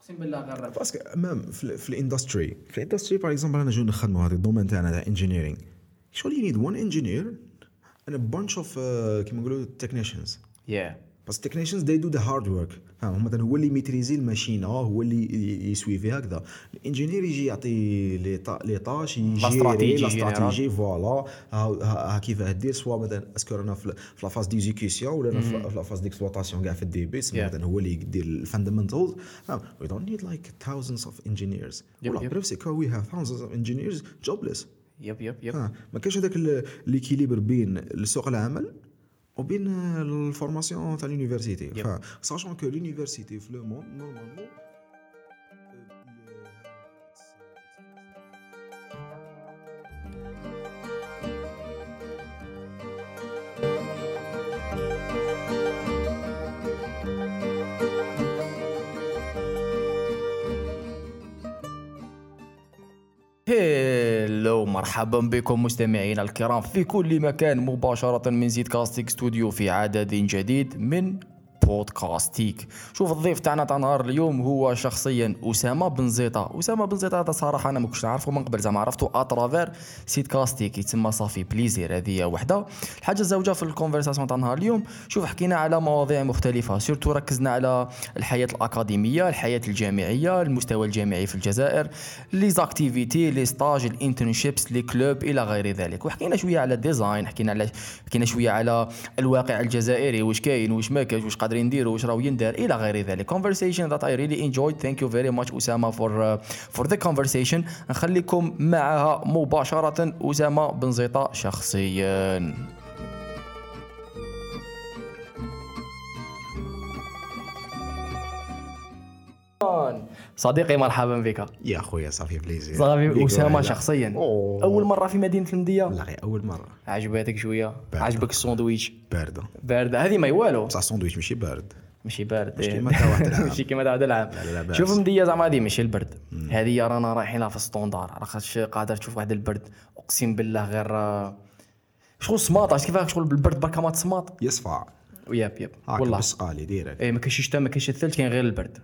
اقسم بالله parce que même في, في ال industry في ال industry par exemple أنا جو نخدموا هذا ال domaine تاعنا تاع engineering شغل you need one engineer and a bunch of uh, كيما نقولوا technicians. yeah بس ال technicians they do the hard work. فاهم مثلا هو اللي maîtriser ال machine هو اللي يسوي فيها هكذا ال engineer يجي يعطي les tâ- les tâches يجي لا. stratégie voilà. ها- كيفاه دير soit مثلا est-ce que رانا في la phase d'exécution ولا في la phase d'exploitation كاع في الدي بي Yeah. مثلا هو اللي يدير ال fundamentals we don't need like thousands of engineers. Yep, ولا yep. bref c'est que we have thousands of engineers jobless. yep yep yep آه ما كاينش هذاك l'équilibre بين سوق العمل وبين ال formation تاع l'université Yep. sachant que l'université في le monde normalement Hello مرحبا بكم مستمعينا الكرام في كل مكان مباشرة من زيد كاستيك ستوديو في عدد جديد من بودكاستيك شوف الضيف تاعنا تاع نهار اليوم هو شخصيا أسامة بن زيطة. أسامة بن زيطة هذا صراحة أنا ما كنتش نعرفه من قبل زعما عرفته à travers سيت كاستيك يتسمى ça fait plaisir هذه وحدة. الحاجة الزوجة في ال conversation تاع نهار اليوم شوف حكينا على مواضيع مختلفة. surtout ركزنا على الحياة الأكاديمية الحياة الجامعية المستوى الجامعي في الجزائر les activités les stages ال internships les clubs إلى غير ذلك. وحكينا شوية على ال design حكينا على حكينا شوية على الواقع الجزائري واش كاين واش ما كاينش واش قادرين نديروا واش راهو يندار إلى غير ذلك conversation that I really enjoyed thank you very much اسامه for uh, for the conversation نخليكم معها مباشره اسامه بن زيطه شخصيا صديقي مرحبا بك. يا خويا ça fait plaisir. صافي أسامة. شخصيا. أوه. أول مرة في مدينة المدية لا غير أول مرة. عجبتك شوية؟ باردة. عجبك الساندويتش بارده بارده هذه ما والو بصح ساندويتش ماشي بارد ماشي بارد مش كيما تاع واحد العام. ماشي كيما تاع واحد العام. شوف مديه زعما هذه ماشي البرد. هذه رانا رايحين لها في ال standard راكش قادر تشوف واحد البرد. أقسم بالله غير آه، شغل سماط عرفت كيفاه شغل بالبرد؟ بركة ما تسماط. يصفع. yep yep والله. بالسقالي direct. اي ما كاينش الشتاء ما كاينش الثلج كاين غير البرد.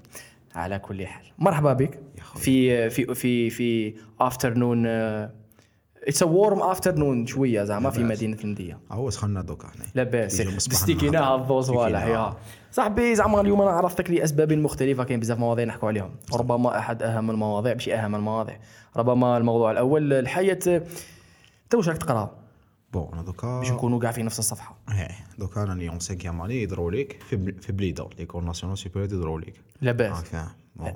على كل حال. مرحبا بك. في في في في afternoon it's a warm afternoon شوية زعما في مدينة المديه هو سخنا دوكا هنا. لاباس. دستيكيناها. الضو صوالح. Yeah. صاحبي زعما اليوم أنا عرفتك لأسباب مختلفة كاين بزاف مواضيع نحكوا عليهم. ربما أحد أهم المواضيع ماشي أهم المواضيع. ربما الموضوع الأول الحياة انت واش راك تقرأ؟ bon دوكا باش نكونوا كاع في نفس الصفحة. إيه، دوكا راني en cinquième année hydraulique في بل- في بليدة l'école nationale supérieure d'hydraulique لاباس راك فاهم bon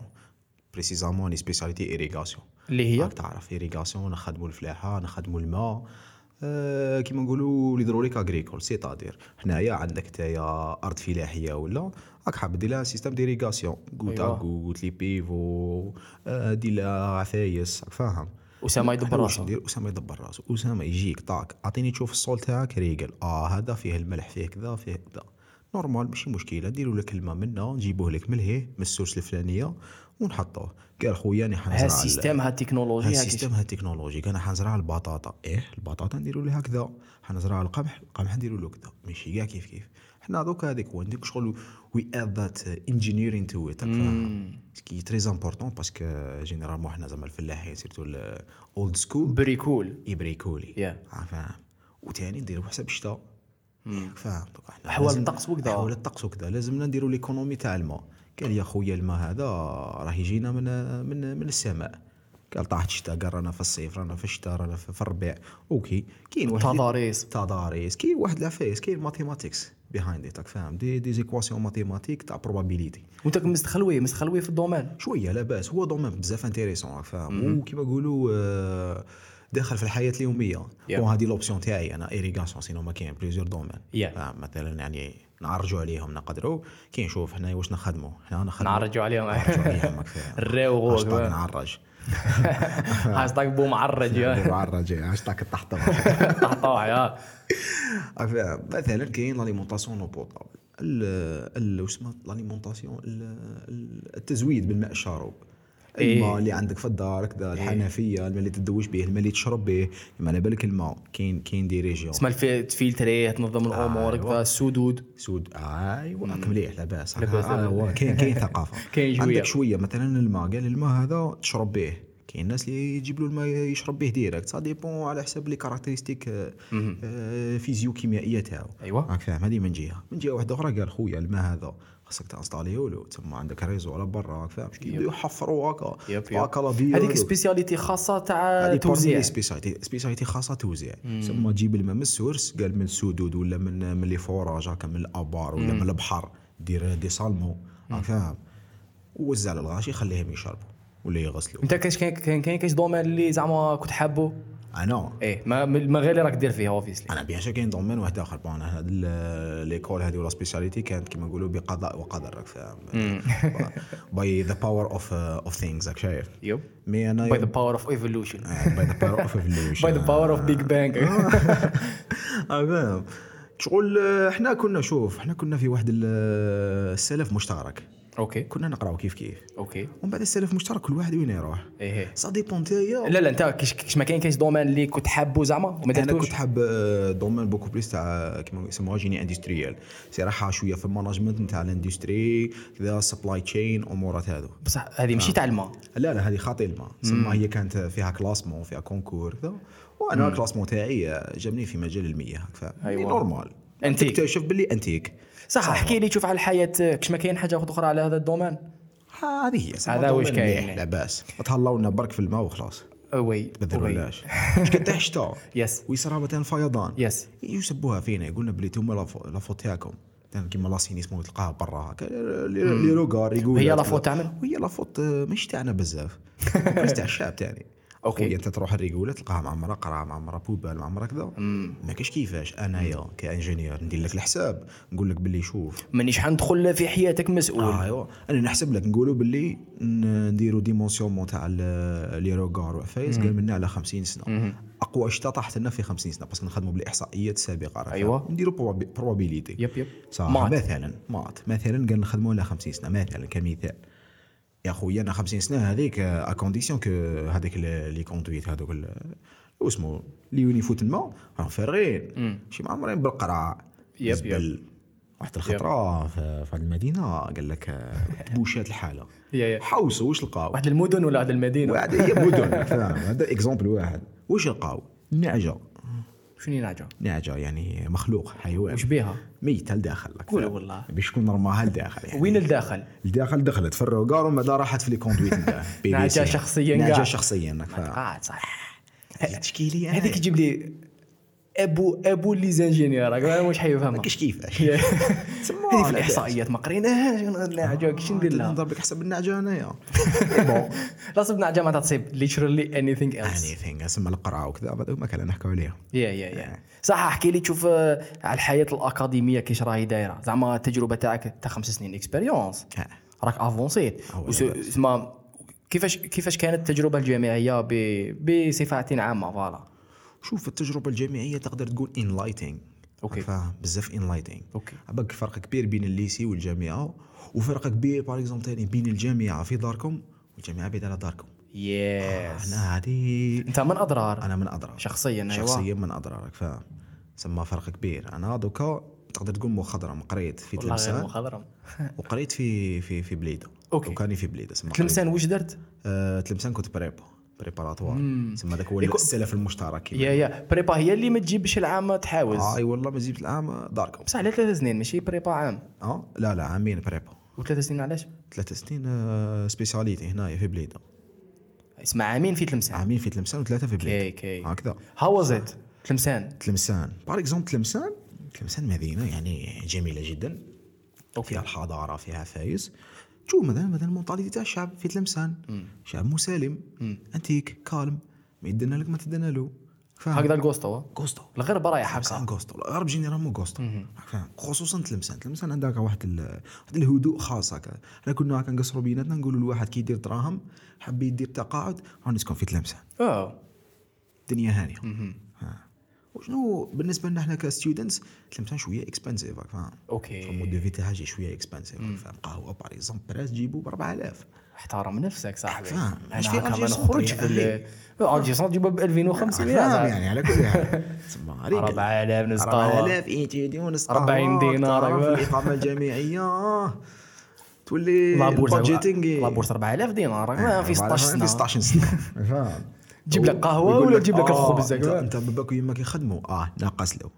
précisément راني spécialité irrigation اللي هي؟ راك تعرف irrigation نخدموا الفلاحة نخدموا الماء. آه كيما نقولوا l'hydraulique agricole c'est-à-dire هنايا عندك تايا أرض فلاحية ولا راك حاب دير لها système d'irrigation goutte à. goutte les pivots دير لها عفايس. فاهم؟ أسامة يدبر راسه. ندير أسامة يدبر راسو أسامة يجيك tac أعطيني تشوف ال sol تاعك ريقل. آه هذا فيه الملح فيه كذا فيه كذا. normal ماشي مشكلة. نديروا لك الماء منا نجيبوه لك ملهيه من ال source الفلانية ونحطوه. قال خويا أنا ها حنزرع ال- ال système ها التكنولوجيا ها ها ال système ها التكنولوجي. أنا حنزرع البطاطا. إيه البطاطا نديروا لها كذا. حنزرع القمح القمح نديروا له كذا. ماشي كاع كيف كيف. حنا دوكا هذيك هو نديك شغل we add that engineering to it qui très important parce que généralement حنا زعما الفلاحين surtout ال old school bricole ي bricoler Yeah. فاهم وثاني نديرو حساب الشتاء فاهم لازم- الطقس وكذا. احوال الطقس وكذا لازمنا نديرو l'économie تاع الماء قال يا خويا الماء هذا راه يجينا من من من السماء قال طاحت الشتاء قال رانا في الصيف رانا في الشتاء رانا في الربيع. okay. كاين واحد تضاريس. تضاريس. كاين واحد العفايس كاين mathematics behind it فاهم؟ des des équations mathématiques تاع probabilité وانت مستخلوي مستخلوي في ال domaine. شوية لاباس هو domaine بزاف intéressant راك فاهم؟ وكيما نقولوا آه، داخل في الحياة اليومية. Yeah. bon هذه l'option تاعي أنا irrigation sinon ما كاين plusieurs domaines Yeah. مثلا يعني نعرجوا عليهم نقدروا. كاين شوف حنا واش نخدموا؟ حنا نخدموا. نعرجوا عليهم. نعرجوا عليهم كمان. نعرج. هاشتاغ بو معرج يا. معرج هاشتاغ تحت طاح yeah. مثلا كاين l'alimentation en eau potable ال ال واش اسمها ال- التزويد بالماء الشارب. الماء اللي عندك في الدار كذا الحنفية الماء اللي تدوش به الماء اللي تشرب به ما على بالك الماء. كاين كاين des régions. تسمى تفلتريه تنظم الأمور أيوة. كذا السدود سود. ايوا مليح لاباس كاين كاين ثقافة. كاين شوية. عندك شوية مثلا الماء. قال الماء هذا تشرب به كاين الناس اللي يجيب له الماء يشرب به direct. ça dépend على حسب les caractéristiques physico كيميائيه تاعو. أيوة. راك فاهم هذه من جهة. من جهة واحدة أخرى قال خويا الماء هذا خاصك تانستاليو له تما عندك réseau على برا راك فاهم باش كيبداو يحفروا هكا هكا لا فيو هذيك spécialité خاصة تاع توزيع. spécialité spécialité خاصة توزيع. ثم تجيب الماء من ال source قال من السدود ولا من من les forages هكا من الأبار ولا من البحر دير dessalement راك فاهم؟ ووزع للغاشي خليهم يشربوا ولا يغسلوا. أنت كاش كاين كاين كاين كاش domaine اللي زعما كنت حابه؟ أنا إيه ما ما غير اللي راك دير فيه obviously أنا bien sûr كاين domaine واحد آخر bon ال- l'école هذه ولا spécialité كانت كيما نقولوا بقضاء وقدر راك فاهم. by the power of of things راك شايف. yep mais أنا by the power of evolution by the power of evolution by the power of big bang آه، فاهم. شغل آه، إحنا كنا شوف إحنا كنا في واحد ال- السلف مشترك. okay. كنا نقراو كيف كيف. okay. ومن بعد السلف مشترك كل واحد وين يروح؟ إيه ça dépend تايا لا لا أنت كاش ما كاين كاش domaine اللي كنت حابه زعما وما أنا كنت حاب آه، domaine beaucoup plus تاع كيما يسموها génie industriel صراحة شوية في ال management نتاع ال industry كذا supply chain أمورات هذو بصح هذه ماشي تاع الماء. لا لا هذه خاطي الماء. سما هي كانت فيها classement فيها concours كذا. وأنا ال classement تاعي جابني في مجال المياه فاهم أيوة. normal أنتيك. تكتشف باللي انتيك صح احكي لي شوف على الحياة كاش ما كاين حاجة أخرى على هذا ال domaine؟ هذه هي هذا واش كاين. مليح، لاباس تهلاو لنا برك في الماء وخلاص. oui تبذل oui. ولاش. اش كنت شتا yes ويصرى مثلا فيضان. yes يسبوها فينا؟ يقولنا بلي توما la faute la faute تاعكم كيما l'assainissement تلقاها برا. هكا les regards يقول هي la faute تاعنا؟ هي la faute ماشي تاعنا بزاف. تاع الشعب تاعي خويا انت تروح الريغوله تلقاها معمره قرعه معمره بوبال معمره كذا. ما كاش كيفاش. انايا ك ingénieur ندير لك الحساب نقول لك باللي شوف مانيش حندخل في حياتك مسؤول. آه أيوا. أنا نحسب لك نقولوا باللي نديروا dimensionnement تاع les regards وعفايس قال منا على 50 سنة. أقوى شتا طاحت لنا في 50 سنة parce que نخدموا بالإحصائيات السابقة. فاهم؟ نديروا probabilité yep yep. صح maths. مثلا maths. مثلا قال نخدموا على 50 سنة مثلا كمثال. يا خويا أنا 50 سنة هذيك ا كونديسيون كو هذيك لي كوندويت هذوك واسمو اللي يوني يفوت الماء راهم فارغين. شي معمرين بالقرع يب، زبل. واحد الخطرة في هذه المدينة قال لك آه، تبوشات الحالة. يا يا. حوسوا واش لقاو؟ واحد المدن ولا واحد المدينة؟ واحد هي مدن هذا اكزومبل واحد. واش لقاو؟ نعجة. شنو نعجه نعجه يعني مخلوق حيوان. واش بيها؟ ميت لداخل قول؟ والله. باش تكون رماها لداخل يعني؟ وين الداخل؟ الداخل دخلت في الروغار بعد راحت في لي كوندويت نتاعها بي بي نعجة سي. شخصياً قاع. شخصيا قاعد صح. هذه تشكيلية. هذيك يجيب لي أبو أبو لي زانجينيور راك واش حيفهمها كاش كيفاش هذه تسمى في الإحصائيات ما قريناهاش النعجه كيش ندير لها نضرب لك حسب النعجه انايا بون لا صب نعجة ما تصيب literally anything else. اني ثينغ اسمى القرعه وكذا ما كان نحكوا عليها. يا يا يا. صح احكي لي تشوف آه، على الحياة الأكاديمية كيش راهي دايرة. زعما التجربة تاعك تاع خمس سنين اكسبيريونس آه. راك افونسيت. ثم كيفاش كيفاش كانت التجربة الجامعية بصفة عامة voilà. شوف التجربة الجامعية تقدر تقول enlightening okay. فاهم بزاف enlightening okay. عباك فرق كبير بين ال lycée والجامعة وفرق كبير par exemple تاني بين الجامعة في داركم والجامعة بعيد على داركم. yes أنا هذه أنت من أدرار. أنا من أدرار. شخصيا أيوة. شخصيا من أدرار راك فاهم سما فرق كبير. أنا دوكا تقدر تقول مخضرم. قريت في تلمسان مخضرم. وقريت في في في بليدة. okay. وكاني في بليدة تلمسان واش درت؟ آه تلمسان كنت prépa préparatoire. سما هذاك هو السلف المشترك yeah yeah. prépa هي اللي ما تجيبش العام تحاوز. أي والله ما جبت العام داركم بصح على ثلاث سنين ماشي prépa عام. آه لا لا عامين prépa. وثلاث سنين علاش؟ ثلاث سنين آه، spécialité هنايا في بليدة. اسمع عامين في تلمسان. عامين في تلمسان وثلاثة في بليدة. كي كي هكذا. how was it تلمسان. تلمسان. par exemple تلمسان؟ تلمسان مدينة يعني جميلة جدا. okay. فيها الحضارة فيها vibes. شوف مثلا مثلا ال mentalité تاع الشعب في تلمسان. شعب مسالم أنتيك calme. ما يدنا لك ما تدنا له. فاهم؟ هكذا ال côté côté الغرب رايح تلمسان هكا côté الغرب généralement côté راك فاهم؟ خصوصا تلمسان. تلمسان عندها واحد ال- واحد الهدوء خاص هكا. حنا كنا هكا نقصروا بيناتنا نقولوا الواحد كي يدير دراهم حب يدير تقاعد راه نسكن في تلمسان. آه الدنيا هانية. ها. وشنو بالنسبة لنا إحنا كستودنتس تلمسان شوية اكسبنسيف فاهم أوكي. المود دو في تاعها جي شوية اكسبنسيف فاهم قهوة باغ اكزومبل براس تجيبو ب 4000 احترم نفسك صاحبي. فاهم. أنا في ألجي نخرج؟ في يا ال- الجي سون تجيبها ب 2500 فاهم صاحبي. يعني على كل حال. تسمى ريقل. 4000 نص قهوة. 4000 ايتيديون نص 40 قهوة، دينار، تعرف أيوة. الإقامة الجامعية. تولي لابورس البادجيتينغ لابورس 4000 دينار. ما في 16 في سنة. 16 سنة. فاهم تجيب لك ويقول ولا تجيب لك آه، الخبز أنت باباك ويماك يخدموا. آه ناقص له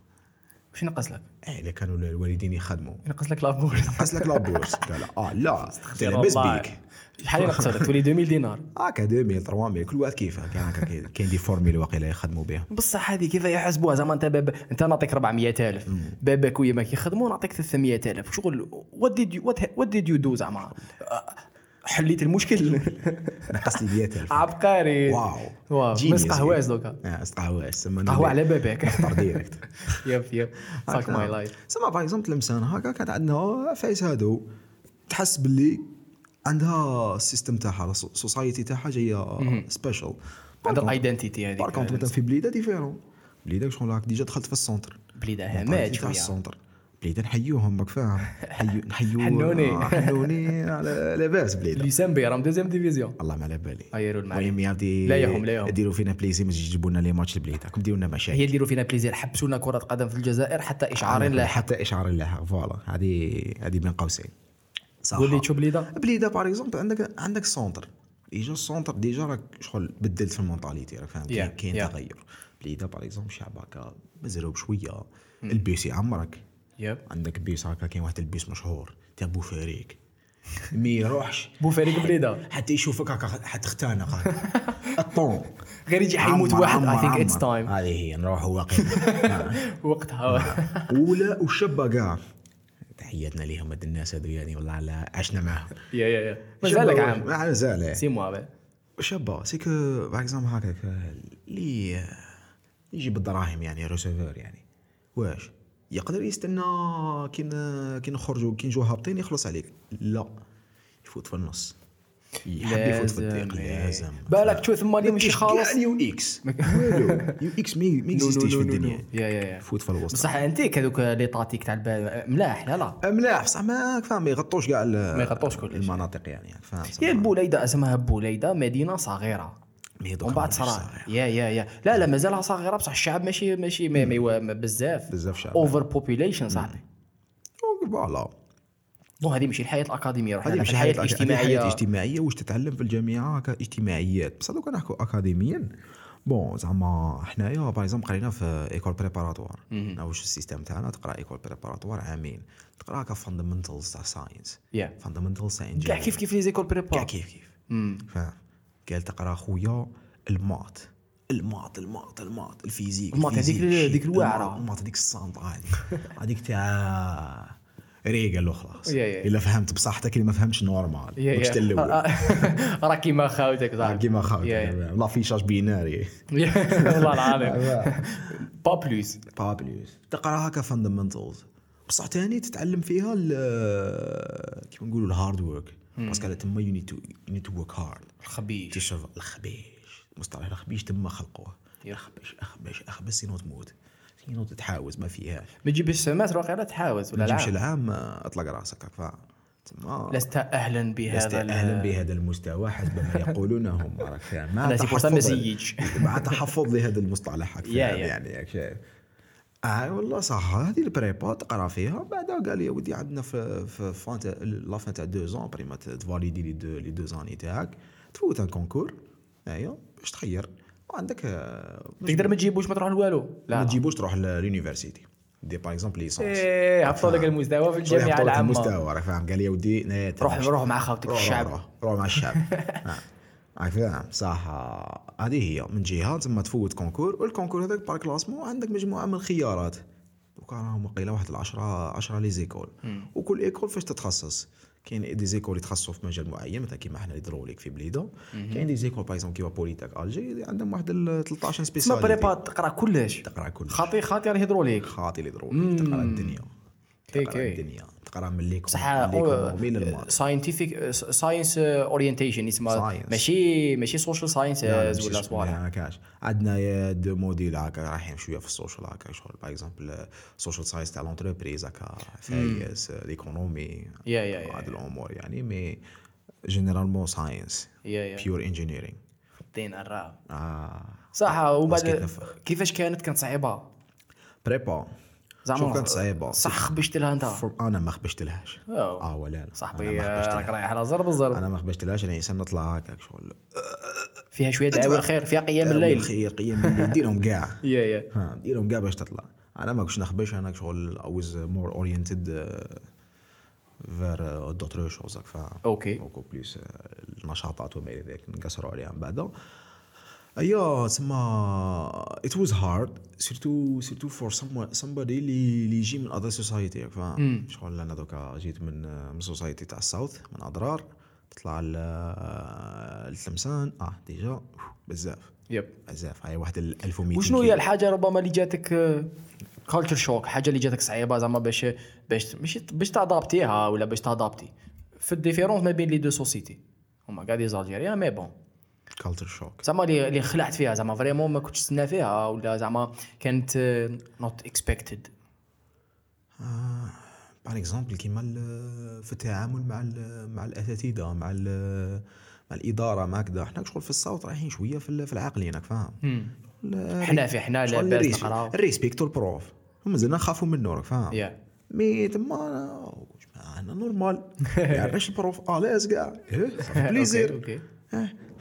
واش نقص لك؟ إيه إذا كانوا الوالدين يخدموا. ينقص لك la bourse نقص لك la bourse قال آه لا لاباس. بيك. شحال ينقص لك. تولي 2000 دينار. هكا 2000 3000 كل واحد كيفه. كاين هكا كاين- des formules واقيلا يخدموا بها بصح هذه كيف يحسبوها زعما أنت باب أنت نعطيك 400000 باباك وياك يخدموا نعطيك 300000 شغل what did you what did you do زعما حليت المشكل. نقص لي 100000 عبقري. wow. wow. قهواز دوكا آه قهواز قهوة على بابك. نفطر direct. yep yep. fuck my life سما par exemple تلمسان هكا كانت عندنا vibes هادو. تحس باللي عندها ال system تاعها ال society تاعها جاية special عندها ال identity هذيك. par contre مثلا في بليدة différent بليدة شغل déjà دخلت في ال centre بليدة المنطقة مات تاع شوية. ال centre بليدة نحيوهم راك فاهم حيو نحيو حنوني. آه، حنوني. لاباس بليدة. L'USMB راهم deuxième division. الله ما على بالي. غيروا المعلم المهم يعطي لا يهم، لا يهم. ديروا فينا plaisir ما تجي تجيبوا لنا les matchs البليدة. راكم ديروا لنا مشاكل. هي ديروا فينا plaisir حبسوا لنا كرة قدم في الجزائر حتى اشعار لا حتى اشعار لاحق voilà. هذه هذه بين قوسين. صح. قول لي تشوف بليدة؟ بليدة par exemple عندك عندك centre déjà ال centre déjà راك شغل بدلت في ال mentalité راك فاهم؟ كاين Yeah, كاين yeah. تغير. بليدة باغ اكزومبل شعب هكا مزروب شوية. البيس يعمرك يب عندك بيس هكا كاين واحد البيس مشهور تاع بوفاريك مي يروحش. بوفريق بليده حتى يشوفك هكا حتختانق هكا. الطون. غير يجي حيموت واحد اي ثينك اتس. تايم هذه هي نروحوا واقيلا وقتها. ولا والشابه كاع تحياتنا ليهم هاد الناس هذو يعني والله على عشنا معاهم. يا يا يا. مازالك عام. ما مازال. سي موا. شابه c'est que par exemple هكاك اللي يجي بالدراهم يعني receveur يعني. واش؟ يقدر يستنى كي كي نخرجوا كي نجوا هابطين يخلص عليك. لا. يفوت في النص. يحب يفوت في الضيق لازم، بالك تشوف ثم اللي ماشي خالص؟ ال UX. والو. UX ما يكزيستيش في الدنيا. yeah yeah yeah. يفوت في الوسط. بصح أنت هذوك l'étatique تاع ملاح لا لا. ملاح بصح ما فاهم ما يغطوش كاع ما يغطوش كلش. المناطق يعني فاهم هي البوليدة اسمها بوليدة مدينة صغيرة. ومن بعد صراحة. yeah yeah yeah. لا لا مازالها صغيرة بصح الشعب ماشي ماشي بزاف. بزاف شعب. overpopulation صاحبي voilà bon هذه ماشي الحياة الأكاديمية روح هذه حياة الحياة الاجتماعية الاجتماعية. حياة اجتماعية واش تتعلم في الجامعة هكا اجتماعيات بصح دوكا نحكوا اكاديميا. bon زعما حنايا par exemple قرينا في école préparatoire واش ال system تاعنا؟ تقرأ école préparatoire عامين. تقرأ هكا fundamentals تاع science fundamentals تاع كاع ingénieur كيف كيف les écoles كاع prépa كيف. كيف فاهم. قال تقرا خويا المات المات المات المات الفيزيك المات هذيك- هذيك الواعرة. ال maths- هذيك الصامتة هذيك هذيك تاع ريقه له خلاص yeah- yeah. إلا فهمت بصحتك اللي ما فهمتش normal. ماكش يا الأول. راه كيما خاوتك آه، صاحبي كيما خاوتك. l'affichage binaire. والله العظيم. با بلوس با بلوس تقرا هكا فاندمنتالز بصح تاني تتعلم فيها كيما نقولوا الهارد ورك باسكو تما يو نيد تو ورك هارد الخبيش الخبيش مصطلح الخبيش تما خلقوه اخبش اخبش اخبش سينو تموت سينو تتحاوز ما فيهاش ما تجيبش سمات واقيلا تحاوز ولا ما تجيبش لا؟ العام اطلق راسك فاهم تما. لست أهلا لست بهذا ال- أهلا بهذا المستوى حسب ما يقولون هم. راك مع تحفظ-. مع تحفظ لهذا المصطلح يا. يعني شايف آه والله صح. هذه البريبا تقرا فيها بعدها قال لي ودي عندنا في في فان تاع لا فان تاع دو زون بريما تفاليدي لي دو لي دو زاني تاعك تفوت ان كونكور ايوا باش تخير؟ وعندك آه، تقدر ما تجيبوش ما تروح لوالو ما لا. تجيبوش تروح لليونيفرسيتي دي باغ اكزومبل ليسونس إيه هبطوا لك المستوى في الجامعة العامة. المستوى راك فاهم قال لي ودي نا- روح روح مع خاوتك الشعب. روح, مع الشعب. راك فاهم صح. هذه هي من جهة تما تفوت concours وال concours هذاك par classement عندك مجموعة من الخيارات. دوكا راهم قيله واحد العشرة عشرة les écoles. وكل école فاش تتخصص؟ كاين des écoles يتخصصوا في مجال معين مثلا كيما حنا ال hydraulique في بليده كاين des écoles par exemple كيما Polytech Alger عندهم واحد ال 13 تسمى spécialités. prépa تقرأ كلش. تقرأ كل خاطي خاطي ال hydraulique خاطي ال hydraulique تقرأ الدنيا. تقرأ. الدنيا. تقرأ من ليكم بصح من les maths scientific science orientation يسمى. ماشي ماشي social science لا، لا، ولا صوالح ما هكاش عندنا deux modules هكا رايحين شوية في ال social هكا شغل par exemple social science تاع l'entreprise هكا فايس l'économie yeah yeah yeah هاد الأمور يعني mais généralement science pure engineering دين الراب. آه. صح ومن باسكت بعد نفخ. كيفاش كانت؟ كانت صعيبة. prépa زعما كانت صعيبه صح خبشت لها انت. أنا ما خبشت لهاش. آه ولا لا صاحبي أنا ما خبشت راك. رايح على زرب الزرب أنا ما خبشت لهاش أنا انسان نطلع هكاك شغل. فيها شوية دعاوي الخير فيها قيام الليل الليل. خير قيام الليل. ديرهم كاع يا يا. ديرهم كاع باش تطلع. أنا ما كنتش نخبش أنا شغل more oriented uh, vers d'autres choses. ف أوكي. Beaucoup plus uh, النشاطات وما إلى ذلك. نقصروا عليها من بعد ايا تسمى it was hard. surtout surtout for somebody اللي اللي يجي من other society. ف شغل أنا دوكا جيت من من society تاع ال South من أدرار. تطلع ل- لتلمسان آه déjà بزاف. yep. بزاف. هاي واحد ال 1200 وشنو هي. الحاجة ربما اللي جاتك culture shock حاجة اللي جاتك صعيبة زعما باش باش ماشي باش تأدابتيها ولا باش تأدابتي؟ في ال différence ما بين les deux sociétés هما كاع des Algériens mais bon culture shock زعما اللي اللي خلعت فيها زعما vraiment ما كنتش تستنى فيها ولا زعما كانت not expected par exemple كيما ال- في التعامل مع ال- مع الأساتذة مع ال- مع الإدارة مع كذا. حنا شغل في ال South رايحين شوية في في العقل هناك فاهم؟ حنا في حنا لاباس نقراو. نريسبكتو ال prof. مازلنا نخافوا منه راك فاهم؟ mais تما normal يعني علاش ال prof à l'aise كاع plaisir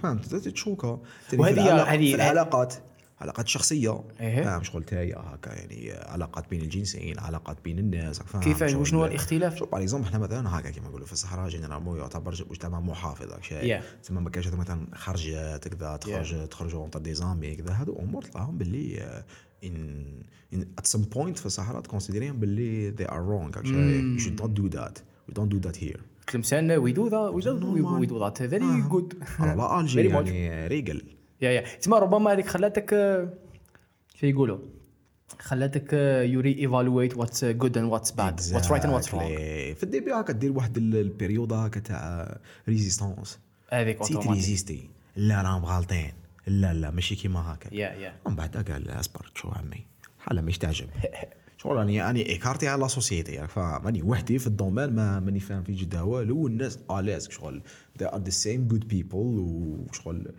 فهمت. تتشوكا وهذه- هذه- العلاقات علاقات شخصية. إيه. فاهم شغل تاعي هكا يعني علاقات بين الجنسين علاقات بين الناس فاهم كيفاش شغل- وشنو هو الاختلاف؟ شوف par exemple حنا مثلا هكا كيما نقولوا في الصحراء généralement يعتبر مجتمع محافظ شيء. Yeah. تسمى ما هذوك مثلا خرجات كذا تخرج تخرجوا entre des amis كذا. هادو أمور تلقاهم باللي ان ان at some point في الصحراء تكونسيديريهم باللي they are wrong هاك شيء. you should not do that. We don't do that here. تلمسان وي دو ذا وي normal. دو ذات فيري جود على الجي Very much. يعني ريقل يا يا. تسمى ربما هذيك خلاتك آه، شو يقولوا؟ خلاتك يوري ايفالويت واتس جود اند واتس باد واتس رايت اند واتس رونغ. في الديبي هكا دير واحد ال- البيريود هكا تاع ريزيستونس هذيك تزيد اوتوماتيك ريزيستي لا راهم غالطين لا لا ماشي كيما هكا. يا يا. ومن بعد قال أصبر شو عمي؟ حاله مش تعجب شغل راني أني إيكارتي على لا سوسيتي فاهم راني وحدي في الدومين ما ماني فاهم في جدا والو والناس آليز شغل they are the same good people وشغل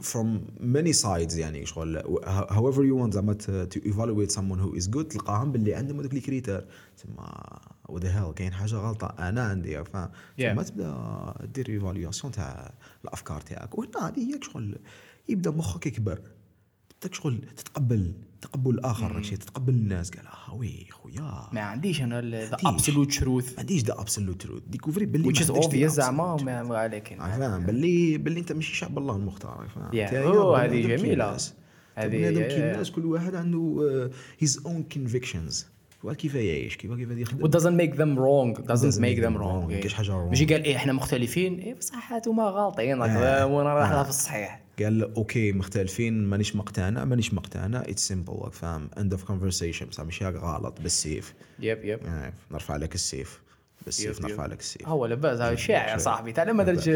from many sides يعني شغل however you want زعما to evaluate someone who is good تلقاهم باللي عندهم هذوك les critères تسمى what the hell كاين حاجة غلطة. أنا عندي راك فاهم. Yeah. تما تبدأ دير évaluation تاع الأفكار تاعك. وهنا هذه هي شغل يبدأ مخك يكبر. تبدا شغل تتقبل تقبل الآخر راك تتقبل الناس. قال آه oui خويا. ما عنديش أنا the. absolute truth ما عنديش the absolute truth découvrir باللي the obvious زعما ما عليك فاهم باللي باللي أنت ماشي شعب الله المختار فاهم هذه جميلة. الناس. هذه- بني آدم كي. الناس كل واحد عنده his own convictions كيف يعيش كيف كيف يخدم What doesn't make them wrong doesn't make them wrong. ما كاينش حاجة wrong. ماشي قال إيه إحنا مختلفين. إيه بصح هما غالطين راك آه. وأنا رايح لها في الصحيح. قال okay مختلفين مانيش مقتنع مانيش مقتنع. it's simple راك فاهم؟ end of conversation بصح ماشي هاك غلط بالسيف. يب يب آه، نرفع لك السيف. بالسيف نرفع. لك السيف. هو لاباس هذا شاعر صاحبي. تعال ما درتش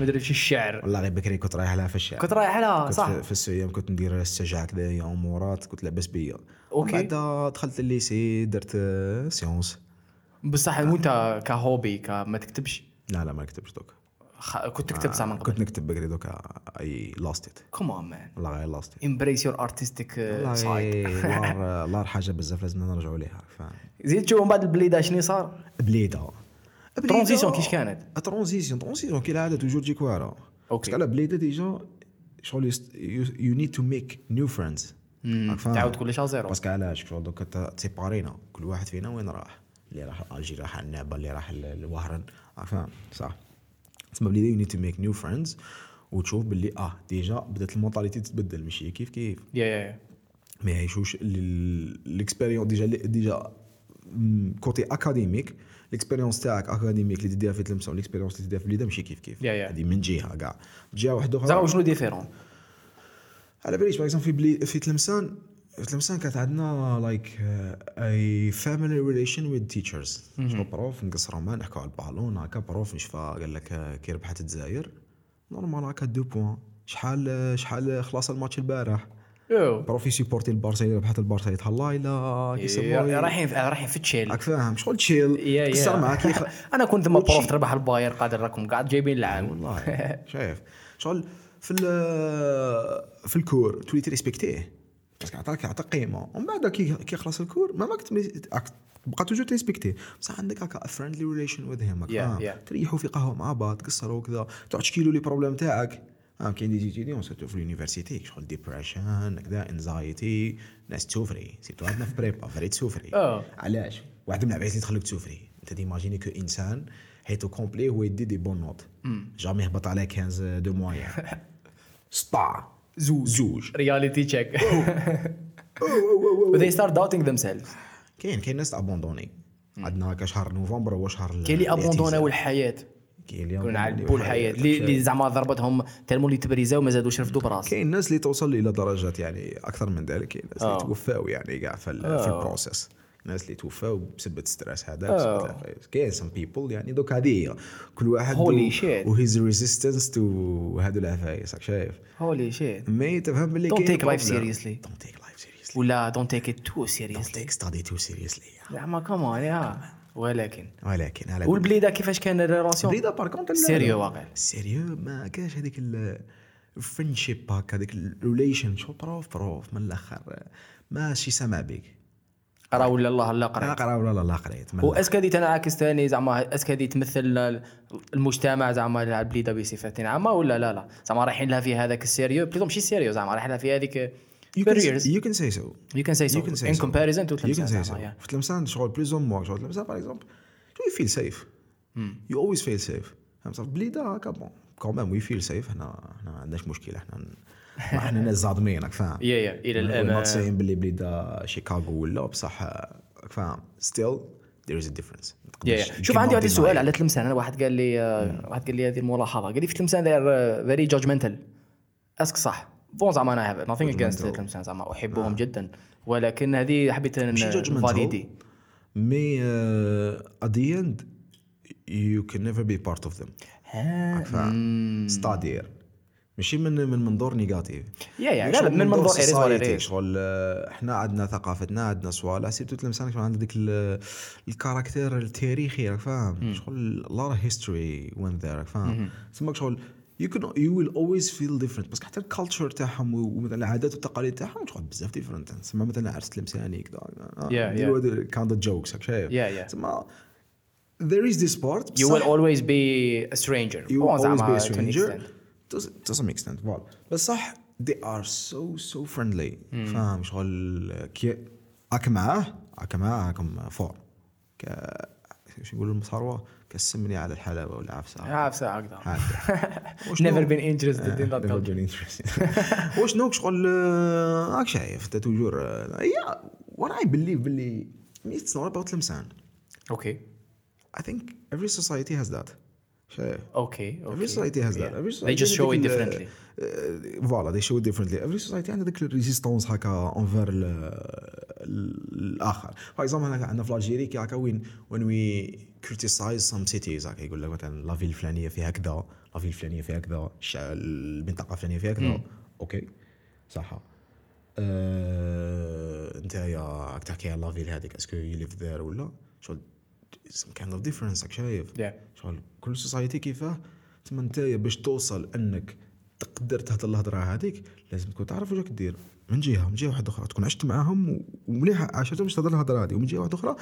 ما درتش الشعر. والله غير بكري كنت رايح لها في الشارع. كنت رايح لها صح. في, في كنت ندير السجع كذايا امورات كنت لاباس بيا أوكي. بعد دخلت الليسي درت سيونس. بصح وانت كهوبي كما تكتبش. لا لا ما نكتبش دوك. خ- كنت تكتب ساعه من كنت نكتب بكري دوكا أي لاست ات كومون مان والله غير لاست ات امبريس يور ارتستيك والله سايد لار l'art حاجة بزاف لازم نرجعوا ليها فاهم. زيد تشوف من بعد البليدة شنو صار؟ بليدة. transition كيش كانت؟ transition transition كالعاده toujours تجيك واعرة. parce que على بليدة déjà شغل you need to make new friends تعاود كلش على zéro. parce que علاش؟ شغل دوكا تسيبارينا كل واحد فينا وين راح؟ اللي راح الجي راح عنابة اللي راح ال- الوهران. راك فاهم؟ صح. تسمى بلي you need to make new friends وتشوف باللي آه déjà بدات ال mentalité تتبدل. ماشي؟ كيف كيف؟ yeah yeah ما يعيشوش l'expérience déjà déjà côté académique l'expérience تاعك académique اللي تديها في تلمسان و l'expérience اللي تديها في البليده ماشي كيف كيف. هذه من جهة كاع. جهة واحدة زعما أخرى شنو différent على باليش باغ في بلي في تلمسان في تلمسان كانت عندنا like a family relation with teachers شغل prof نقصروا ما نحكوا على البالون هكا prof نشفى قال لك آه، كي ربحت الجزائر normal هكا deux points. شحال آه، شحال خلاص الماتش البارح. prof يسيبورتي البارسا إلا ربحت البارسا يتهلا لا كيسموه رايحين رايحين في chill راك فاهم شغل chill yeah yeah قصر معاك أنا كنت وتشي- prof تربح البايرن قادر راكم قاعد جايبين العام والله. شايف. شغل في في ال cours تولي تريسبكتيه. parce que عطاك عطاك قيمة. ومن بعد كي كي خلص ال cours ما ماك تبقى toujours تريسبكتيه بصح عندك هكا friendly relation with him. تريحوا في قهوة مع بعض تقصروا وكذا. تعود تشكي لي بروبليم تاعك. آه كاين دي جيديون سيرتو في اليونيفرسيتي شغل ديبريشن كذا انزايتي ناس تسوفري. سيرتو عندنا في بريبا فري تسوفري. آه. علاش؟ واحد من العباد اللي تخليك تسوفري. انت ديماجيني كو انسان حيث كومبلي هو يدي دي بون نوت جامي يهبط على 15 دو موين سطع زوج. زوج. رياليتي تشيك they start doubting themselves. كاين كاين ناس abandonnés عندنا هكا شهر نوفمبر هو شهر كاين اللي ابوندوناو الحياة كاين اللي عذبوا الحياة اللي زعما ضربتهم تلمو اللي تبريزاو ما زادوش رفدوا براس كاين ناس اللي توصل إلى درجات يعني أكثر من ذلك. كاين ناس اللي آه. توفاو يعني كاع في ال process ناس اللي توفاو بسبب stress هذا آه. بسبب العفايس كاين some people يعني دوك هذه هي. كل واحد Holy shit. و his resistance to هادو العفايس راك شايف؟ holy shit mais تفهم باللي take life problem. seriously. Don't take life seriously. ولا don't take it too Don't seriously take study too seriously. زعما كمان يا. ولكن. ولكن على والبليده كيفاش كان ال relation بليدة par contre sérieux واقع. sérieux ما كاش هذيك ال friendship هكا هذيك ال relationship prof prof من الأخر. ماشي سامع بك راه ولا الله لا لا قرا قرا ولا لا قريت و est-ce que هذه تنعكس ثاني زعما est-ce que هذه تمثل المجتمع زعما البليده بصفه عامة ولا لا لا. زعما رايحين لها في هذاك ال sérieux plutôt ماشي sérieux زعما رايحين لها في هذيك You can, careers. you can say so. you can say so. You can say in so. comparison to You can say so. في تلمسان شغل plus ou moins شغل تلمسان par exemple you feel safe. You always feel safe. فهمت؟ بليدة هكا bon quand même we feel safe إحنا إحنا ما عندناش مشكلة. إحنا إحنا ناس زادمين راك فاهم؟ yeah yeah إلى ما الان تصايم باللي بليده شيكاغو ولا بصح راك فاهم؟ still ما yeah yeah. تقدرش- شوف عندي واحد السؤال. على تلمسان أنا واحد قال لي آه، واحد قال لي هذه الملاحظة. قال لي في تلمسان داير very judgmental est-ce que صح. bon زعما أنا have against Judgmental. تلمسان زعما. أحبهم جدا. ولكن هذه حبيت. valider mais at the end you can never be part of them. c'est-à-dire ماشي من من منظور négatif. yeah yeah لا من منظور society. is. شغل إحنا عندنا ثقافتنا عندنا صوالح surtout تلمسان شغل عندنا ديك ال- ال caractère التاريخي راك فاهم؟ شغل a lot of history went there راك فاهم؟ تسمى شغل you can you will always feel different. بس حتى ال culture تاعهم ومثلا العادات والتقاليد تاعهم شغل بزاف different تسمى مثلا عرس تلمساني كذا kind of jokes راك شايف. تسمى there is this part you will always be a stranger. You will always be a stranger. To, some extent voilà بس صح they are so so friendly. فاهم؟ شغل كي هاك معاه هاك معاه هاكم فور. ك شو يقولوا المصاروة؟ كسمني على هكذا هكذا never been interested in that Never culture been interested. وشنو شغل آه، راك شايف أنت توجور. آه، هي وأنا اي بليف باللي it's not about لمسان. أوكي. I think every society has that. أوكي Every أوكي. society has that. Yeah. Every they society just show it differently. uh, voilà they show it differently. Every society عندها ديك الريزيستونس هكا انفير الآخر for example عندنا في l'Algérie كي هكا وين وين we criticize some cities هكا يقول لك مثلا la ville الفلانيه فيها كذا la ville الفلانيه فيها كذا المنطقة الفلانية فيها كذا. Okay. صح آه، أنت يا راك تحكي على la ville هذيك est-ce que you live there ولا؟ شغل some kind of difference راك شايف Yeah. شغل كل society كيفاه؟ تما انت باش توصل انك تقدر تهضر الهضرة هذيك لازم تكون تعرف واش دير. من جهة من جهة واحدة أخرى. تكون عشت معاهم و- ومليح عاشتهم باش تهضر الهضرة هذه ومن جهة واحدة أخرى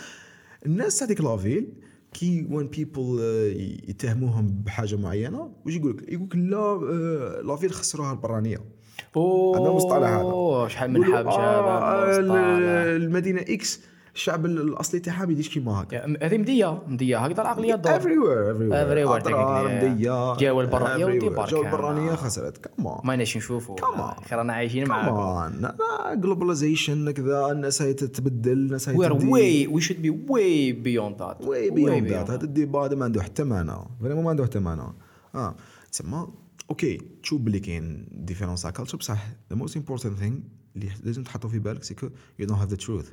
الناس هذيك la ville كي وين people يتهموهم بحاجة معينة واش يقول لك يقول لك لا آه، لافيل خسروها البرانية. عندنا المصطلح هذا. اوه شحال من حاب آه، المصطلح. المدينة X الشعب الأصلي تاعها ما يديرش كيما هكا. yeah، هذه مدية مدية هكذا العقلية الدور everywhere everywhere. Everywhere اضرار technically, yeah. مدية. جاو البرانية ودي. بركة. جاو البرانية خسرت. come on ما ناش نشوفوا. Come on. رانا عايشين معاكم. globalization كذا الناس هاي تتبدل الناس are تدي- way we should be way beyond that. Way beyond that. هذا ال débat ما عنده حتى معنى. vraiment ما عنده حتى معنى. آه. تسمى okay تشوف بلي كاين différence تاع culture بصح the most important thing اللي لازم تحطو في بالك c'est que you don't have the truth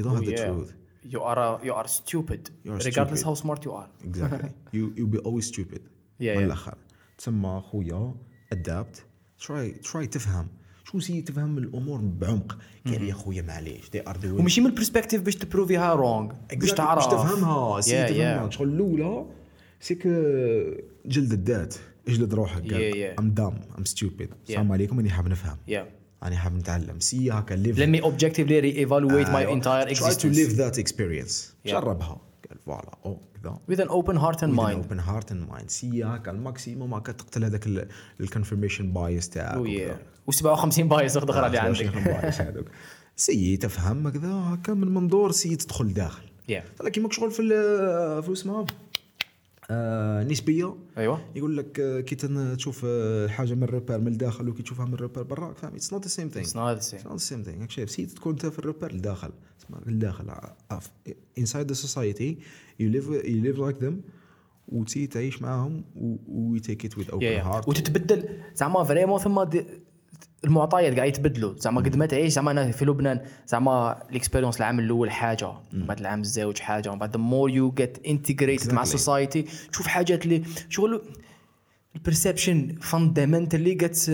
you don't have the Oh, Yeah. truth You are a, you are stupid. You are regardless stupid. how smart you are. exactly you you be always stupid Yeah, من yeah. الآخر تسمى خويا adapt try try تفهم. شو سي تفهم الأمور بعمق؟ قال يا خويا معليش they are وماشي من ال perspective باش تبروفيها wrong باش تعرف باش تفهمها. سي Yeah, تفهمها. yeah. شغل الأولى سيك جلد الذات. اجلد روحك Yeah, yeah. I'm dumb I'm stupid السلام عليكم راني حاب نفهم. Yeah. راني حاب نتعلم سي هكا live Let me objectively re-evaluate my أيوة. entire try to existence live that experience. جربها قال voilà أو كذا with an open heart and mind. open heart and mind سي هكا ال maximum هكا تقتل هذاك ال confirmation bias تاعك Oh yeah. و57 bias أخرى اللي عندك. سي تفهم هكذا هكا من منظور سي تدخل داخل Yeah. لكن ماك شغل في في اسمها آه نسبية أيوه يقول لك آه، كي تشوف آه، الحاجة من ال repère من الداخل وكي تشوفها من ال repère برا فاهم it's not the same thing It's not the same. It's not the same thing. Actually, سي تكون أنت في ال repère الداخل تسمى الداخل inside the society you live you live like them وتي تعيش معاهم و و take it with open Yeah, yeah. heart وتتبدل زعما vraiment ثم دي- المعطيات قاعد يتبدلوا. زعما قد ما تعيش زعما أنا في لبنان زعما ال expérience العام الأول حاجة من بعد العام الزوج حاجة من بعد the more you get integrated مع. ال society تشوف حاجات اللي شغل ال perception fundamentally change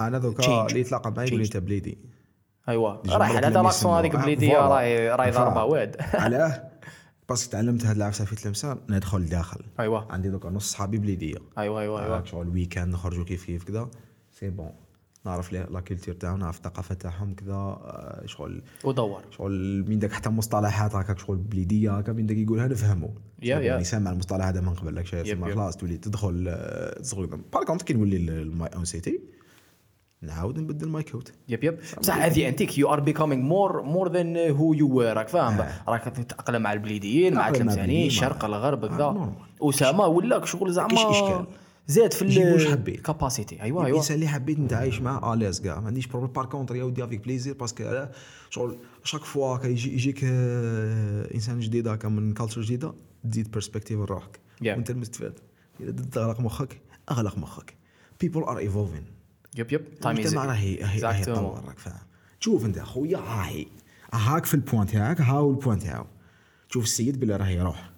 أنا دوكا. اللي يتلاقى معي يقول لي أنت بليدي. ايوا هذا لما l'accent. هذيك آه، voilà. راهي راهي. ضربه واد. علاه. parce que تعلمت هاد العفسة في تلمسان ندخل داخل. ايوا عندي دوكا نص صحابي بليدية. ايوا ايوا ايوا هاك شغل week-end نخرجوا كيف كيف كذا. c'est bon نعرف la culture تاعهم نعرف الثقافة تاعهم كذا آه، شغل ودور. شغل من داك حتى مصطلحات هكاك شغل بليدية هكا من داك يقولها نفهمو. يا- يا. سامع المصطلح هذا من قبل لك شيء تسمى. خلاص تولي تدخل آه، تدخل par contre كي نولي ل my own city نعاود نبدل my code yep yep. بصح هذه I think you are becoming more more than who you were راك فاهم؟ راك تتأقلم مع البليديين مع التلمسانيين الشرق الغرب آه، كذا. أسامة ولاك شغل زعما. زاد في يجيب واش حبيت. ال capacité أيوا أيوا. الانسان اللي حبيت نتعايش معاه à l'aise كاع. ما عنديش problème par contre يا ودي avec plaisir parce que شغل chaque fois هكا يجي يجيك آه، إنسان جديد هكا من culture جديدة تزيد perspective لروحك Yeah. وأنت المستفاد إذا تغلق مخك أغلق مخك. People are evolving. يب يب. تايم از المجتمع راهي راهي راهي يتطور راك فاهم شوف أنت خويا هاي هاك في البوان تاعك ها هو البوان تاعو شوف السيد بلي راهي يروح.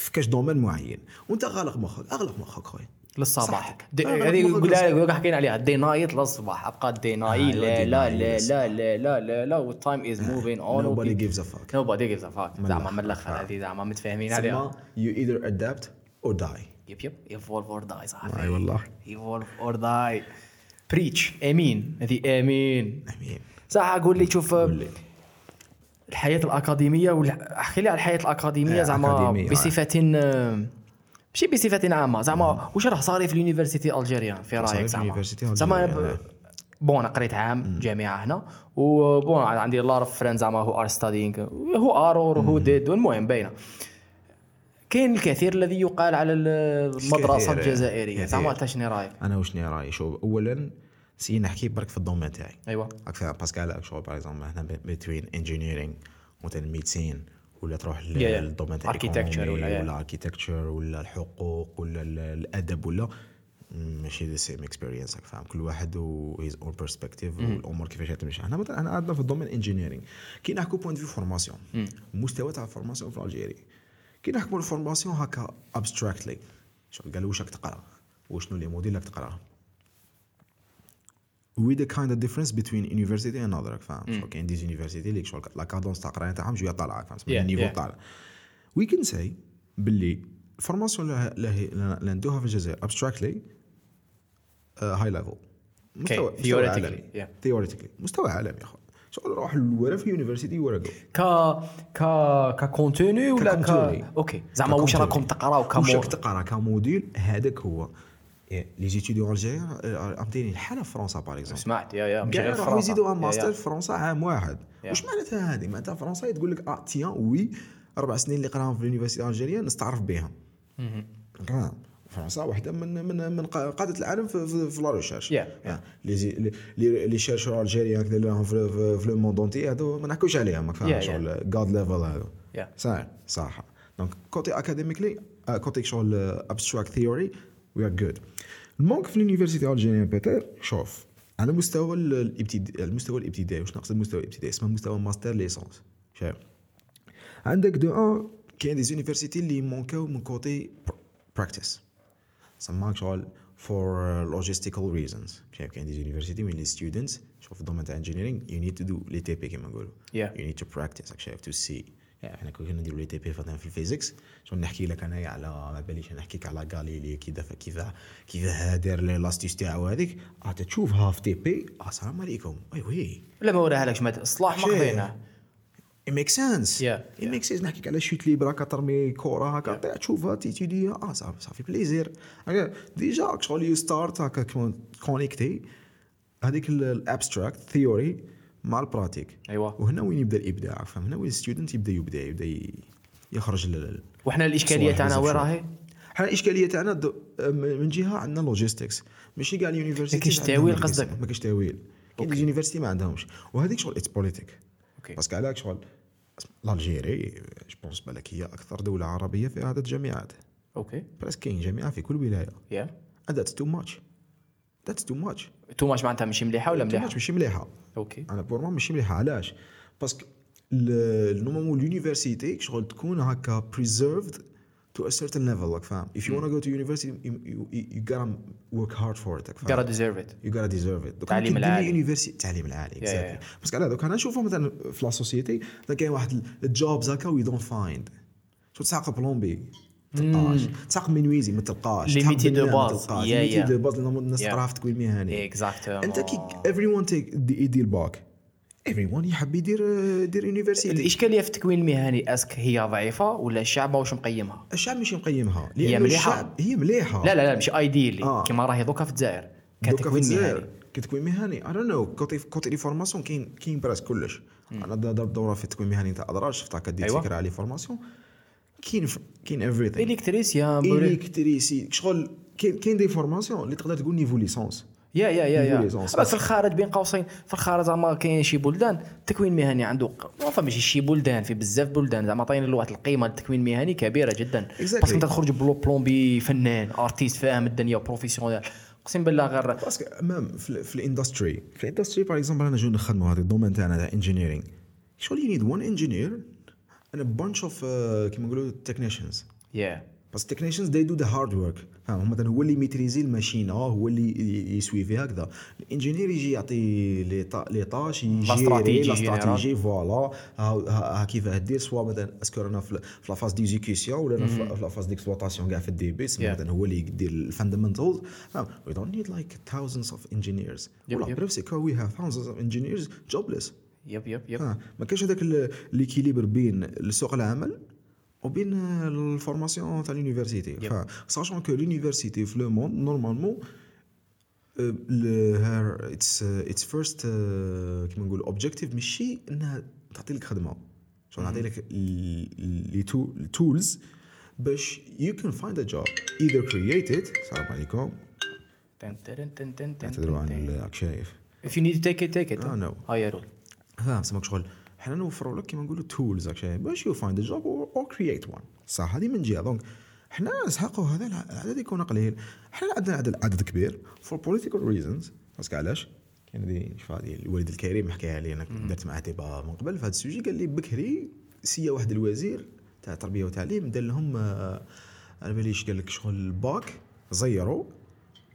في كاش دومين معين. وانت غالق مخك اغلق مخك خويا. للصباح. آه، هذه. لك حكينا عليها. دي نايت للصباح. أبقى دي نايت. أيوة، لا لا لا. لا لا لا لا لا. والتايم از موفين اون gives a fuck. Nobody gives a fuck. من زعما. من الآخر آه. هذه زعما متفاهمين عليها you either adapt or die. yep yep evolve or die صاحبي اي والله. evolve or die preach امين هذه آمين. آمين. صح أقول لي شوف لي. الحياة الأكاديمية ولا أحكي لي على الحياة الأكاديمية آه، زعما آه. بصفة آه، ماشي بصفة عامة زعما واش راه صاري في ال université algérienne؟ في رأيك زعما؟ زعما ب- bon أنا قريت عام جامعة هنا و bon عندي a lot of friends زعما who are studying who are or who did المهم باينة. كاين الكثير الذي يقال على المدرسة الجزائرية. زعما أنت شنو رأيك؟ أنا وشني رأيي؟ شوف اولا si نحكي برك في ال domaine تاعي. ايوا parce que على شغل par exemple هنا بين engineering مثلا médecine ولا تروح. لل domaine تاع ولا- architecture ولا الحقوق ولا ال- الأدب ولا ماشي the same experience فاهم؟ كل واحد و his own perspective والأمور كيفاش تمشي. إحنا مثلا انا عندنا في ال domaine engineering كي نحكوا point في formation المستوى تاع ال formation في l'Algérie كي نحكوا ال formation هكا abstractly قالوا واش راك تقرا؟ وشنو les modules راك تقرا؟ The kind of difference between university and other راك فاهم شغل كاين des university اللي شغل la cadence تاع القرايه تاعهم شوية طالعة فاهم ال niveau. طالع. We can say باللي ال formation اللي ندوها في الجزائر abstractly high level مستوى. ثيوريتيكلي مستوى عالمي يا اخويا شغل روح لورا في اليونيفرسيتي ورا ك ك ككونتوني ولا ك. أوكي زعما واش. راكم تقراو واش كمور راك تقرا كموديل هذاك هو. لي زيتيديون الجزائر عمتيني الحالة في فرنسا باغ اكزومبل سمعت يا يا غير يروحوا فرنسا. يزيدوها يا- ماستر. في فرنسا عام واحد. واش معناتها هذه؟ معناتها فرنسا تقول لك آه تيان وي أربع سنين اللي قراهم في اليونيفرسيتي الجيريان نستعرف بهم. كلام. فرنسا واحدة من من من قا- قادة العالم في في, في لا ريشيرش. Yeah. لي لي- شيرشور الجيريان كذا لهم في في, في لو موند اونتي هذو ما نحكوش عليهم فاهم Yeah. شغل جاد ليفل هذو Yeah. صح. صح دونك كوتي اكاديميكلي كوتي شغل ابستراكت ثيوري وي ار جود المونك في اليونيفرسيتي الجيريان بيتر شوف على مستوى الابتدائي المستوى الإبتدائي واش نقصد المستوى الإبتدائي؟ اسمه مستوى ماستر ليسونس شايف؟ عندك دو أن كاين دي زونيفرسيتي اللي مونكاو من كوتي براكتيس سماك شغل فور لوجيستيكال ريزونز شايف؟ كاين دي زونيفرسيتي وين لي ستودنتس شوف في الدومين تاع انجينيرينغ يو نيد تو دو لي تي بي كيما نقولوا. Yeah. يو نيد تو براكتيس راك شايف تو سي إحنا كنا نديرو لي تي بي مثلا في الفيزيكس شغل نحكي لك انايا على ما باليش نحكيك على غاليلي كيف كيف كيف دار لاستيس تاعو هذيك. عاد تشوفها في تي بي. السلام عليكم. وي وي. لا ما وراها لكش ما الصلاح ما. قضيناه It makes sense. Yeah, It makes sense. نحكيك على chute libre هكا ترمي كورة هكا. طيح تشوفها ت étudiéها آه ça fait ça fait plaisir. Déjà شغل you start هكا connecter هذيك ال abstract theory مع ال pratique. أيوة. وهنا وين يبدأ الإبداع؟ فهم؟ هنا وين ال student يبدأ يبدأ يبدا يخرج لل وحنا الإشكالية تاعنا وين. راهي؟ حنا الإشكالية تاعنا دو- من جهة عندنا logistics ماشي كاع ال université ما كاينش تاويل قصدك؟ ما كاينش تاويل كاين ال université ما عندهمش. وهذيك شغل it's politique okay. Parce que علاك شغل l'Algérie je pense بالك هي أكثر دولة عربية فيها عدد جامعات. Okay. Presque كاين جامعة في كل ولاية. يا and that's too much. That's too much. Too much معناتها ماشي مليحة ولا مليحة؟ much ماشي مليحة. Okay. أنا pour moi ماشي مليحة علاش؟ parce que normalement ال université شغل تكون هكا preserved to a certain level راك فاهم؟ If you wanna go to university you, you, you gotta work hard for it راك فاهم؟ Gotta deserve it. You gotta deserve it. دوك التعليم العالي. Université التعليم العالي yeah. Exactly parce que على دوك أنا نشوفهم مثلا في la société كاين واحد ال jobs هكا we don't find. شو تساق plombier تلقاش. تساق menuisier ما تلقاش. تلقاش. Yeah, ال métiers yeah. de base اللي الناس. تقراها في التكوين المهني Exactement أنت كي everyone take يدير bac. Everyone يحب يدير يدير université الإشكالية في التكوين المهني est-ce que هي ضعيفة ولا الشعب ماهوش مقيمها؟ الشعب ماشي مقيمها. هي. الشعب هي مليحة. لا لا لا مش ايديلي آه. كيما راهي دوكا في الجزائر. كتكوين مهني كتكوين مهني اي دون نو كوتي كوتي لي فورماسيون كاين كاين براس كلش. أنا ضربت دورة في التكوين المهني تاع ادراج شفتها كدير أيوة. فكره على فورماسيون. كاين كاين ايفريثينغ الكتريسيان بوري. الكتريسي شغل كاين كاين دي فورماسيون اللي تقدر تقول نيفو ليسونس يا يا يا يا. في الخارج بين قوسين في الخارج زعما كاين شي بلدان التكوين المهني عنده ق- ما فهمش شي بلدان في بزاف بلدان زعما عطينا له واحد القيمة للتكوين المهني كبيرة جدا. Exactly. بس انت تخرج بلو plombier فنان artiste فاهم الدنيا professionnel اقسم بالله غير parce que même في, في ال industry في ال industry par exemple أنا je نخدموا هذا ال domaine تاعنا تاع engineering شغل you need one engineer and a bunch of uh, كيما نقولوا technicians. yeah بس ال technicians they do the hard work فاهم مثلا هو اللي maîtriser الماشينة هو اللي يسوي فيها هكذا ال engineer يجي يعطي les tâ- les tâches stratégiques لا. stratégiques voilà ها- كيفاه دير soit مثلا est-ce que رانا في la phase d'exécution ولا في la phase d'exploitation كاع في الدي بي Yeah. مثلا هو اللي يدير ال fundamentals we don't need like thousands of engineers ولا. bref c'est que we have thousands of engineers jobless yep yep yep. آه، ما كاينش هذاك l'équilibre بين سوق العمل وبين ال formation تاع. ف sachant que l'université في le monde normalement here its its first كيما نقول objective ماشي انها تعطي لك خدمه شغل تعطي لك les tools باش you can find a job either create it السلام عليكم تن تن تن تن تن تدروا عن تن. ال- راك شايف If you need to take it take it. Ah, no. her role فاهم سمك شغل. حنا نوفروا لك كيما نقولوا tools باش you find job or create one صح هذه من جهة. donc حنا نسحقوا هذا الع- العدد يكون قليل. حنا عندنا عدد عدد كبير for political reasons parce que علاش؟ كاين هذه شوف هذه الوالد الكريم حكاها لي أنا درت معاه débat من قبل في هذا ال sujet. قال لي بكري سيا واحد الوزير تاع التربيه والتعليم دار لهم آه، على باليش قال لك شغل الباك زيروا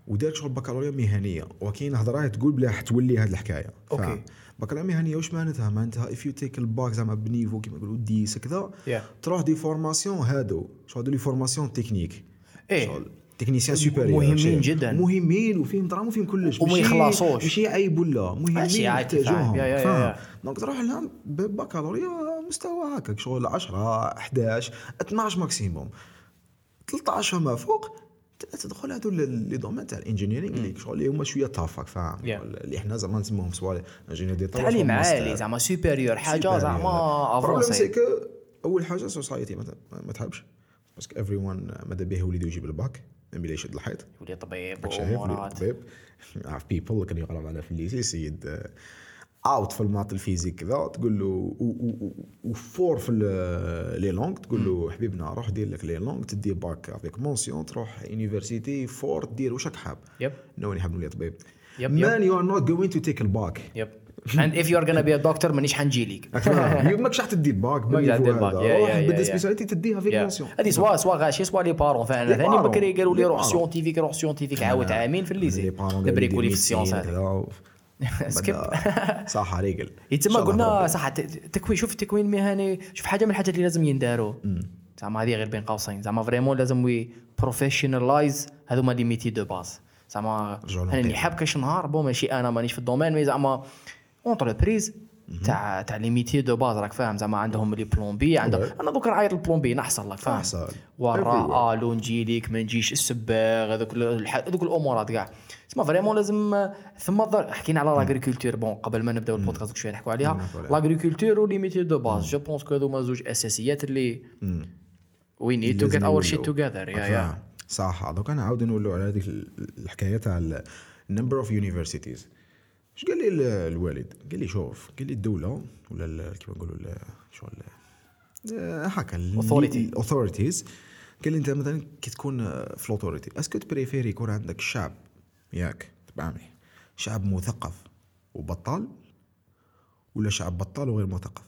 ودار شغل بكالوريا مهنية وكاين هضره تقول بلا حتولي هذه الحكاية. فاهم؟ بكالوريا مهنية واش معناتها معناتها if you take ال bac زعما ب niveau كيما يقولوا dix كذا Yeah. تروح des formations هادو شغل هادو les formations techniques إيه. شغل technicien supérieur مهمين. جداً. مهمين وفيهم دراهم وفيهم كلش وما يخلصوش. ماشي عيب ولا مهمين؟ yeah. donc تروح لهم ببكالوريا مستوى هكاك شغل 10 11 12 maximum 13 فما فوق تدخل هادو ل- les domaines تاع ال engineering اللي شغل اللي هما شوية tough فاهم Yeah. اللي حنا زعما نسموهم soit ingénieur دي تعليم عالي زعما supérieur حاجة زعما avancée quoi أول حاجة society ما تحبش. parce que everyone ماذا به وليدو يجيب الباك بلا يشد الحيط. يولي طبيب وأمورات. طبيب. عارف people كان يقرأ معنا في ال lycée سيد اوت في ال maths ال physique كذا تقول له و fort في les langues تقول له حبيبنا روح دير لك les langues تدي bac avec mention تروح université fort دير واش راك حاب؟ yep. non non حاب نولي طبيب. yep، man you are not going to take ال bac yep. And if you're gonna be a doctor مانيش حنجي ليك. ماكش راح تدي باك ماكش راح تدي باك. بدي يا. سبيساليتي تديها في. مونسيون هذه سوا سوا غاشي سوا لي بارون فانا ثاني. بكري قالوا لي روح. سيونتيفيك روح سيونتيفيك عاود عامين في لي الليزي بارون نبريكولي في السيونس هذه. سكيب صح ريقل يتسمى قلنا صح تكوين شوف التكوين المهني شوف حاجة من الحاجات اللي لازم ينداروا. زعما هذه غير بين قوسين. زعما فريمون لازم وي بروفيشنالايز هذوما لي ميتي دو باز زعما أنا اللي. حاب كاش نهار bon ماشي أنا مانيش في ال domaine mais زعما entreprise تاع تاع les métiers de base راك فاهم. زعما عندهم les plombiers عندهم. أنا دوك نعيط ال plombier نحصل لك فاهم. نحصل. ورا ألو نجي ليك ما نجيش السباغ هذوك الامورات كاع. تسمى vraiment لازم ثم ضر- حكينا على l'agriculture bon قبل ما نبداو البودكاست شوية نحكوا عليها. l'agriculture و les métiers de base je pense que هذوما زوج أساسيات اللي we need to get our. shit together yeah yeah صح. دوك أنا عاود نولوا على هذيك الحكاية تاع ال number of universities اش قال لي ال- الوالد؟ قال لي شوف قال لي الدولة ولا كيما نقولوا شغل آه، هكا. ال authorities قال لي أنت مثلا كي تكون في ال authority est-ce que ت préférer يكون عندك شعب ياك تبعني. شعب مثقف وبطال ولا شعب بطال وغير مثقف؟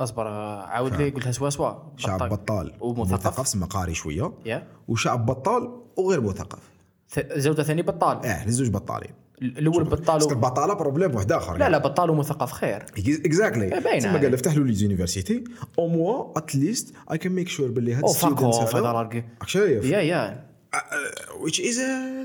أصبر عاود لي قلتها سوا سوا شعب بطال ومثقف. سما قاري شوية. yeah. وشعب بطال وغير مثقف. زوجة ثاني بطال. آه الزوج بطالين. الأول بطال و- البطاله problème واحد آخر لا لا بطال ومثقف خير. exactly تسمى. قال فتح له les universités au moins at least I can make sure باللي half of هذا راك شايف؟ yeah yeah. Which is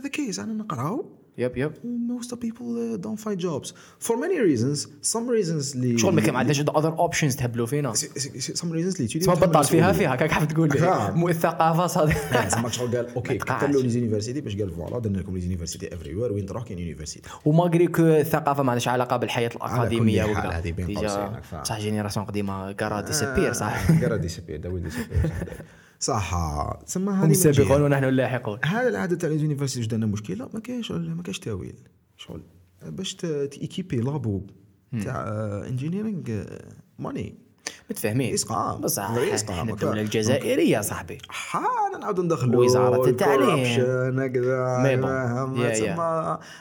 the case أنا نقراو. yep yep most of people uh, don't find jobs. For many reasons. Some reasons اللي شغل ما كان عندهاش اذر اوبشنز تهبلوا فينا. Some reasons اللي تسمى بطال فيها فيها كاك حاب تقول. مو الثقافه صادق زعما شغل قال أوكي له لي زونيفرسيتي باش قال فوالا درنا لكم لي زونيفرسيتي افري وير وين تروح كاين يونيفرسيتي. وماغري كو الثقافه ما عندهاش علاقة بالحياة الأكاديمية وكذا. هذه بين ديجا قوسين، راك فاهم. صح جينيراسيون قديمة كارا ديسابير صح. قرا ديسابير دا ويل ديسابير صح. تسمى هذه هم السابقون. ونحن اللاحقون. هذا العادة تاع لي زونيفرسيتي واش درنا مشكلة؟ ما كاينش ما كاينش تاويل. شغل. باش تيكيبي لابو تاع انجينيرينغ ماني متفاهمين. إسقام. بصح الدولة الجزائرية صاحبي. حانا نعاود ندخلوا وزارة التعليم. هكذا مي بون.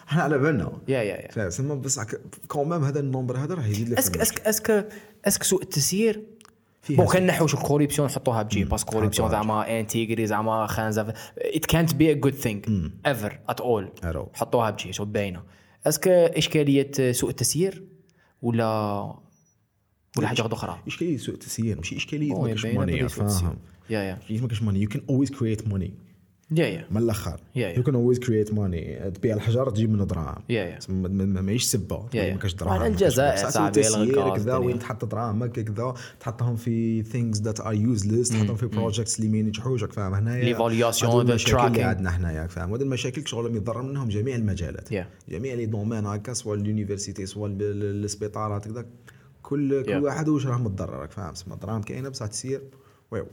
إحنا على بالنا. يا يا يا؟ تسمى بس كومام هذا النمبر هذا راه يزيد لك اسك اسك اسك اسك سوء التسيير بون. كان نحوش الكوريبسيون نحطوها بجيب بس كوريبسيون زعما انتيغري زعما خانزة ات كانت بي ا جود ثينج ايفر ات اول At all. حطوها بجي شو باينة. est-ce que إشكالية سوء التسيير ولا ولا حاجة أخرى؟ إشكالية سوء تسيير ماشي إشكالية ما كاش ماني التسيير. فاهم؟ yeah yeah. ما كاش money you can always create money yeah yeah من الأخر. you can always create money تبيع الحجر تجيب منه دراهم yeah yeah. ماهيش سبة. ما كاش دراهم الجزائر. صاحبي، كذا. وين تحط دراهمك كذا تحطهم في things that are useless تحطهم في projects اللي ما ينجحوش راك فاهم هنايا the المشاكل اللي. عندنا حنايا فاهم وهذه المشاكل شغل يتضرر منهم جميع المجالات Yeah. جميع les domaines هكا سواء ال university سواء ال- ال- السبيطارات كذا كل كل Yeah. واحد واش راه متضرر راك فاهم الدراهم كاينة بصح تسير ويو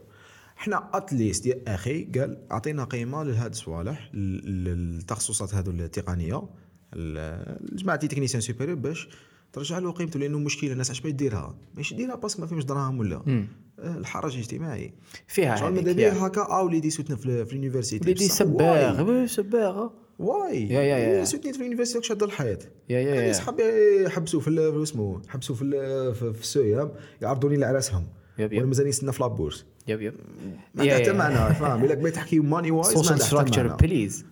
إحنا at least يا أخي قال أعطينا قيمة لهاد الصوالح ل- ل- التخصصات هذو التقنية ال- جماعة techniciens supérieurs باش ترجع له قيمته لأنه مشكلة الناس علاش يديرها؟ ماشي يديرها parce que ما فيهمش دراهم ولا. آه، الحرج الاجتماعي. فيها شغل ماذا يا. بيا هكا آه وليدي سوتنا في في اليونيفرسيتي. وليدي بصح سباغ سباغ واي يا- يا- يا. سوتني في اليونيفرسيتي شاد الحياة. يا- يا- يا. صحابي حبسوا في اسمه حبسوا في في السويام يعرضوني لعراسهم يب- يب. مازال نستنى في لابورس؟ يب يب. ما حتى معنى فاهم؟ إلا بغيت تحكي ماني وايز سوشيال ستراكشر بليز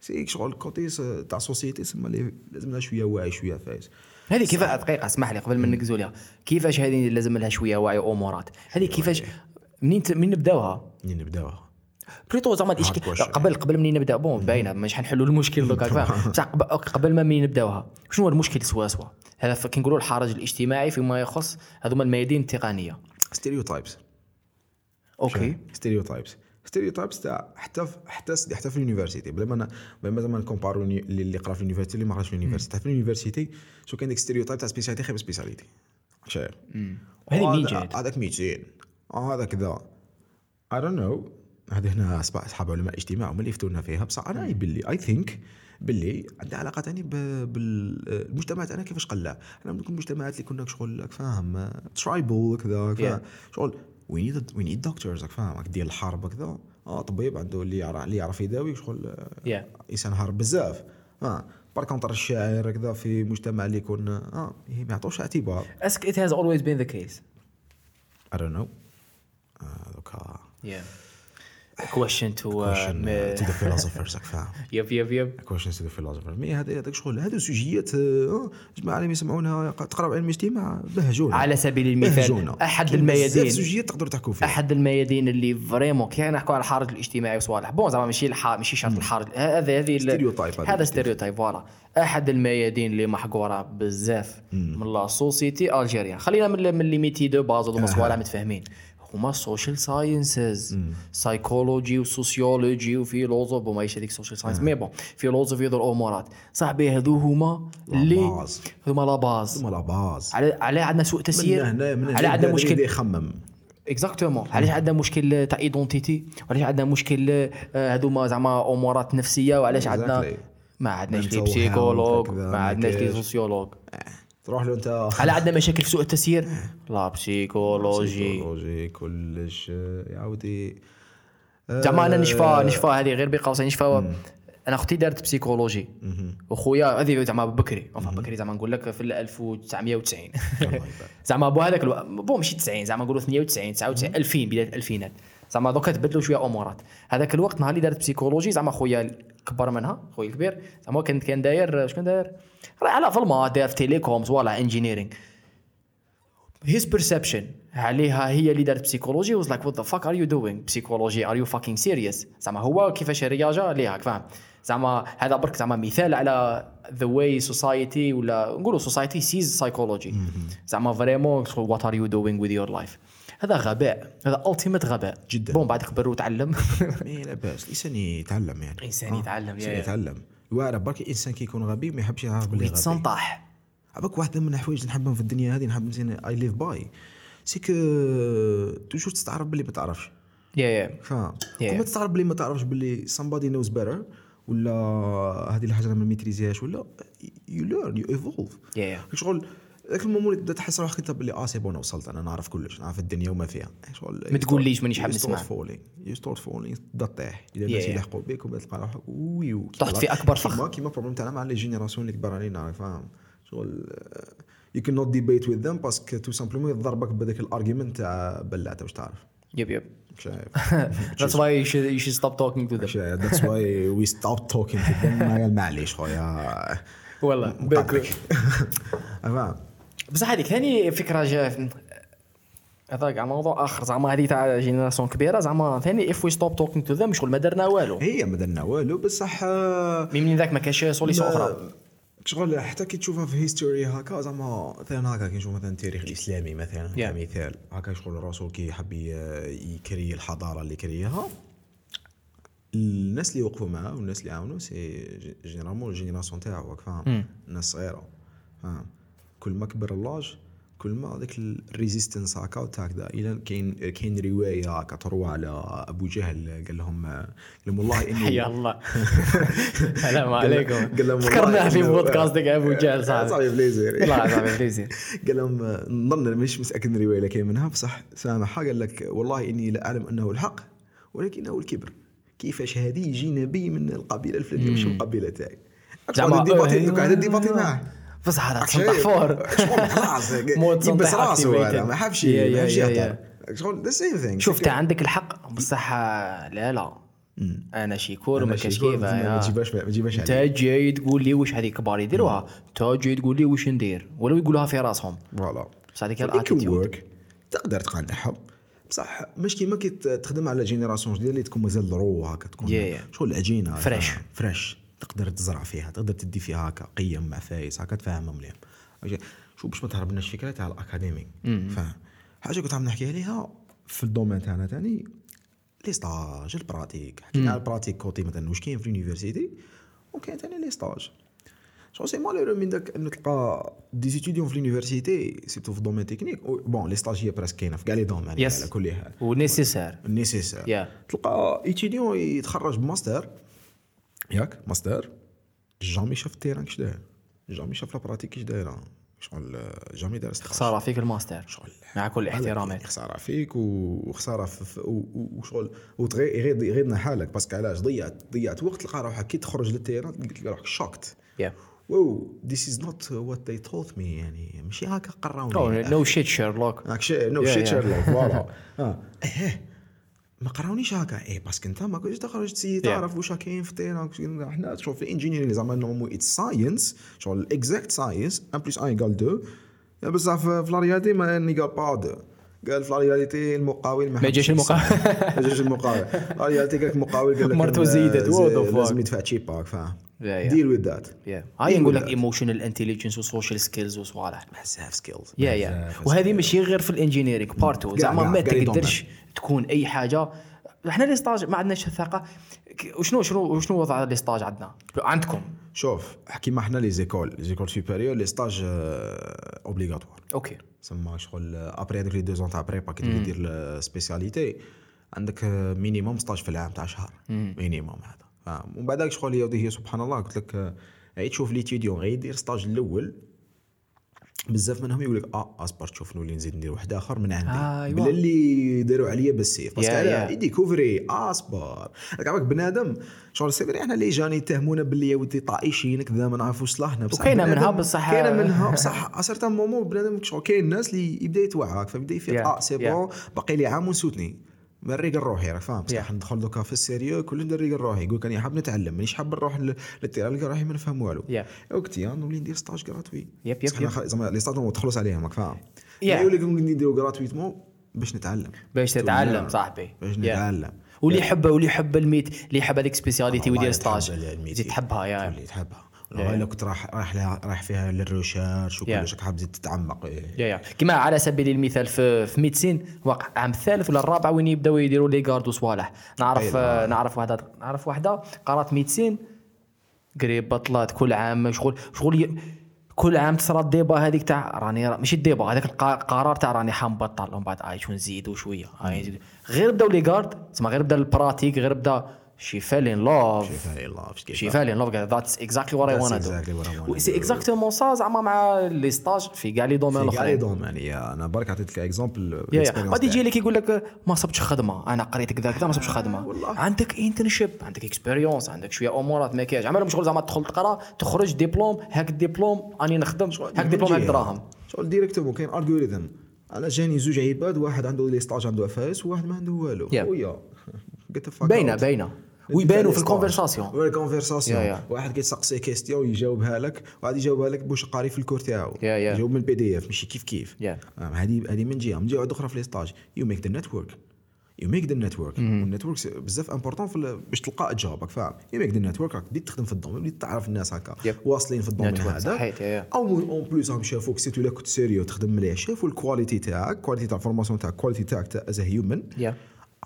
سي شغل كوتي تاع سوسيتي لي لازم لها شوية واعي شوية فايز. هذه كيف؟ دقيقة اسمح لي قبل ما ننقزوا لها كيفاش هذه لازم لها شوية وعي وأمورات؟ هذه كيفاش منين منين نبداوها؟ منين نبداوها؟ plutôt زعما الاشكال. قبل قبل منين نبدا bon باينة مش حنحلوا المشكل دوكا فاهم بصح قب- قبل ما منين نبداوها. شنو هو المشكل سوا سوا؟ هذا ف- كي نقولوا الحرج الاجتماعي فيما يخص هذوما الميادين التقنية. stereotypes okay. stereotypes stereotypes تاع حتى في حتى حتى في ال university. بلا ما بلا ما زعما نكومبارو اللي قرا في ال university اللي ما قراش في ال university. حتى في ال university شو كان ديك stereotype تاع spécialité خير spécialité شاير هذه منين هذا- جات؟ هذاك ميتين. آه هذا كذا. I don't know. هذه هنا أصحاب علماء الاجتماع هما اللي يفتونا فيها بصح أنا باللي I think باللي عندها علاقة ثاني بالمجتمع تاعنا كيفاش قلع إحنا من المجتمعات اللي كنا شغل فاهم tribal كذا Yeah. شغل we need we need doctors فاهم. ديال الحرب كذا آه طبيب عنده اللي يعرف اللي يعرف يداوي شغل آه، إنسان هارب بزاف. آه par contre الشاعر كذا في مجتمع اللي يكون آه ما يعطوش اعتبار. est-ce que it has always been the case I don't know. آه، دوكا. Question to question uh, to the philosophers راك فاهم yep yep yep questions to the philosophers. mais هذا هذاك شغل. هذو سوجيات آه، جماعة اللي يسمعونها تقرا علم الاجتماع بهجونا. على سبيل المثال بهجونا. أحد الميادين. سوجيات تقدروا تحكوا فيها. أحد الميادين اللي vraiment كي نحكوا على الحرج الاجتماعي وصوالح. bon زعما ماشي. ماشي شرط الحرج. هذا هذه stereotype هذا هذا stereotype voilà. أحد الميادين اللي محقورة بزاف من la société algérienne خلينا من les métiers de base هذوما صوالح متفاهمين. هما ال social sciences psychology و sociology و philosophe وما هيش هذيك ال social science mais bon philosophie ذو الامورات صاحبي هذو هما اللي. هما la base. ثم la base. على على عندنا سوء من تسيير. هنا من هنا على عندنا مشكل يخمم. exactement علاش عندنا مشكل تاع identité وعلاش عندنا مشكل آه، هذوما زعما أمورات نفسية وعلاش عندنا. ما عندناش les psychologues ما عندناش les. sociologues تروح له انت. هل عندنا مشاكل في سوء التسيير؟ la psychologie. psychologie كلش يا عودي زعما أنا نشفى نشفى هذه غير بقوسين نشفى. أنا أختي دارت psychologie. وخويا هذه زعما بكري. بكري زعما نقول لك في ال 1990 زعما بو هذاك الوقت بو ماشي 90 زعما نقولوا 98 99 2000 بداية الالفينات زعما دوكا تبدلوا شوية أمورات. هذاك الوقت نهار اللي دارت psychologie زعما خويا كبر منها خويا الكبير زعما كان كان داير شكون داير؟ راه على في ال maths داير في telecoms ولا engineering his perception عليها هي اللي دارت psychologie was like what the fuck are you doing? psychologie are you fucking serious? زعما هو كيفاش رياجا ليها فاهم؟ زعما هذا برك زعما مثال على the way society ولا نقولوا society sees psychology. زعما vraiment what are you doing with your life? هذا غباء هذا ultimate غباء. جداً. bon بعد كبر وتعلم. mais لا باس. الإنسان يتعلم يعني. الإنسان آه، يتعلم، الإنسان yeah. يتعلم. واعرف برك الإنسان كي يكون غبي ما يحبش يعرف باللي غبي. يتسنطح عباك واحدة من الحوايج اللي نحبهم في الدنيا هذه نحب نزين I live by c'est que toujours تستعرف باللي ما تعرفش. yeah yeah. فاهم ما تستعرف باللي ما تعرفش باللي somebody knows better ولا هذه الحاجة ما ميتريزيهاش ولا you learn you evolve yeah yeah. شغل ذاك ال moment اللي تحس روحك أنت باللي آه c'est bon وصلت أنا نعرف كلش نعرف الدنيا وما فيها. شغل ما تقوليش مانيش حاب نسمع. falling you start falling تبدأ طيح إذا الناس. يلحقوا بك وبدا تلقى روحك ويو طحت في أكبر فخ. كيما problème تاعنا مع les générations اللي كبار علينا فاهم؟ شغل يو كان نوت ديبيت وذ ذم باسكو تو سامبلومون يضربك بهذاك ال argument تاع بلعته واش تعرف. yep yep شايف. That's why you should you should stop talking to them. That's why we stopped talking to them. معليش خويا. والله. فاهم بصح هذيك ثاني فكرة جا هذا كاع موضوع آخر. زعما هذه تاع génération كبيرة. زعما ثاني if we stop talking to them شغل ما درنا والو. هي ما درنا والو بصح آه، mais منين ذاك ما كاش solution أخرى؟ شغل حتى كي تشوفها في history هكا زعما مثلا هكا كي نشوف مثلا التاريخ الإسلامي مثلا Yeah. كمثال هكا شغل الرسول كي حب يكري الحضارة اللي كريها. الناس اللي وقفوا معاه والناس اللي عاونوا c'est généralement ال génération تاعو فاهم؟ الناس صغيرة فاهم؟ كل ما كبر l'âge كل ما هذاك ال résistance هكا وتاع كذا إلى كاين كاين رواية هكا تروى على أبو جهل قال لهم قال لهم والله اني حيا الله. السلام عليكم. قال لهم والله فكرنا في بودكاستك أبو جهل صاحبي صاحبي plaisir. والله صاحبي plaisir. قال لهم نظن مش متأكد من الروايه اللي كاين منها بصح سامحها قال لك والله إني لا أعلم أنه الحق ولكنه الكبر. كيفاش هذه يجي نبي من القبيلة الفلانية؟ مش من القبيلة تاعي. زعما- débattait معاه بصح هذا؟ تسنطح fort شغل خلاص يبس راسه. هذا ما حبش ما حبش يهضر شغل the same thing شوف انت عندك الحق. بصح لا لا. أنا شيكور وما كاش كيفه ما. تجيبهاش ما تجيبهاش أنت جاي تقول لي واش هذه كبار يديروها؟ أنت جاي تقول لي واش ندير؟ ولا يقولوها في راسهم. voilà. بصح هذيك ال attitude. تقدر تقنعهم. بصح مش كيما كي تخدم على génération جديدة اللي تكون مازال ضرو هكا تكون Yeah. شغل عجينه Fresh. fresh تقدر تزرع فيها تقدر تدي فيها هكا قيم ma fach هكا تفهمهم لهم okay. شو باش ما تهربناش فكره تاع ال académie فاهم؟ حاجة كنت عم نحكي عليها في ال domaine تاعنا تاني les stages ال pratique. حكينا على ال pratique côté مثلا واش كاين في ال université؟ وكاين تاني les stages. شغل c'est malheureux من داك انه تلقى des étudiants في l'université surtout في domaine technique bon les stages هي presque كاينة في كاع les domaines. على كل حال و nécessaire nécessaire Yeah. تلقى étudiant يتخرج بماستر ياك master؟ jamais شاف ال terrain كيش داير. jamais شاف la pratique كيش دايرة. شغل jamais دار خسارة فيك الماستر. شغل. مع كل احترامي خسارة فيك وخسارة في وشغل. وتغير يغيض حالك. parce que علاش؟ ضيعت ضيعت وقت تلقى روحك كي تخرج لل terrain قلت لك روحك choquette wow this is not what they taught me. يعني ماشي هكا قراوني no shit Sherlock no shit. Sherlock voilà ما قراونيش هكا. إيه باسكو أنت ما كنتش تخرج تسي تعرف واش كاين في التيران حنا شغل في الإنجينيرينغ زعما نورمالمون اتس ساينس شغل الاكزاكت ساينس ان بلس ان ايكال دو بصح في لا رياليتي ما نيكال با دو قال في لا رياليتي المقاول ما حبش المقاول. ما يجيش المقاول. لا رياليتي قال لك المقاول قال لك مرتو لا- زيدت. لازم يدفع تشيباك فاهم؟ Yeah, yeah. ديل وذ ذات هاي نقول لك ايموشنال انتليجنس وسوشيال سكيلز وصوالح بزاف سكيلز يا يا وهذه ماشي غير في الإنجينيرينغ بارتو زعما ما تقدرش تكون أي حاجة. إحنا les stages ما عندناش الثقه وشنو شنو وشنو وضع les stages عندنا؟ عندكم. شوف كيما حنا les écoles les écoles supérieures les stages obligatoires okay سما شغل après هذوك les deux ans تاع prépa كي تبي دير spécialité عندك minimum stage في العام تاع شهر. minimum هذا. ومن بعد شغل هي هي سبحان الله قلت لك آه، عيد تشوف l'étudiant. غير يدير stage الأول. بزاف منهم يقول لك آه أصبر تشوف نولي نزيد ندير واحد آخر من عندي. أيوة. بلا اللي داروا عليا بالسيف parce que علاه يا. ي découvrir أصبر. راك عارف بنادم. شغل c'est vrai إحنا اللي جاني يتهمونا باللي يا ودي طائشين كذا ما نعرفوا صلاحنا بصح بنادم- منها بصح- كاينة منها بصح. à certains moments بنادم شغل كاين الناس اللي يبدأ يتوعاك فيبدأ يفيق يا- آه si. bon باقي لي عام ونسوتني. مريق روحي راك فاهم. بصح ندخل دوكا في ال sérieux كل نريق روحي يقول لك أنا حاب نتعلم مانيش حاب نروح لل- لل terrain نلقى روحي ما نفهم والو. وقتي نولي ندير stage gratuit. yep- yep- yep. زعما les stages تخلص عليهم راك فاهم. يقول لك نديرو gratuitement باش نتعلم. باش تتعلم صاحبي. باش. نتعلم. واللي يحب واللي يحب الميت اللي يحب هذيك spécialité ويدير stage. تحبها yeah. تولي تحبها. الا كنت راح رايح لها رايح فيها لل recherche. وكلش راك حاب تزيد تتعمق إيه. يا كما على سبيل المثال في في médecine واقع عام الثالث ولا الرابع وين يبداو يديروا les gardes وصوالح نعرف. آه، نعرف واحدة نعرف واحدة قرات ميدسين قريب بطلات كل عام شغل شغل ي... كل عام تصرى الديبا هذيك تاع راني را- ماشي الديبا هذاك الق- القرار تاع راني حنبطل ومن بعد اي شو نزيدوا شوية نزيدوا. غير بداو لي غارد تسمى غير بدأ البراتيك غير بدأ فال ان لوف شي فاي الله فاش شي فال ان لوف ذاتس اكزاكتلي وات اي That's وأنا exactly what I wanna do. سي اكزاكتومون سا زعما مع لي ستاج في كاع لي دومين في كاع لي الاخرين دومين يا أنا برك عطيتك اكزومبل غادي يجي لك يقول لك ما صبتش خدمه أنا قريت كذا كذا ما صبتش خدمه. عندك internship عندك expérience عندك شوية امورات ما كاينش عمرهم شغل زعما تدخل تقرا تخرج ديبلوم هاك الدبلوم راني نخدم هاك ديبلوم هاك دراهم شغل directement كاين algorithm أنا جاني زوج عباد واحد عنده les stages عنده فاس وواحد ما عنده والو. خويا باينه. باينه ويبانوا في ال conversation. oui ال conversation. واحد كيتسقسي question يجاوبها لك وعاد يجاوبها لك بوش قاري في ال cours تاعو. يجاوب من ال PDF ماشي كيف كيف. yeah. آه، هذه هذه من جهة. من جهة أخرى في les stages you make the network you make the network وال network بزاف important في باش تلقى job راك فاهم؟ you make the network راك بديت تخدم في ال domaine بديت تعرف الناس هكا. واصلين في ال domaine هذا. أو en plus راهم شافوك surtout لا كنت sérieux تخدم مليح. شافوا ال qualité تاعك qualité تاع ال formation تاعك qualité تاعك as human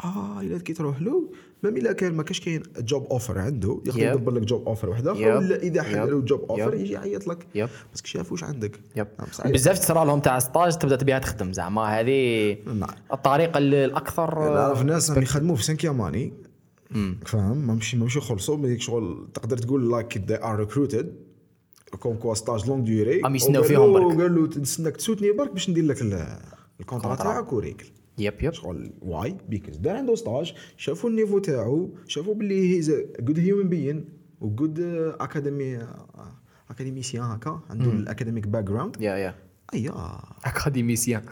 آه إلا كي تروح له même إلا كان ما كاش كاين job offer عنده يقدر Yep. يدبر لك job offer واحد اخر Yep. ولا إذا حل Yep. له job offer. يجي يعيط لك Yep. parce que شاف واش عندك yep نعم،. بزاف تصرى لهم تاع ستاج تبدأ تبيها تخدم زعما هذه نعم. الطريقة ال- الأكثر نعرف ناس اللي يخدموا في سانكيام اني فاهم ما مشي ما مشي يخلصوا مي شغل تقدر تقول لايك they ار ريكروتد كوم كوا ستاج لونغ ديوري عم يستناو فيهم برك. قال له نستناك تسوتني برك باش ندير لك ال- الكونترا تاعك وريكل يب يب شغل واي بيكوز دار عنده ستاج شافوا النيفو تاعو. شافوا باللي هيز جود هيومن بين وجود اكاديمي académicien هكا. عنده ال academic background يا يا ايا académicien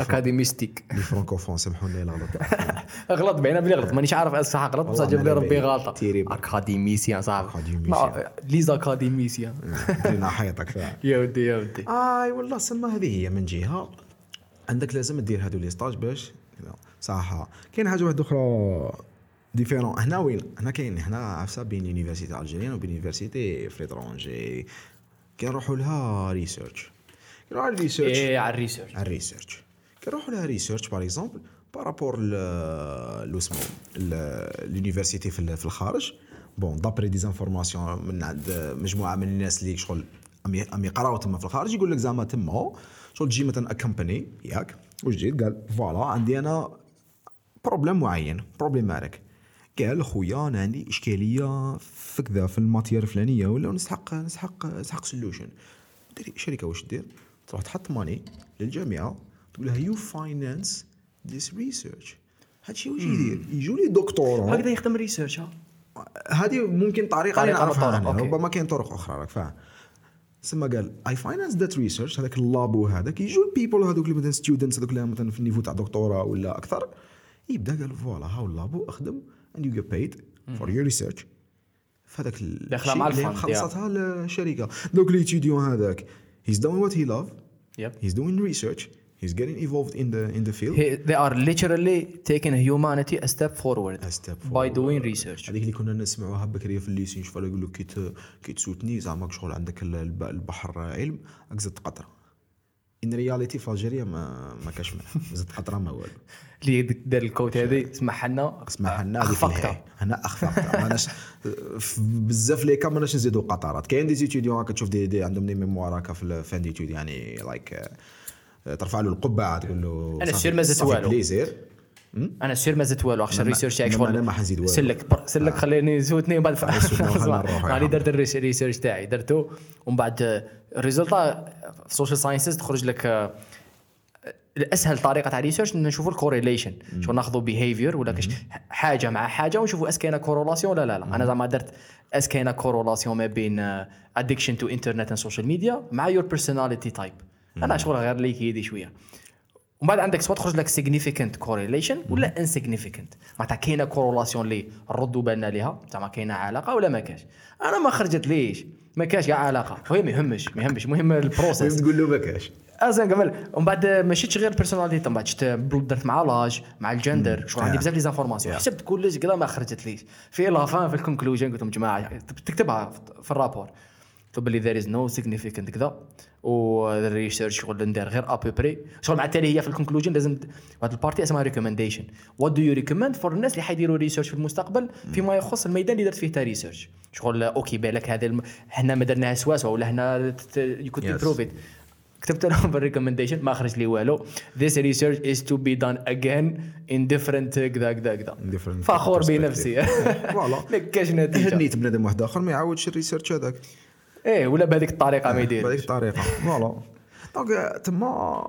académistique les francophones سامحوني لا غلط غلط بعينا بلي غلط. مانيش عارف صح غلط. بصح جاب لي ربي. غلطة. برك. académicien صاحبي académicien. ما- les académiciens درينا حيطك فيها. يا ودي يا ودي. آي والله سما هذه هي من جهة. عندك لازم دير هادو les stages باش صح كاين حاجة واحدة أخرى différent هنا وين؟ هنا كاين هنا عفسة بين université algérienne وبين université في l'étranger كي نروحوا لها research كي نروحوا لل research إيه على ال research على ال research كي نروحوا لها research par exemple par rapport لو اسمو l'université في الخارج. bon d'après des informations من عند مجموعة من الناس اللي شغل أم يقراو تما في الخارج يقول لك زعما تما شغل تجي مثلا company ياك؟ واش جيت؟ قال voilà عندي أنا problème معين problématique قال خويا أنا عندي إشكالية في كذا في ال matière الفلانية ولا نسحق نسحق نسحق solution ديري شركة واش دير تروح تحط money للجامعة تقول لها you finance this research هادشي واش يدير؟ يجوا لي دكتوراه هكذا يخدم research هذه ممكن طريقة اللي نعرفها. ربما كاين طرق أخرى راك فاهم. ثم قال I finance that research هذاك ال labo هذاك يجوا ال people هذوك اللي مثلا students هذوك اللي مثلا في ال niveau تاع دكتوراه ولا أكثر. يبدأ قال voilà هاو ال labo أخدم and you get paid for your research. فهذاك داخلة مع ال fund، خلصتها الشركة دوك l'étudiant هذاك he's doing what he love. Yep. he's doing research. He's getting involved in the in the field. He- they are literally taking humanity a step forward A step by forward. doing research. هذيك اللي كنا نسمعوها بكري في ال lycée شوف يقول لك كي كي تسوتني زعما شغل عندك ال- الب- البحر علم راك زدت قطرة. in reality في Algeria ما ما كاش زدت قطرة ما والو. اللي دار ال quote هذه؟ سمح لنا اسمح لنا. النهاية. هنا اخفقتها ماناش بزاف les cas ماناش نزيدو قطرات. كاين des étudiants هكا تشوف دي, دي عندهم دي ميموار هكا في fin d'études يعني like ترفع له القبعة تقول له أنا صافي- sûr ما زدت والو. أنا sûr ما زدت والو أخشى ال research تاعك أنا ما- أنا ما حنزيد والو. سلك بر- سلك خليني نسوتني ومن بعد راني. درت ال res- ال research تاعي درته. ومن بعد ال résultat في ال social sciences تخرج لك آه، الأسهل طريقة تاع research نشوفوا ال correlation شغل ناخذوا behavior ولا كاش حاجة مع حاجة ونشوفوا est-ce كاينة corrélation ولا لا لا. أنا زعما درت est-ce كاينة corrélation ما بين addiction to internet and social media مع your personality type أنا شغل غير l'idée شوية. ومن بعد عندك سواء تخرج لك significant correlation ولا insignificant معناتها كاينة corrélation اللي نردوا بالنا ليها زعما كاينة علاقة ولا ما كاش؟ أنا ما خرجت ليش؟ ما كاش كاع علاقة. وهي ما يهمش ما يهمش المهم ال process تقول له ما كاش. أزين قبل. ومن بعد ما شفتش غير personality من بعد شفت درت مع l'âge مع الجندر. شغل عندي. بزاف les informations حسبت كلش كذا ما خرجت ليش. في la fin في ال conclusion قلت لهم جماعة تكتبها في ال rapport قلت باللي there is no significant كذا. وال research شغل ندير غير à peu près شغل مع التالي هي في ال conclusion لازم هذه ال partie اسمها recommendation what do you recommend for الناس اللي حيديروا research في المستقبل فيما يخص الميدان اللي درت فيه تا research شغل okay بالك هذا الم... هنا ما درناها سوا ولا هنا you could. improve it كتبت لهم بال recommendation ما خرج لي والو. This research is to be done again in different كذا كذا كذا. فخور. بنفسي. voilà. ما كاش نتيجة. هنيت بنادم واحد آخر ما يعاودش ال research هذاك. إيه ولا بهذيك الطريقة ما بهذيك يديرش. الطريقة. voilà. donc تما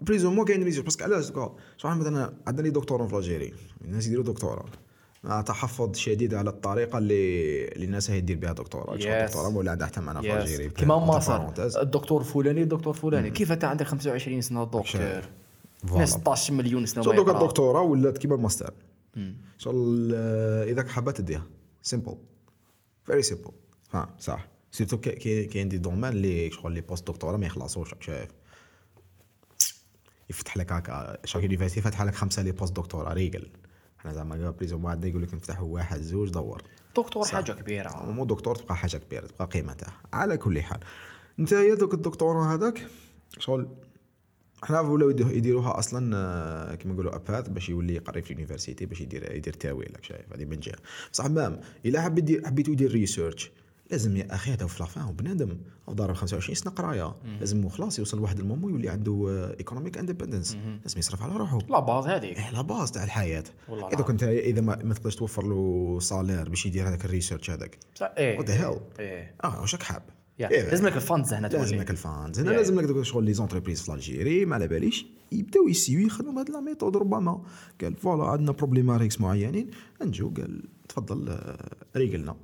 présentement كاين research parce que علاش دوكا؟ شغل مثلا عندنا les doctorants في l'Algérie الناس يديروا دكتوراه مع تحفظ شديد على الطريقة اللي اللي الناس هي دير بها دكتوراه Yes. دكتوراه ولا عندها حتى معنا في l'Algérie كيما مصر parenthèses. الدكتور فلاني الدكتور فلاني كيف أنت عندك 25 سنة دكتور؟ voilà. ناس 16 مليون سنة ما دوكا. الدكتوراه ولات كيما الماستر. شغل آه، اذا حابه تديها. simple very simple ها صح. surtout كاين des domaines اللي شغل les postes دكتوراه ما يخلصوش شايف يفتح لك هكا chaque université فاتحه لك خمسه les postes دكتوراه règle إحنا زعما présent ما عندنا يقول لك نفتحوا واحد زوج دور دكتور حاجة كبيره مو دكتور تبقى حاجة كبيره تبقى قيمه تاعها على كل حال انت يا دوك الدكتوراه هذاك شغل حنا ولاو يديرو- يديروها أصلا كيما نقولوا اباث باش يولي يقري في ال université باش يدير يدير تاويل شايف هذه من جهه بصح même الا حبيت حبيتو يدير research لازم يا أخي هذا في la fin بنادم هو ضارب 25 سنه قراية. لازم خلاص يوصل لواحد المومو يولي عنده economic independence لازم يصرف على روحه. la base هذيك. إيه la base تاع الحياة. إذا. كنت إذا ما, ما تقدرش توفر له salaire باش يدير هذاك ال research هذاك. إيه. The hell؟ إيه. آه واش راك حاب إيه، لازم لك ال funds هنا لازم تولي لك ال funds هنا. لازم لك شغل les entreprises في l'Algérie ما على باليش. يبداو يسيو يخدموا بهاد la méthode ربما. قال voilà عندنا problématiques معينين. نجو قال تفضل آه، ريقلنا.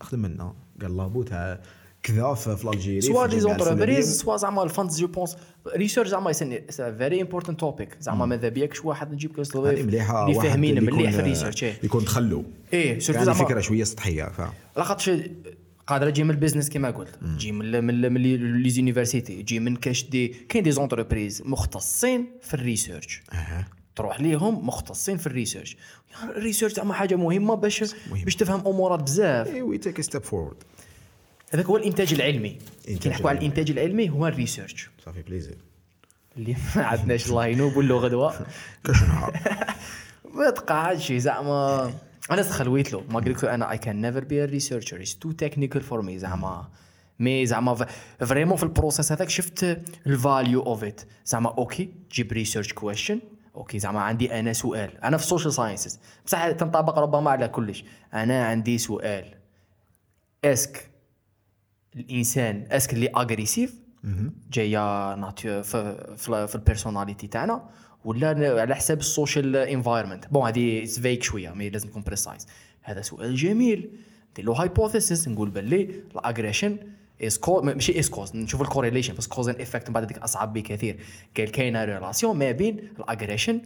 خدم لنا قال labo تاع كذا في l'Algérie سوا الجامعة entreprise. سوا زعما ال funds je pense research زعما very important topic زعما ماذا بيكش واحد نجيب كاش ضيف مليحه اللي فاهمين مليح في ال research إيه يكون دخلو إيه يعني زعما فكره شوية سطحيه فاهم لاخاطش قادره تجي من ال business كما قلت تجي من من من les universités تجي من كاش des كاين des entreprises مختصين في ال research تروح ليهم مختصين في ال research. يعني ال research زعما حاجة مهمة باش مهم. باش تفهم امورات بزاف. we take step forward هذاك هو الإنتاج العلمي. كي نحكوا على. الإنتاج العلمي هو ال research. ça fait plaisir اللي ما عندناش الله ينوب له غدوة. كاش نهار. ما تقعدش زعما. أنا تخلويت له ما قلت له أنا I can never be researcher it's too technical for me زعما. mais زعما vraiment في ال process هذاك شفت ال value of it زعما okay جيب research question okay زعما عندي أنا سؤال. أنا في ال social sciences بصح تنطبق ربما على كلش. أنا عندي سؤال. est-ce que الإنسان est-ce que il est agressif جاية natif في, في, في ال personality تاعنا ولا على حساب ال social environment bon هذه vague شوية mais لازم نكون precise هذا سؤال جميل. ندير له hypothesis نقول باللي ال aggression as ماشي as cause نشوف ال correlation بس cause and effect بعد هذيك أصعب بكثير. قال كاينة relation ما بين ال aggression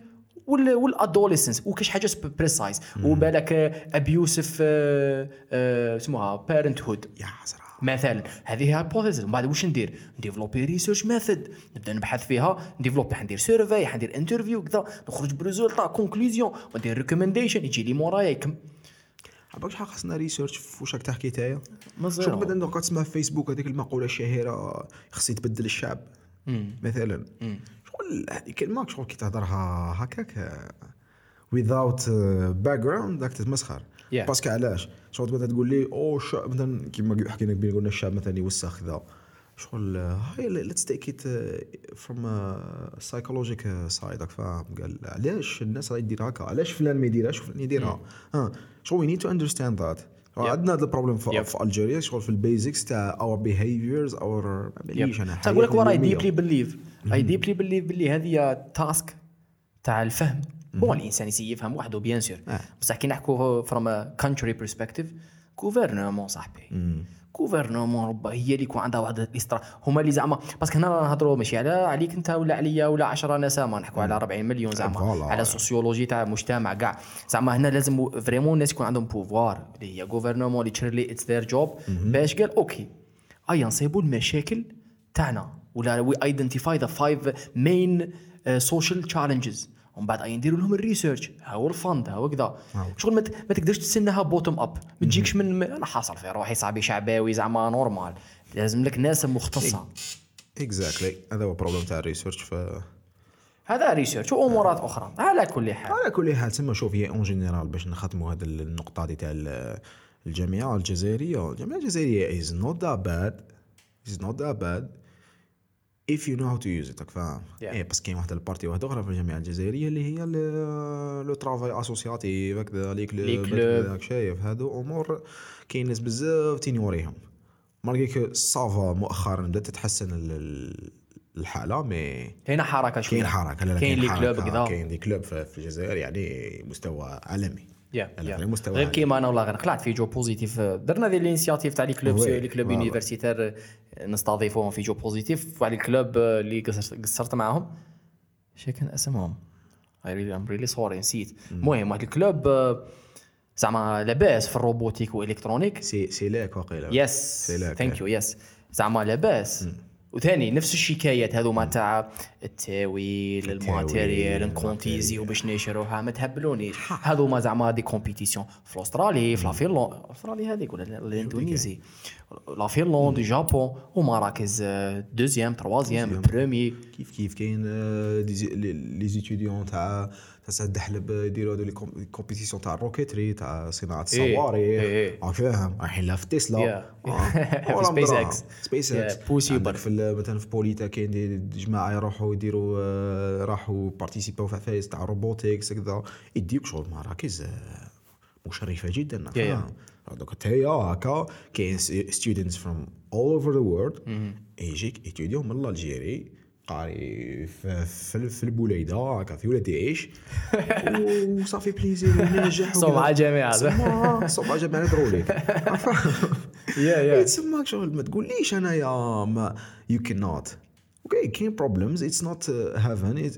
و ال adolescence وكاش حاجة precise وبالك abusive اسمها parenthood يا حسره مثلا هذه hypothesis ومن بعد واش ندير؟ ن développer research method نبدأ نبحث فيها. ن développer حندير survey حندير interview كذا. نخرج ب résultat conclusion وندير recommendation يجي لي مورايا عباك شحال خاصنا research في واش راك تحكي تايا. شنو بدا نبقى تسمع في فيسبوك هذيك المقولة الشهيرة خصني تبدل الشعب مثلا. شغل هذه كلمة شغل كي تهضرها هكاك without background راك تتمسخر. Yeah. parce que علاش؟ شغل تقول لي أو الشعب مثلا كيما حكينا قبيل قلنا الشعب مثلا يوسخ كذا شغل هاي let's take it from psychologic side راك فاهم قال علاش الناس راهي دير هكا؟ علاش فلان ما يديرهاش وفلان يديرها. ها شغل وي نيد تو اندرستاند ذات عندنا هذا البروبليم في. في الجيريا شغل في البيزكس تاع اور بيهيفيرز اور ماليش أنا تقول لك ورا اي حياتنا ديبلي. بليف اي ديبلي بليف باللي هذه تاسك تاع الفهم. بون الإنسان يسي يفهم وحده بيان سور آه. بصح كي نحكوا فروم كونتري برسبكتيف غوفرنمون صاحبي. غوفرنمون ربا هي اللي يكون عندها واحد الاسترا هما اللي زعما باسكو هنا نهضروا ماشي على عليك انت ولا عليا ولا 10 نسامه نحكوا على 40 مليون زعما. على السوسيولوجي تاع المجتمع كاع. زعما هنا لازم vraiment الناس يكون عندهم pouvoir اللي هي gouvernement اللي تشري it's their job باش قال okay ايا نصيبوا المشاكل تاعنا ولا we identify the five main social challenges ومن بعد أي نديروا لهم ال research. ها هو ال fund ها هو كذا. شغل ما تقدرش تستناها bottom up ما تجيكش من أنا حاصل في روحي صاحبي شعباوي زعما normal لازم لك ناس مختصة. exactly هذا هو ال problème تاع ال research ف هذا research وأمورات أخرى. على كل حال. على كل حال تسمى شوف هي en général باش نختموا هذه النقطة دي تاع ال- الجامعة الجزائرية. الجامعة الجزائرية is not that bad. Is not that bad. If you know how to use it راك فاهم؟ Yeah. إيه بس كاين واحدة ال partie واحدة أخرى في الجامعة الجزائرية اللي هي le travail associatif هكذا les les clubs. شايف هادو أمور كاين ناس بزاف ت ignorer هم malgré que ça va مؤخرا بدأت تتحسن ال- ال- الحالة مي هنا حركة شوية. كاين حركة كاين لي كلوب كاين دي كلوب في الجزائر يعني مستوى عالمي. يا مستوى غير. كيما أنا والله غير. قلعت في جو بوزيتيف درنا ذي الانسياتيف تاع لي كلوب لي كلوب. يونيفرسيتير نستضيفوهم في جو بوزيتيف وعلى الكلوب اللي قصرت معاهم. شي كان أسمهم. اي ريلي ام ريلي سوري نسيت. المهم واحد الكلوب آه، زعما لاباس في الروبوتيك والكترونيك سي سي لاك واقيلا. يس ثانك يو يس زعما لاباس. وثاني نفس الشكايات هذوما تاع التاويل الماتيريال نكونتيزي وباش نشروها. ما تهبلونيش هذوما زعما دي كومبيتيسيون. في استرالي في لافينلاند أسترالي هذيك ولا الاندونيزي لافينلاند جابون. ومراكز دوزيام تروازيام بروميي كيف كيف كاين آه، لي زيتيديون تاع سعد الحلب يديروا هذو لي كوم- كومبيتيسيون تاع الروكيتري تاع صناعة إيه، الصواريخ إيه. راك فاهم رايحين لها في تسلا Yeah. آه. في ولا سبيس. إكس. سبيس إكس. عندك في مثلا في بوليتا كاين جماعة يروحوا يديروا آه، راحوا بارتيسيباو في عفايس تاع روبوتكس هكذا يديوك شغل مراكز آه، مشرفة جدا. فاهم دوك تايا هكا كاين ستودنتس فروم اول اوفر ذا وورلد يجيك ايتيديو من الجيري قاري في, في, في البوليدة هكا في ولاد يعيش وصافي بليزير ونجح صوم مع الجامعة. صوم مع جامعه درولي يا يا تسماك شغل ما تقوليش انايا ما يو كان نوت أوكي كاين بروبلمز اتس نوت heaven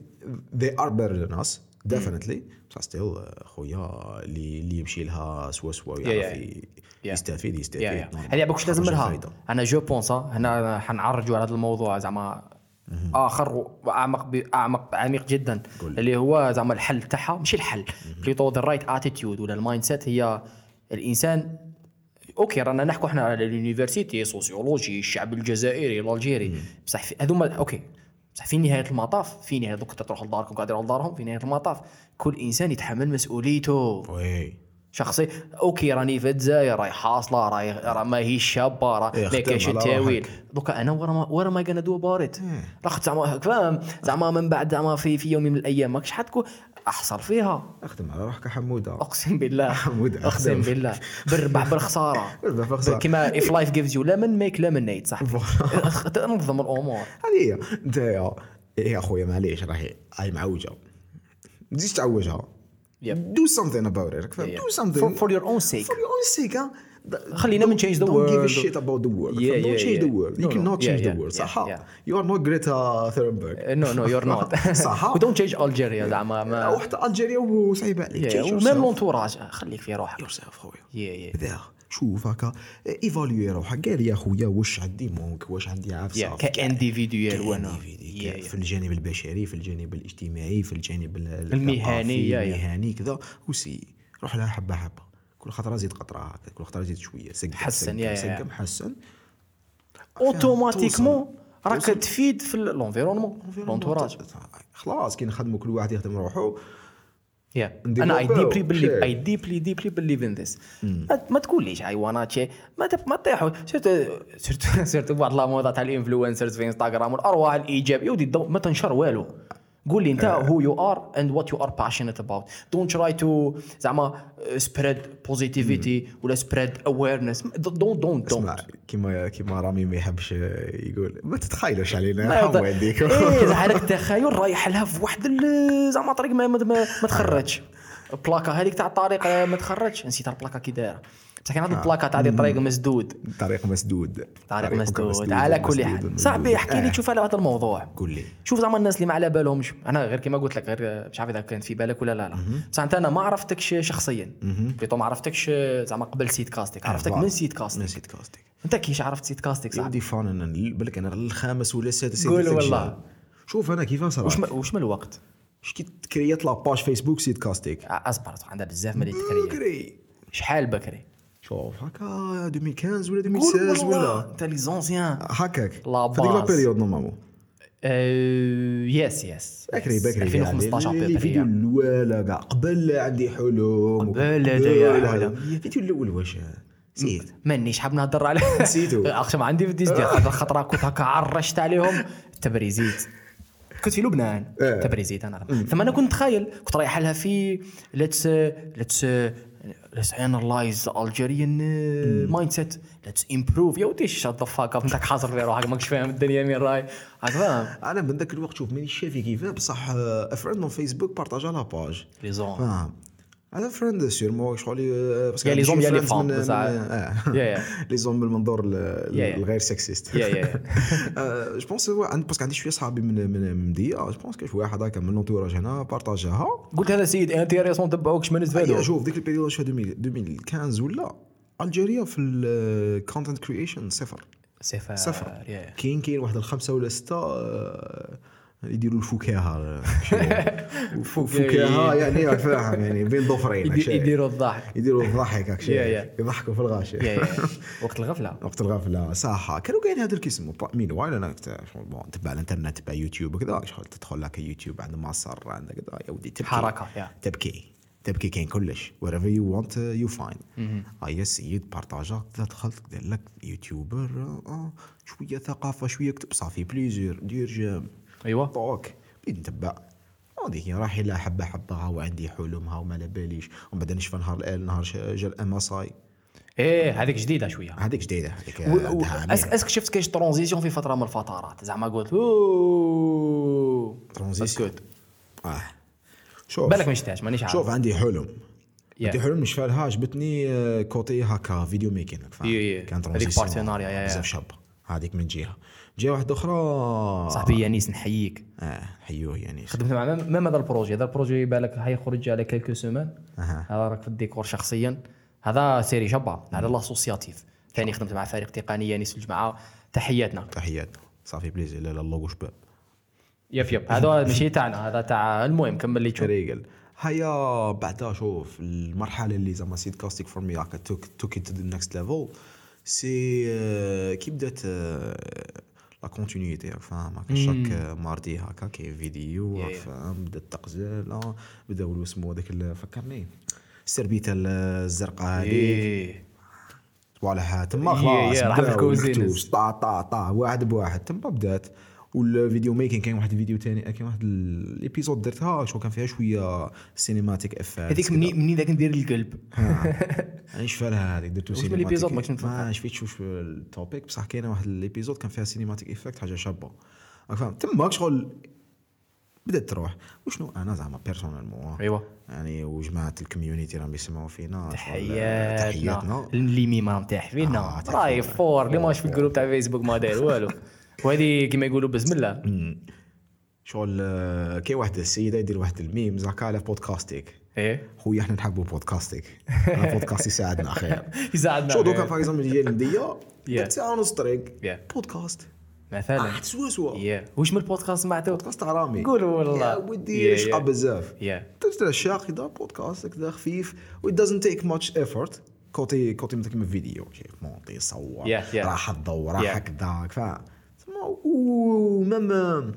they are better than us definitely. بصح still خويا اللي اللي يمشي لها سوا سوا ويعرف yeah. ي- Yeah. يستفيد يستفيد. هذه باكش لازم خرج لها. أنا je pense هنا حنعرجوا على هذا الموضوع زعما آخر وأعمق أعمق عميق جدا قول. اللي هو زعما الحل تاعها. مش الحل plutôt the right attitude ولا ال mindset هي الإنسان okay رانا نحكوا إحنا على ال university sociologie الشعب الجزائري الالجيري بصح هذوما okay. بصح في نهاية المطاف في نهاية دوك تروح لداركم يروحوا لدارهم في نهاية المطاف كل إنسان يتحمل مسؤوليته. oui. شخصي okay راني في الجزائر راهي حاصلة راهي راه ماهيش شابة راه ما كاينش التاويل. دوكا أنا ورا ما ورا ما كان دو باريت. راه زعما فاهم؟ زعما من بعد زعما في في يوم من الأيام ماكش حتكون أحصر فيها. أخدم على روحك حمودة. أقسم بالله. حمود أقسم. بالله. بالربح بالخسارة. بالربح بالخسارة. كيما if life gives you lemon make lemonade صاحبي نظم الأمور. هذه هي أنت يا يا أخويا معليش راهي هاي معوجة. ما تزيدش تعوجها. Yep. do something about it راك فاهم do something for, for your own sake for your own sake ها خلينا من change the don't give a shit about the world Yeah, don't yeah, change the yeah. world you No, no. cannot Yeah, change the yeah, world yeah, صح yeah. you are not Greta Thunberg no no you're not صح we don't change Algeria زعما ما وحتى الجيريا وصعيبه عليك Yeah, yourself. لونتوراج خليك في روحك yourself خويا Yeah, yeah. شوف هكا évaluer روحك. قال يا خويا واش عندي manque؟ واش عندي عفسة؟ Yeah, ك individual وأنا. في الجانب البشري في الجانب الاجتماعي في الجانب ال- المهني،. المهني كذا. وسي روح لها حبة حبة. كل خطرة زيد قطرة هكا كل خطرة زيد شوية. سقم حسن،. سقم حسن. automatiquement راك تفيد في ال environnement l'entourage خلاص كي نخدموا كل واحد يخدم روحه ندير أنا I deeply believe. I deeply deeply believe in this ما تقوليش حيوانات شي. ما ما تطيحوا بعض لاموضه تاع ال influencers في انستغرام والأرواح الايجاب يودي الضوء ما تنشر والو. قول لي انت who you are and what you are passionate about don't try to زعما spread positivity ولا spread awareness don't don't don't كيما كيما رامي ما يحبش يقول ما تتخيلوش علينا يض- يديك إيه هذاك التخيل رايح لها في واحد زعما طريق ما ما, ما, ما تخرجش البلاكا هذيك تاع الطريق ما تخرجش. نسيت البلاكا كي دايرة. بصح كان هذا البلاكا تاع هذه طريق مسدود طريق مسدود طريق مسدود على كل حال صاحبي احكي لي. تشوف على هذا الموضوع قول لي شوف زعما الناس اللي ما على بالهمش أنا غير كما قلت لك غير مش عارف اذا كانت في بالك ولا لا لا بصح انت أنا ما عرفتكش شخصيا بيتو ما عرفتكش زعما قبل سيت كاستيك عرفتك من سيت من كاستيك سيت كاستيك انت كيش عرفت سيت كاستيك صاحبي يودي فان أنا بالك أنا الخامس ولا السادس قول والله. شوف أنا كيفاش صراحة ما وش من الوقت اش كي تكريت لاباج فيسبوك سيت كاستيك اصبر عندها بزاف من التكريه كري شحال بكري شوف هكا 2015 ولا قول 2016 والله ولا انت لي زونسيان هكاك لا في ديك لا. بيريود نورمالمون يس يس بكري بكري يعني 2015 لي فيديو بكري الاولى كاع قبل عندي حلم قبل. الفيديو الأول واش نسيت مانيش حاب نهضر عليه نسيتو. اخشم عندي في خاطر خطره كنت هكا عرشت عليهم تبريزيت كنت في لبنان. تبريزيت أنا ثم أنا كنت تخيل كنت رايح لها في ليتس ليتس ليتس انالايز الجيريان مايند سيت ليتس امبروف يا ودي شات ذا فاك اب انت حاصر في روحك ماكش فاهم الدنيا راي. راك فاهم. أنا من ذاك الوقت شوف مانيش شافي كيفاه بصح فريند اون فيسبوك بارطاجا لا باج لي زون فاهم. هذا فريند سيرمون شغل باسكو لي زوم يا لي فام،. آه. les hommes من المنظور. الغير sexiste yeah- yeah. je pense عند parce que عندي شوية صحابي من من مديه je pense كاش واحد هكا من l'entourage هنا بارطاجاها قلت هذا سيد intéressant تبعوك شمن أي نستفادوا شوف ديك ال période شو 2015 ولا Algeria في ال content creation صفر صفر صفر. كاين كاين واحد الخمسة ولا ستة آه، يديروا الفكاهه فكاهه يعني راك فاهم يعني بين ضفرين. يديروا الضحك. يديروا الضحك. يضحكوا في الغاشي. وقت الغفلة. وقت الغفلة صح كانوا كاين هذا الكيسمو مين؟ وايل أنا تبع الانترنت تبع يوتيوب وكذا. شغل تدخل لك يوتيوب عند مصر عند كذا. يا ودي تبكي. حركة، يا. تبكي. تبكي كاين كلش. Wherever you want uh, you find هيا السيد بارطاجا كذا دخلت دار لك youtuber آه شوية ثقافة شوية كتب ça fait plaisir دير j'aime. أيوه. طوك بديت نتبع هذيك حبه حبه ها وعندي حلم ها وما على باليش. ومن بعد نشفى نهار نهار ش- جا الام اس اي إيه هذيك جديدة شوية. هذيك جديدة. هذيك و-. est-ce que est-ce que شفت كاينش transition في فترة من الفترات. زعما قلت أوه. transition. اسكت آه. شوف. بالك ما شفتهاش مانيش عارف. شوف عندي حلم. يا. عندي حلم نشفى لها عجبتني آه، côté هكا video making فاهم؟ yeah- yeah. كانت هذيك transition. partenariat، yeah- yeah. بزاف شابه هذيك من جهة. جهه واحدة أخرى. صاحبي يانيس نحييك. آه حيوه يعني خدمت مع ميم هذا ال projet؟ هذا ال projet بالك حيخرج على quelques semaines. هذا راك في الديكور شخصيا. هذا série شابه على l'associatif ثاني خدمت مع فريق تقني يانيس الجماعة. تحياتنا. تحياتنا. ça fait plaisir. لا لا اللوغو شباب yep yep. هذا ماشي تاعنا. هذا تاع المهم كمل لي. تشوف ريقل. هيا بعدها شوف. المرحلة اللي زعما سيد كاستيك for me هكا took took to the next level c'est آه، كي بدأت la continuité راك فاهم هكا chaque mardi هكا كاين فيديو راك. فاهم بدات تقزل آه، بداو اسمو هذاك فكرني السربيته الزرقاء هذيك صوالح تما خلاص راح في. الكتوش، طا طا طا واحد بواحد. تما بدات. وال video making كاين واحد الفيديو ثاني كاين واحد ال épisode درتها شو كان فيها شوية cinematic effect هذيك مني مني ذاك ندير القلب أنا شفالها هذيك؟ درتو. ال épisode ما شفتش واش ال topic بصح كاينة واحد ال épisode كان فيها cinematic effect حاجة شابة. فاهم. تما شغل بدأت تروح. وشنو؟ أنا زعما personnellement ايوا يعني وجماعة ال community راهم يسمعوا فينا. تحياتنا. تحياتنا. اللي ميما راهم تاع آه، فينا تاع راي. فور. اللي ماش في ال groupe تاع فيسبوك ما داير والو. وهذه كيما يقولوا بسم الله. شغل آه، كاين واحد السيدة يدير واحد الميم زعما على بودكاستيك. إيه. خويا إحنا نحبوا بودكاستيك. البودكاست يساعدنا خير يساعدنا. شو دوكا. par exemple ديال المديه Yeah. ساعه ونص طريق. بودكاست. مثلا. واحد سوا سوا. واش من البودكاست سمعتو بودكاست تاع رامي قولوا والله. يا ودي yeah. بزاف. تجد الشاق يدار بودكاست هكذا خفيف و it doesn't take much effort. côté côté مثلا كيما فيديو Yeah, yeah. راح الضوء راح Yeah. و même même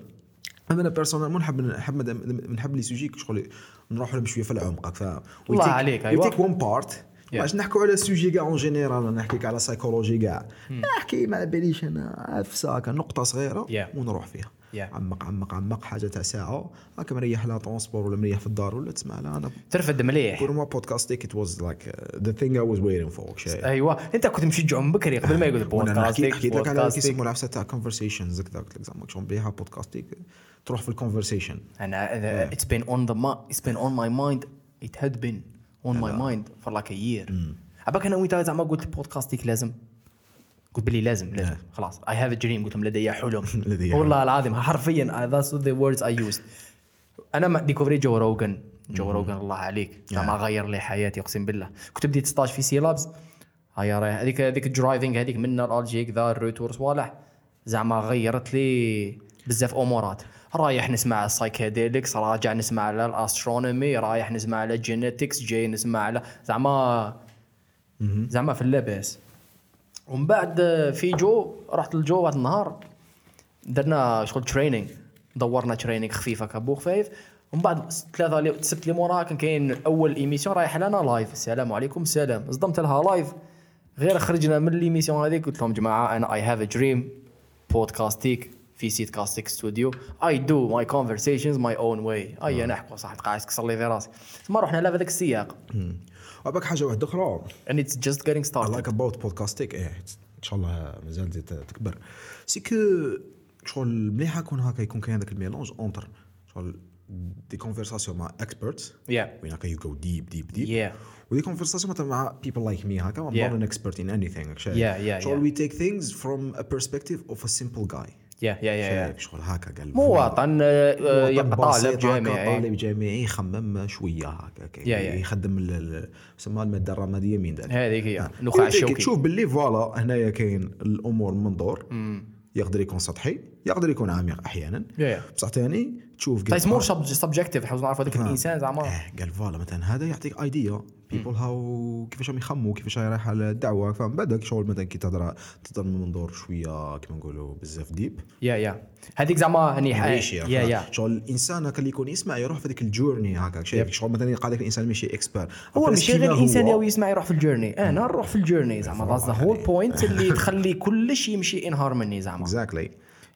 أنا personnel نحب نحب نحب les sujets شغل نروح لهم شوية في العمق ف الله عليك، أيوة. take one part. باش نحكوا على ال sujet كاع en général نحكيك على سايكولوجي كاع نحكي ما باليش أنا ساكا نقطة صغيرة. ونروح فيها Yeah. عمق عمق عمق حاجة تاع ساعة. هاكا مريح لا transport ولا مريح في الدار ولا تسمع لا. أنا ترفد مليح. pour moi بودكاستيك it was like the thing I was waiting for ايوا أنت كنت مشجع من بكري قبل ما يقول بودكاستيك حكيت لك على كيسموا العفسه تاع conversations هكذا قلت لك زعما شلون بليها بودكاستيك تروح في ال conversation أنا it's been on the it's been on my mind it had been on my mind for like a year عباك أنا وأنت زعما قلت بودكاستيك لازم قلت بلي لازم لازم. خلاص. I have dream قلت لهم لدي حلم. والله العظيم حرفيا that's the words I used أنا ما découvrir Joe Rogan Joe Rogan الله عليك. زعما غير لي حياتي أقسم بالله. كنت بديت stage في سيلابز. هيا رايح هذيك هذيك ال driving هذيك من الالجي كذا ال retour صوالح زعما غيرت لي بزاف أمورات. رايح نسمع ال psychedelics راجع نسمع على ال astronomy رايح نسمع على ال genetics جاي نسمع على زعما زعما في اللباس ومن بعد في جو رحت للجو واحد النهار درنا شغل training دورنا training خفيف هكا peu خفيف ومن بعد ثلاثة لي السبت اللي موراها كان كاين أول émission رايح لنا live السلام عليكم السلام صدمت لها live غير خرجنا من ال émission هذيك قلت لهم جماعة أنا I have a dream بودكاستيك في سيت كاستيك studio I do my conversations my own way I نحكوا صح قاعد تكسر لي في راسي. ما رحنا لا في ذاك السياق. وباك حاجة واحدة أخرى. And it's just getting I started like about podcasting. إيه إن شاء الله مازال تزيد تكبر. c'est que شغل مليحة يكون هكا يكون كاين هذاك ال mélange entre شغل des conversations مع experts yeah. وين هكا you go deep deep deep yeah. و des conversations مثلا مع people like me هكا. I'm Yeah. not an expert in anything شايف Yeah, yeah, شغل yeah. we take things from a perspective of a simple guy. Yeah yeah yeah, yeah. شايف شغل هكا قال مواطن آه، مواطن بسيط طالب جامعي طالب جامعي يخمم شوية هكا Yeah, yeah. يخدم يسمى المادة الرمادية من ذلك هذيك هي آه. نخاع كي- كي الشوكي تشوف باللي voilà هنايا كاين الأمور من منظور يقدر يكون سطحي يقدر يكون عميق أحيانا yeah. بصح ثاني تشوف فايس more subjective حاول نعرف هذاك. الإنسان زعما. آه قال voilà مثلا هذا يعطيك idea people how كيفاش راهم يخموا كيفاش رايح على الدعوه فمن بعدك شغل مثلا كي تهضر تهضر من منظور شوية كيما نقولوا بزاف deep yeah yeah هذيك زعما هني يعيش yeah yeah شغل الإنسان هكا اللي يكون يسمع يروح في ذيك ال journey هكا شايف شغل مثلا قال لك الإنسان ماشي expert هو ماشي غير الإنسان ياوي يسمع يروح في ال journey أنا نروح في ال journey زعما. that's the whole point اللي تخلي كلش يمشي in harmony زعما. exactly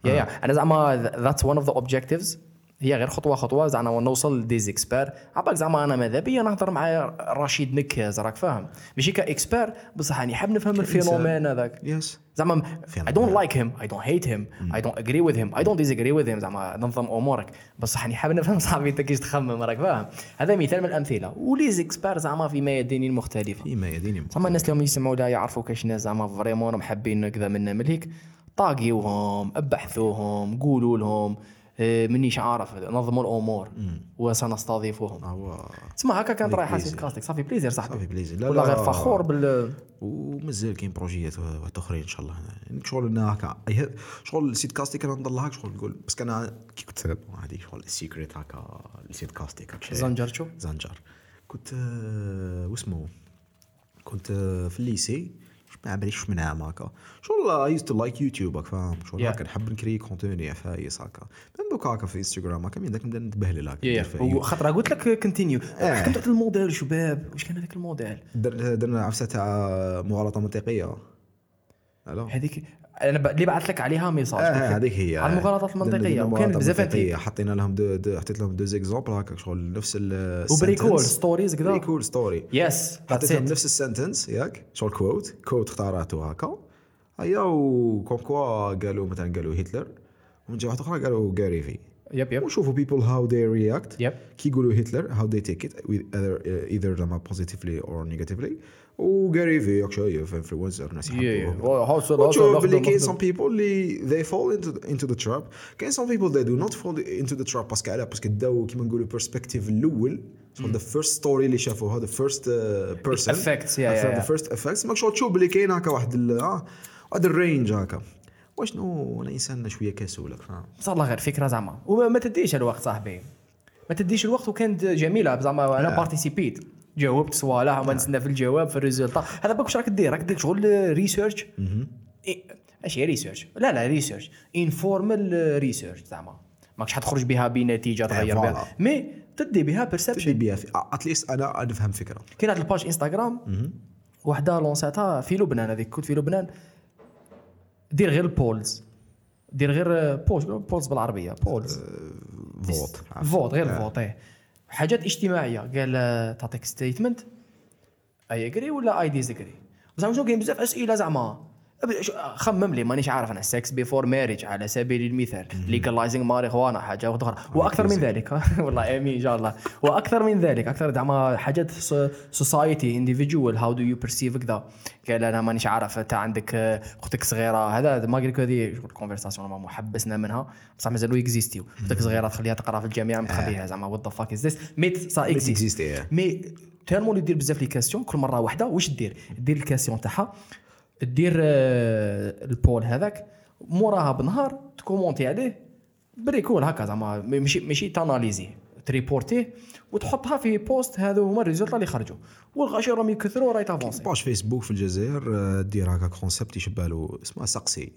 yeah yeah أنا زعما that's one of the objectives هي غير خطوة خطوة زعما نوصل لديز اكسبير عباك زعما أنا ماذا بيا نهضر مع رشيد نكاز راك فاهم؟ ماشي ك expert بصح راني حاب نفهم ال phénomène هذاك. yes زعما I don't like him I don't hate him I don't agree with him I don't disagree with him زعما نظم أمورك. بصح راني حاب نفهم صاحبي أنت كيش تخمم راك فاهم؟ هذا مثال من الأمثلة. وليز اكسبير زعما في ميادين مختلفه فيما يديني زعما الناس اللي يسمعوا لا يعرفوا كاش ناس زعما vraiment راهم حابين كذا منا من هيك طاقيوهم أبحثوهم قولوا لهم آه، مانيش عارف نظموا الأمور وسنستضيفهم. تسمع هكا كانت رايحه. سيت كاستيك ça fait plaisir صاحبي. ça fait plaisir لا والله لا. غير فخور بال ومازال كاين بروجيات واحد اخرين إن شاء الله. يعني شغل أنا هكا. شغل السيت كاستيك أنا نضل هكا شغل نقول بس أنا كي كنت هذه شغل ال secret هكا السيت كاستيك. زنجرتشو زنجر. كنت آه، واسمو كنت آه، في ال lycée. ما باليش من عام هكا شغل I used to like YouTube هاك فاهم؟ شغل Yeah. هكا نحب نكري contenu عفايس هكا. من دوك هكا في انستغرام هكا من داك نبدا نتبهلل يو- خاطر قلت لك contenu آه. حكمت على الموديل شباب. واش كان هذاك الموديل؟ در- درنا عفسة تاع مغالطة منطقية. هذيك أنا اللي بعث لك عليها message؟ آه هذيك هي. على المغالطات المنطقية. وكان بزاف حطينا لهم دو دو حطيت لهم deux exemples هكا شغل نفس ال وبريكول. stories كذا. بريكول story yes حطيت لهم نفس ال sentence ياك؟ شغل quote quote اختارته هكا. هيا و comme quoi قالوا مثلا قالوا هتلر. ومن جهة أخرى قالوا Gary Vee yep yep وشوفوا people how they react. yep كي يقولوا هتلر take it with either either لما positively or negatively. و Gary Vee ياك شايف influencer ناس وتشوف اللي كاين some people اللي into the, into the trap. كاين some people they do not fall into the trap parce que علاه parce que داو كيما نقولوا perspective الأول. The first story اللي شافوها the first person. Effects, yeah, yeah, the yeah. first effects. ماك شغل تشوف اللي كاين هكا واحد آه واحد ال range هكا. واشنو أنا إنسان شوية كسول فاهم بصح الله غير فكره زعما. وما ما تديش الوقت صاحبي. ما تديش الوقت وكانت جميلة زعما أنا بارتيسيبيت جاوبت صوالح وما نتسنى في الجواب في ال résultat هذا بالك واش راك دير. راك دير شغل research اش هي research لا لا research informal research زعما. ماكش حتخرج بها بنتيجة تغير voilà. بها mais تدي بها تدي بيرسبشن بها في اتليست أنا نفهم فكرة. كاين هاد الباج انستغرام وحدة لونساتها في لبنان هذيك كنت في لبنان. دير غير البولز دير غير بولز بولز بالعربية بولز فوت فوت غير فوت إيه. حاجات اجتماعية. قال آه، تعطيك ستيتمنت اي اجري ولا اي ديزجري زعما شنو كاين بزاف أسئلة زعما خمم لي مانيش عارف أنا. سكس بيفور ماريج على سبيل المثال. ليجلايزينغ ماريجوانا حاجة أخرى وأكثر من ذلك. والله امين إن شاء الله. وأكثر من ذلك أكثر زعما حاجات سوسايتي انديفيدوال هاو دو يو بيرسيف كذا قال أنا مانيش عارف. أنت عندك آه، أختك صغيرة. هذا ما قلت هذه كونفرساسيون ما حبسنا منها. بصح مازالوا اكزيستيو أختك صغيرة تخليها تقرأ في الجامعة تخليها زعما وات ذا فاك از ذس ميت سا اكزيست. مي تيرمون اللي دير بزاف لي كاستيون كل مرة واحدة واش دير؟ دير الكاستيون تاعها. دير آه، البول هذاك موراها بنهار تكومونتي عليه بريكول هكا زعما ماشي ماشي تاناليزيه تريبورتيه وتحطها في بوست هذو هما الريزولتا اللي خرجوا. والغاشي راهم يكثروا راهي تافونسي باش فيسبوك في الجزائر آه، دير هكا كونسيبت يشبه له اسمه سقسي.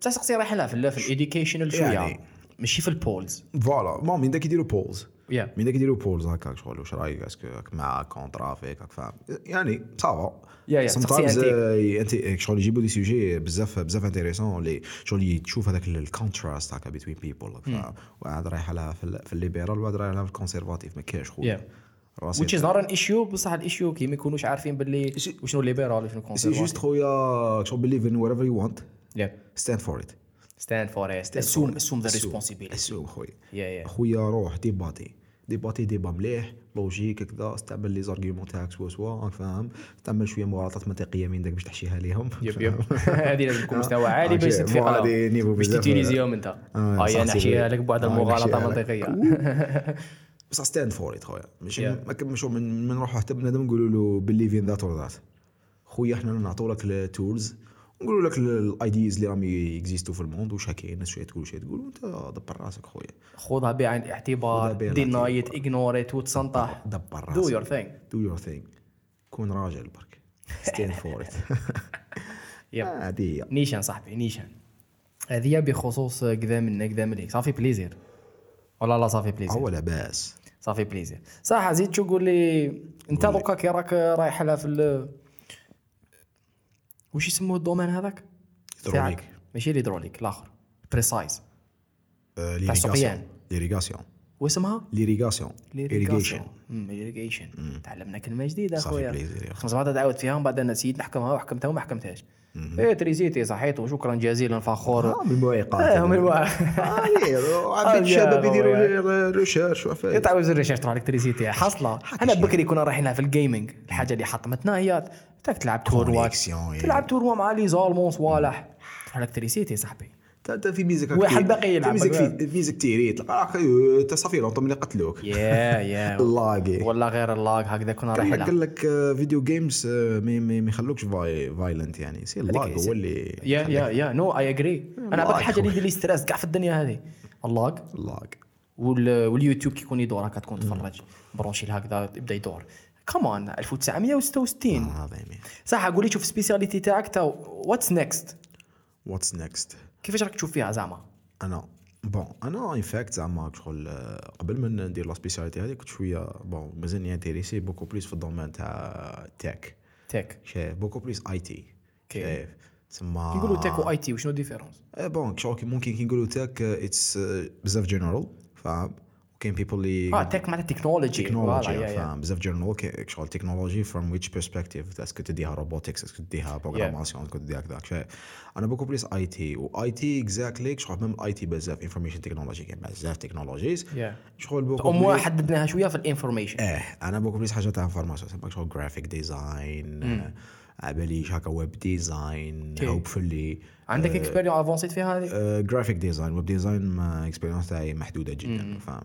بصح سقسي رايح لها في ال- في الايديوكيشنال شوية. يعني. ماشي في البولز فوالا المهم داك يديروا بولز يا من داك يديروا بولز هكاك شغل واش رايك اسكو مع كونترا فيك راك فاهم؟ يعني صافا يا- يا، sometimes أنت. انت شغل يجيبوا دي سوجي بزاف بزاف انتيريسون اللي شغل تشوف هذاك الكونتراست هكا بين بيبول واحد رايح لها في, ال- في ال libéral وواحد رايح لها في ال conservative ما كاينش خويا. Yeah. which is not an issue بصح ال issue كي ما يكونوش عارفين باللي وشنو libéral وشنو c'est juste conservative خويا شغل believe in whatever you want Yeah. stand for it. Stand for it. Assume assume the responsibility. assume خويا Yeah, yeah. خويا روح débattre débattre débat مليح logique كذا استعمل les arguments تاعك سوا سوا. راك فاهم. استعمل شوية مغالطات منطقية من داك باش تحشيها ليهم yep yep. هذه لازم تكون مستوى عالي باش نيفو باش. تيتيليزيهم أنت. آه، هيا صح، نحشيها سيدي. لك بواحد آه، المغالطه نحشيها. منطقية. بصح ستاند فور ات خويا. ماشي. ما من نروحوا حتى بنادم نقولوا له بليف ان ذات اور ذات خويا إحنا نعطوا لك التولز نقولوا لك الايديز اللي راهم يكزيستوا في الموند واش كاين الناس شوية تقول شوية تقول وانت دبر راسك خويا. خذها بعين الاعتبار دينايت اجنوريت وتسنطح دبر دو راسك. يور ثينج دو يور ثينج كون راجل برك. ستاند فور ات هذه نيشان صاحبي نيشان. هذه بخصوص كذا منا كذا منك صافي بليزير ولا لا صافي بليزير هو لاباس. صافي بليزير صح زيد شو قول لي؟ انت دوكا كي راك رايح لها في وش يسموه الدومين هذاك؟ هيدروليك. ماشي الهيدروليك الآخر. بريسايز آه، السقيان. ليريغاسيون. ليريغاسيون واسمها ليريغاسيون. ليريغاسيون. ليريغيشن تعلمنا كلمة جديدة أخويا. خمس مرات تعاود فيها ومن بعد نسيت نحكمها وحكمتها وما حكمتهاش. إيه تريزيتي صحيت وشكرا جزيلا فخور. آه، من المعيقات إيه من الوا- عبيد الشباب آه، يديروا ريشيرش تعاود الريشيرش تروح الكتريسيتي حاصله أنا بكري كنا رايحين في الجيمنج الحاجة اللي حطمتنا هي تاك تلعب توروا. تلعب توروا مع لي زالمون صوالح الكتريسيتي صاحبي انت في ميزك واحد باقي يلعب. ميزك في ميزك تيري تلقى انت صافي لونطو ملي قتلوك يا يا لاقي ولا غير اللاج هكذا كنا رايحين قال لك فيديو جيمز ما يخلوكش فاي فايلنت يعني سي اللاج هو اللي يا يا يا نو اي اجري أنا باقي حاجة اللي. يدير لي ستريس كاع في الدنيا هذه اللاج وال- واليوتيوب كي يكون يدور هكا تكون تفرج برونشي هكذا يبدا يدور كمان 1966 آه، هذا يمين صح أقول لي شوف سبيسياليتي تاعك تا واتس نيكست What's next كيفاش راك تشوف فيها زعما؟ أنا bon أنا in fact زعما شغل آه، قبل ما ندير la spécialité هذه كنت شوية bon مازالني intéressé beaucoup plus في le domaine تاع tech tech شايف beaucoup plus IT شايف تسمى كي نقولوا tech و IT وشنو la différence آه، bon شغل ممكن كي نقولوا tech it's بزاف جنرال فاهم؟ وكاين people اللي آه tech معناتها technology technology فاهم بزاف جنرال كي- شغل technology from which perspective est-ce que تديها robotics est-ce que تديها programmation est-ce que تديها كذاك شايف أنا beaucoup plus IT و IT exactly شغل même IT بزاف information technology كاين بزاف technologies شغل beaucoup plus حددناها شوية في ال information آه أنا beaucoup plus حاجة تاع information شغل graphic design عباليش هكا web design. Hopefully عندك expérience avancée في هذه graphic design web design experience تاعي محدوده جدا فاهم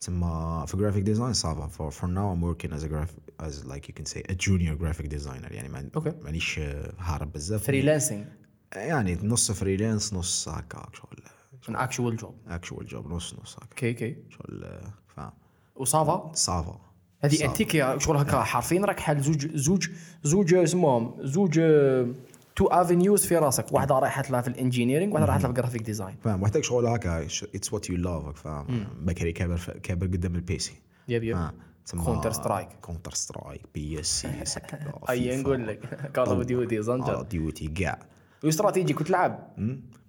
تسمى في graphic design ça va for, for now I'm working as a graph as like you can say a junior graphic designer. يعني ما Okay. مانيش هارب بزاف freelancing يعني نص freelance نص هكا شغل من actual job actual job نص نص هكا كي كي شغل فاهم وصافا صافا هذه ça va. انت كي شغل هكا حرفيا راك حال زوج زوج زوج اسمهم زوج two avenues في راسك. واحدة رايحة لها في ال engineering واحدة رايحة لها في ال graphic design فاهم. محتاج شغل هكا it's what you love فاهم. بكري كابر كابر قدام ال PC yep yep. Counter Strike. Counter Strike PSC اي نقول لك. كول اوف ديوتي زنجر ديوتي كاع واستراتيجي كنت تلعب؟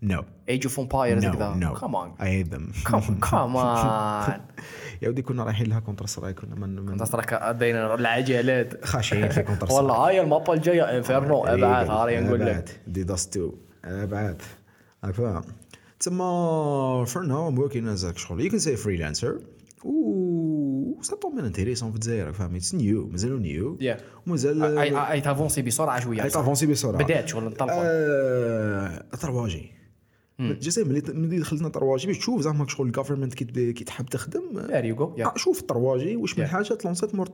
نو ايج اوف امبايرز كذا نو كمان اي ذم كمان يا ودي كنا رايحين لها كونتر سترايك كنا من من تصرك بين العجلات. خاشعين في كونتر والله هاي المابا الجاية انفيرنو ابعاد هاري نقول لك. دي داست 2 ابعاد تسمى for now. I'm working as a شغل you can say freelancer. و c'est un domaine intéressant في الجزائر فاهم it's new مازالو new. ومازال اي ت avancer بسرعة شوية اي ت avancer بسرعة بدات شغل نطلقوا ال trois G الجزائر ملي ملي دخلنا ال trois G باش تشوف زعما شغل ال government كي تحب تخدم. آه، شوف ال trois G واش من. حاجة ت lancer ات مور.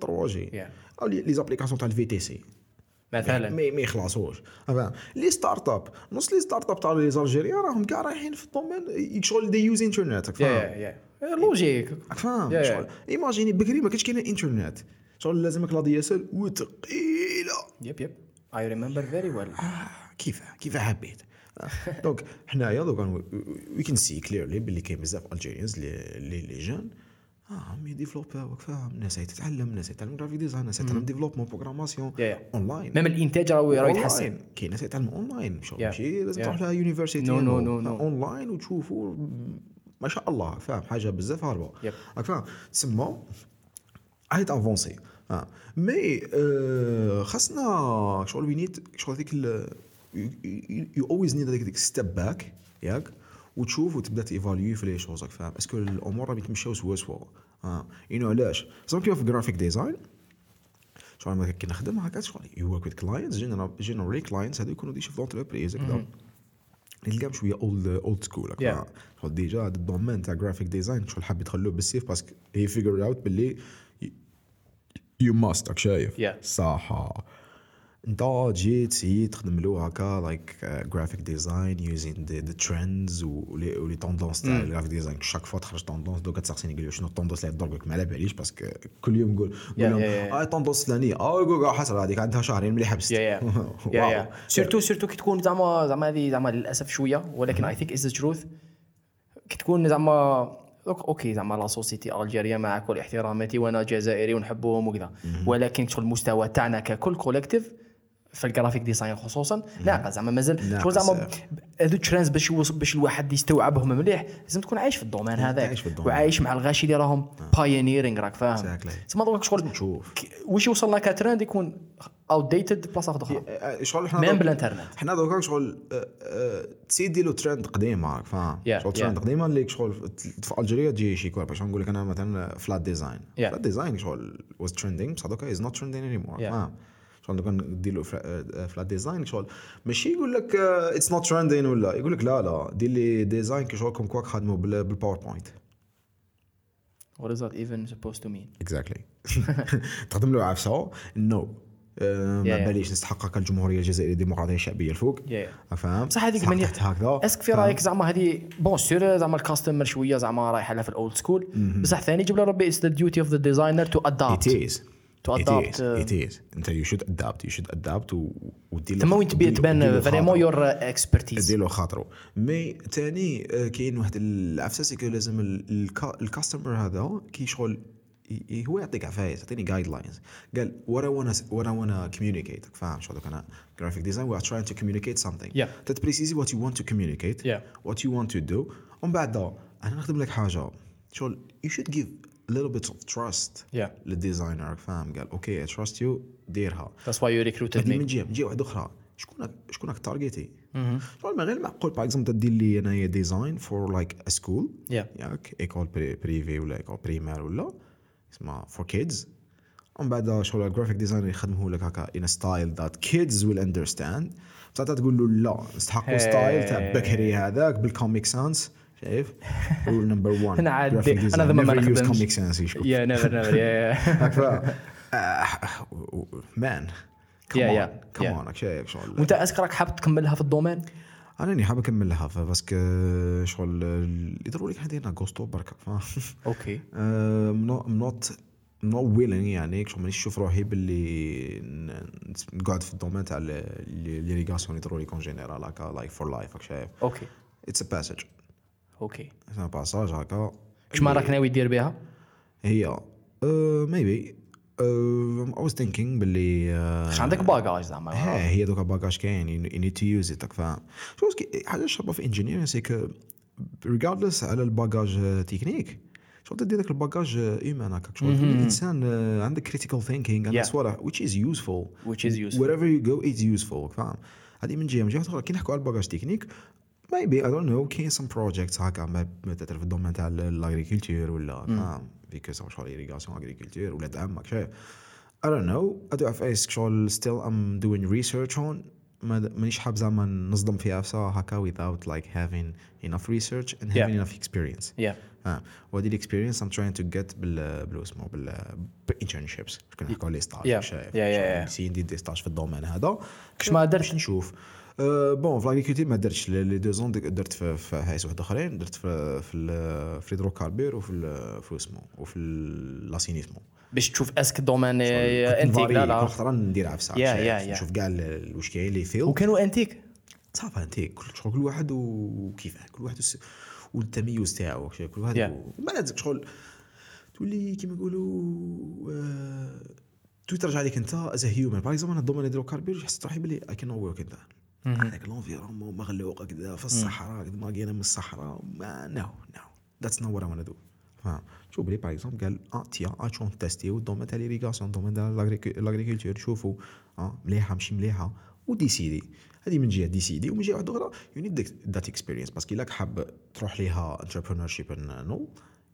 أو les les applications تاع ال VTC مثلا. ما ما يخلصوش les startups نص les startups تاع les Algériens راهم كاع رايحين في ال domaine شغل they use internet فاهم logique. راك فاهم Yeah, yeah. شغل. imagine بكري ما كانش كاين إنترنت. شغل لازمك l'ADSL وثقيلة. yep yep. I remember very well كيف كيف حبيت. donc حنايا دوك we can see clearly باللي كاين بزاف Algerians les les jeunes. آه mais developer فاهم. الناس هي تتعلم الناس يتعلم graphic design الناس يتعلم développement programmation. online même الإنتاج راهو راه يتحسن. كاين ناس يتعلموا اونلاين. ماشي لازم. تروح لها university no, no, no. online وتشوفوا ما شاء الله فاهم؟ حاجة بزاف هاربة. راك فاهم؟ تسمى هاي avancée. آه mais آه، خاصنا شغل we need شغل هذيك you always need هذيك step back ياك؟ وتشوف وتبدأ ت évaluer في les choses راك فاهم؟ est-ce que الأمور راهم يتمشاو سوا سوا؟ آه you know علاش زعما كيما في graphic design شغل كي نخدم هكا شغل you work with clients generally clients هذو يكونوا des chefs d'entreprise هكذا. نلقاهم شوية old old school. شغل déjà هذا ال domaine تاع graphic design شغل حاب يدخلوه بالسيف parce que they figure out باللي you must راك شايف. صح انت تجي ت essayer تخدم له هكا like graphic design using the trends و les tendances تاع ال graphic design chaque fois تخرج tendance دوكا تسقسيني قول لي شنو ال tendance اللي تضربك؟ ما على باليش parce que كل يوم نقول نقول لهم. آه tendance فلانيه آه لك حسب هذيك عندها شهرين ملي حبست surtout surtout كي تكون زعما زعما هذه زعما للأسف شوية ولكن I think it's the truth كي تكون زعما okay زعما la société algérienne مع كل احتراماتي وأنا جزائري ونحبهم وكذا. ولكن شغل المستوى تاعنا ككل collectif في ال graphic design خصوصا ناقص زعما مازال شغل زعما. هذو trends باش يوصل باش الواحد يستوعبهم مليح لازم تكون عايش في ال domaine هذاك. وعايش مع الغاشي اللي راهم pioneering راك فاهم. تسمى دوك شغل واش يوصلنا كترند يكون outdated بلاصه أخرى آه، شغل حنا même بالانترنت حنا دوكا شغل آه، آه، تسيد ديروا ترند قديمة راك فاهم شغل ترند. قديمة اللي شغل في Algeria تجي شي كور باش نقول لك أنا مثلا flat design. flat design شغل was trending بصح دوكا is not trending anymore. فاهم شغل دوكا دير له flat design شغل. ماشي يقول لك it's not trending ولا يقول لك لا لا. دير لي design كي شغل كواك خدموا بال- بال PowerPoint What is that even supposed to mean? exactly تخدم له عفسه؟ no ما Yeah, yeah. باليش نستحقق الجمهورية الجزائرية الديمقراطية الشعبية الفوق. Yeah. فاهم بصح هذيك من هكذا. est-ce que في رأيك زعما هذه bien sûr زعما ال customer شوية زعما رايحة لها في ال old school بصح ثاني جيب له ربي it's the duty of the designer to It adapt to It is, it is. انت you should adapt you should adapt و ودير له- تما وين تبي تبان vraiment. your expertise دير له خاطره mais تاني آه، كاين واحد العفسه c'est que لازم ال- ال cu- ال customer هذا كي شغل هو يعطيك عفايس يعطيني guidelines قال what I wanna what I wanna communicate. فاهم شغل أنا design we are trying to communicate something. Yeah. تت préciser what you want to communicate Yeah. what you want to do. ومن بعد أنا نخدم لك حاجة. شغل you should give a little bit of trust Yeah. لل designer فاهم؟ قال okay I trust you ديرها. that's why you recruited هذه من me جهة من جهة واحدة أخرى شكونك شكونك ت targeter شغل ما غير معقول par exemple تدير لي انايا design for like a school Yeah. ياك école privée ولا école primaire ولا اسمها for kids ومن بعد شغل ال graphic designer يخدمه لك هكا in style that kids will understand بصح تقول له لا نستحقوا style تاع بكري هذاك بال Comic Sans شايف؟ rule number 1 أنا عاد- أنا ذا ما نخدمش. Comic Sans يا never never يا man Yeah, yeah, yeah. كمان شايف شغل. وأنت est-ce que راك حاب تكملها في ال domaine؟ أنا راني حاب نكملها parce que شغل اللي ضروري حنا ديرنا غوستو برك okay. not not willing يعني شغل مانيش نشوف روحي باللي نقعد في ال domaine تاع l'irrigation اللي ضروري يكون général هكا like for life شايف okay. it's a passage okay a passage هكا واش ما راك ناوي دير بها هي maybe I was thinking باللي عندك bagage زعما ها هي دوكا bagage كاين need to use it راك فاهم شو حاجة شابه في engineering c'est que regardless على ال bagage technique شغل تدي داك ال bagage humain هكاك شغل تولي انسان آه، عندك Yeah. that's what I- which is useful. Which is useful. wherever you go it's useful فاهم هذه من جهه من جهه أخرى كي نحكوا على ال bagage technique maybe I don't know كاين some projects هكا تعرف في ال domaine تاع ال agriculture ولا فاهم فيك شغل irrigation agriculture ولا دعم ماك شايف I don't know. ادو عفايس شغل still I'm doing research on. ما مانيش حاب زعما نصدم في عفسه هكا without like having enough research and having enough experience. يا آه. وهذه ال experience I'm trying to get بال بلو اسمه بال بال internships كنا نحكوا على stage Yeah. شايف Yeah, yeah, yeah. ندير des stages في ال domaine هذا. كش ما درت؟ باش نشوف. bon في l'agriculture ما درتش les deux ans درت في حيس واحد آخرين درت في في في ال hydrocarbures وفي في اسمه وفي الاسينيسمون باش تشوف أسك الدومين انتيك لا لا خطرة ندير عفسه. نشوف كاع واش كاين لي فيل وكانوا انتيك صافي انت كل شغل كل واحد وكيفاه كل واحد والتميز تاعو كل واحد Yeah. ما لازم شغل تولي كيما يقولوا آه، تولي ترجع عليك انت از هيومن باغ اكزومبل أنا الدومين هيدروكاربير حسيت روحي بلي اي كان ورك انت هذاك لونفيرونمون مغلوق كذا في الصحراء كذا ما من الصحراء. ما نو نو ذاتس نو وات اي دو فاهم؟ شوف بلي باغ اكزومبل قال آه تيا اشون تيستيو الدومين تاع ليريغاسيون الدومين تاع لاغريكولتور شوفوا. آه مليحة ماشي مليحة. وديسيدي هذه من جهة ديسيدي ومن جهة واحدة أخرى يو نيد ذات اكسبيرينس باسكو الاك حاب تروح ليها انتربرونور شيب نو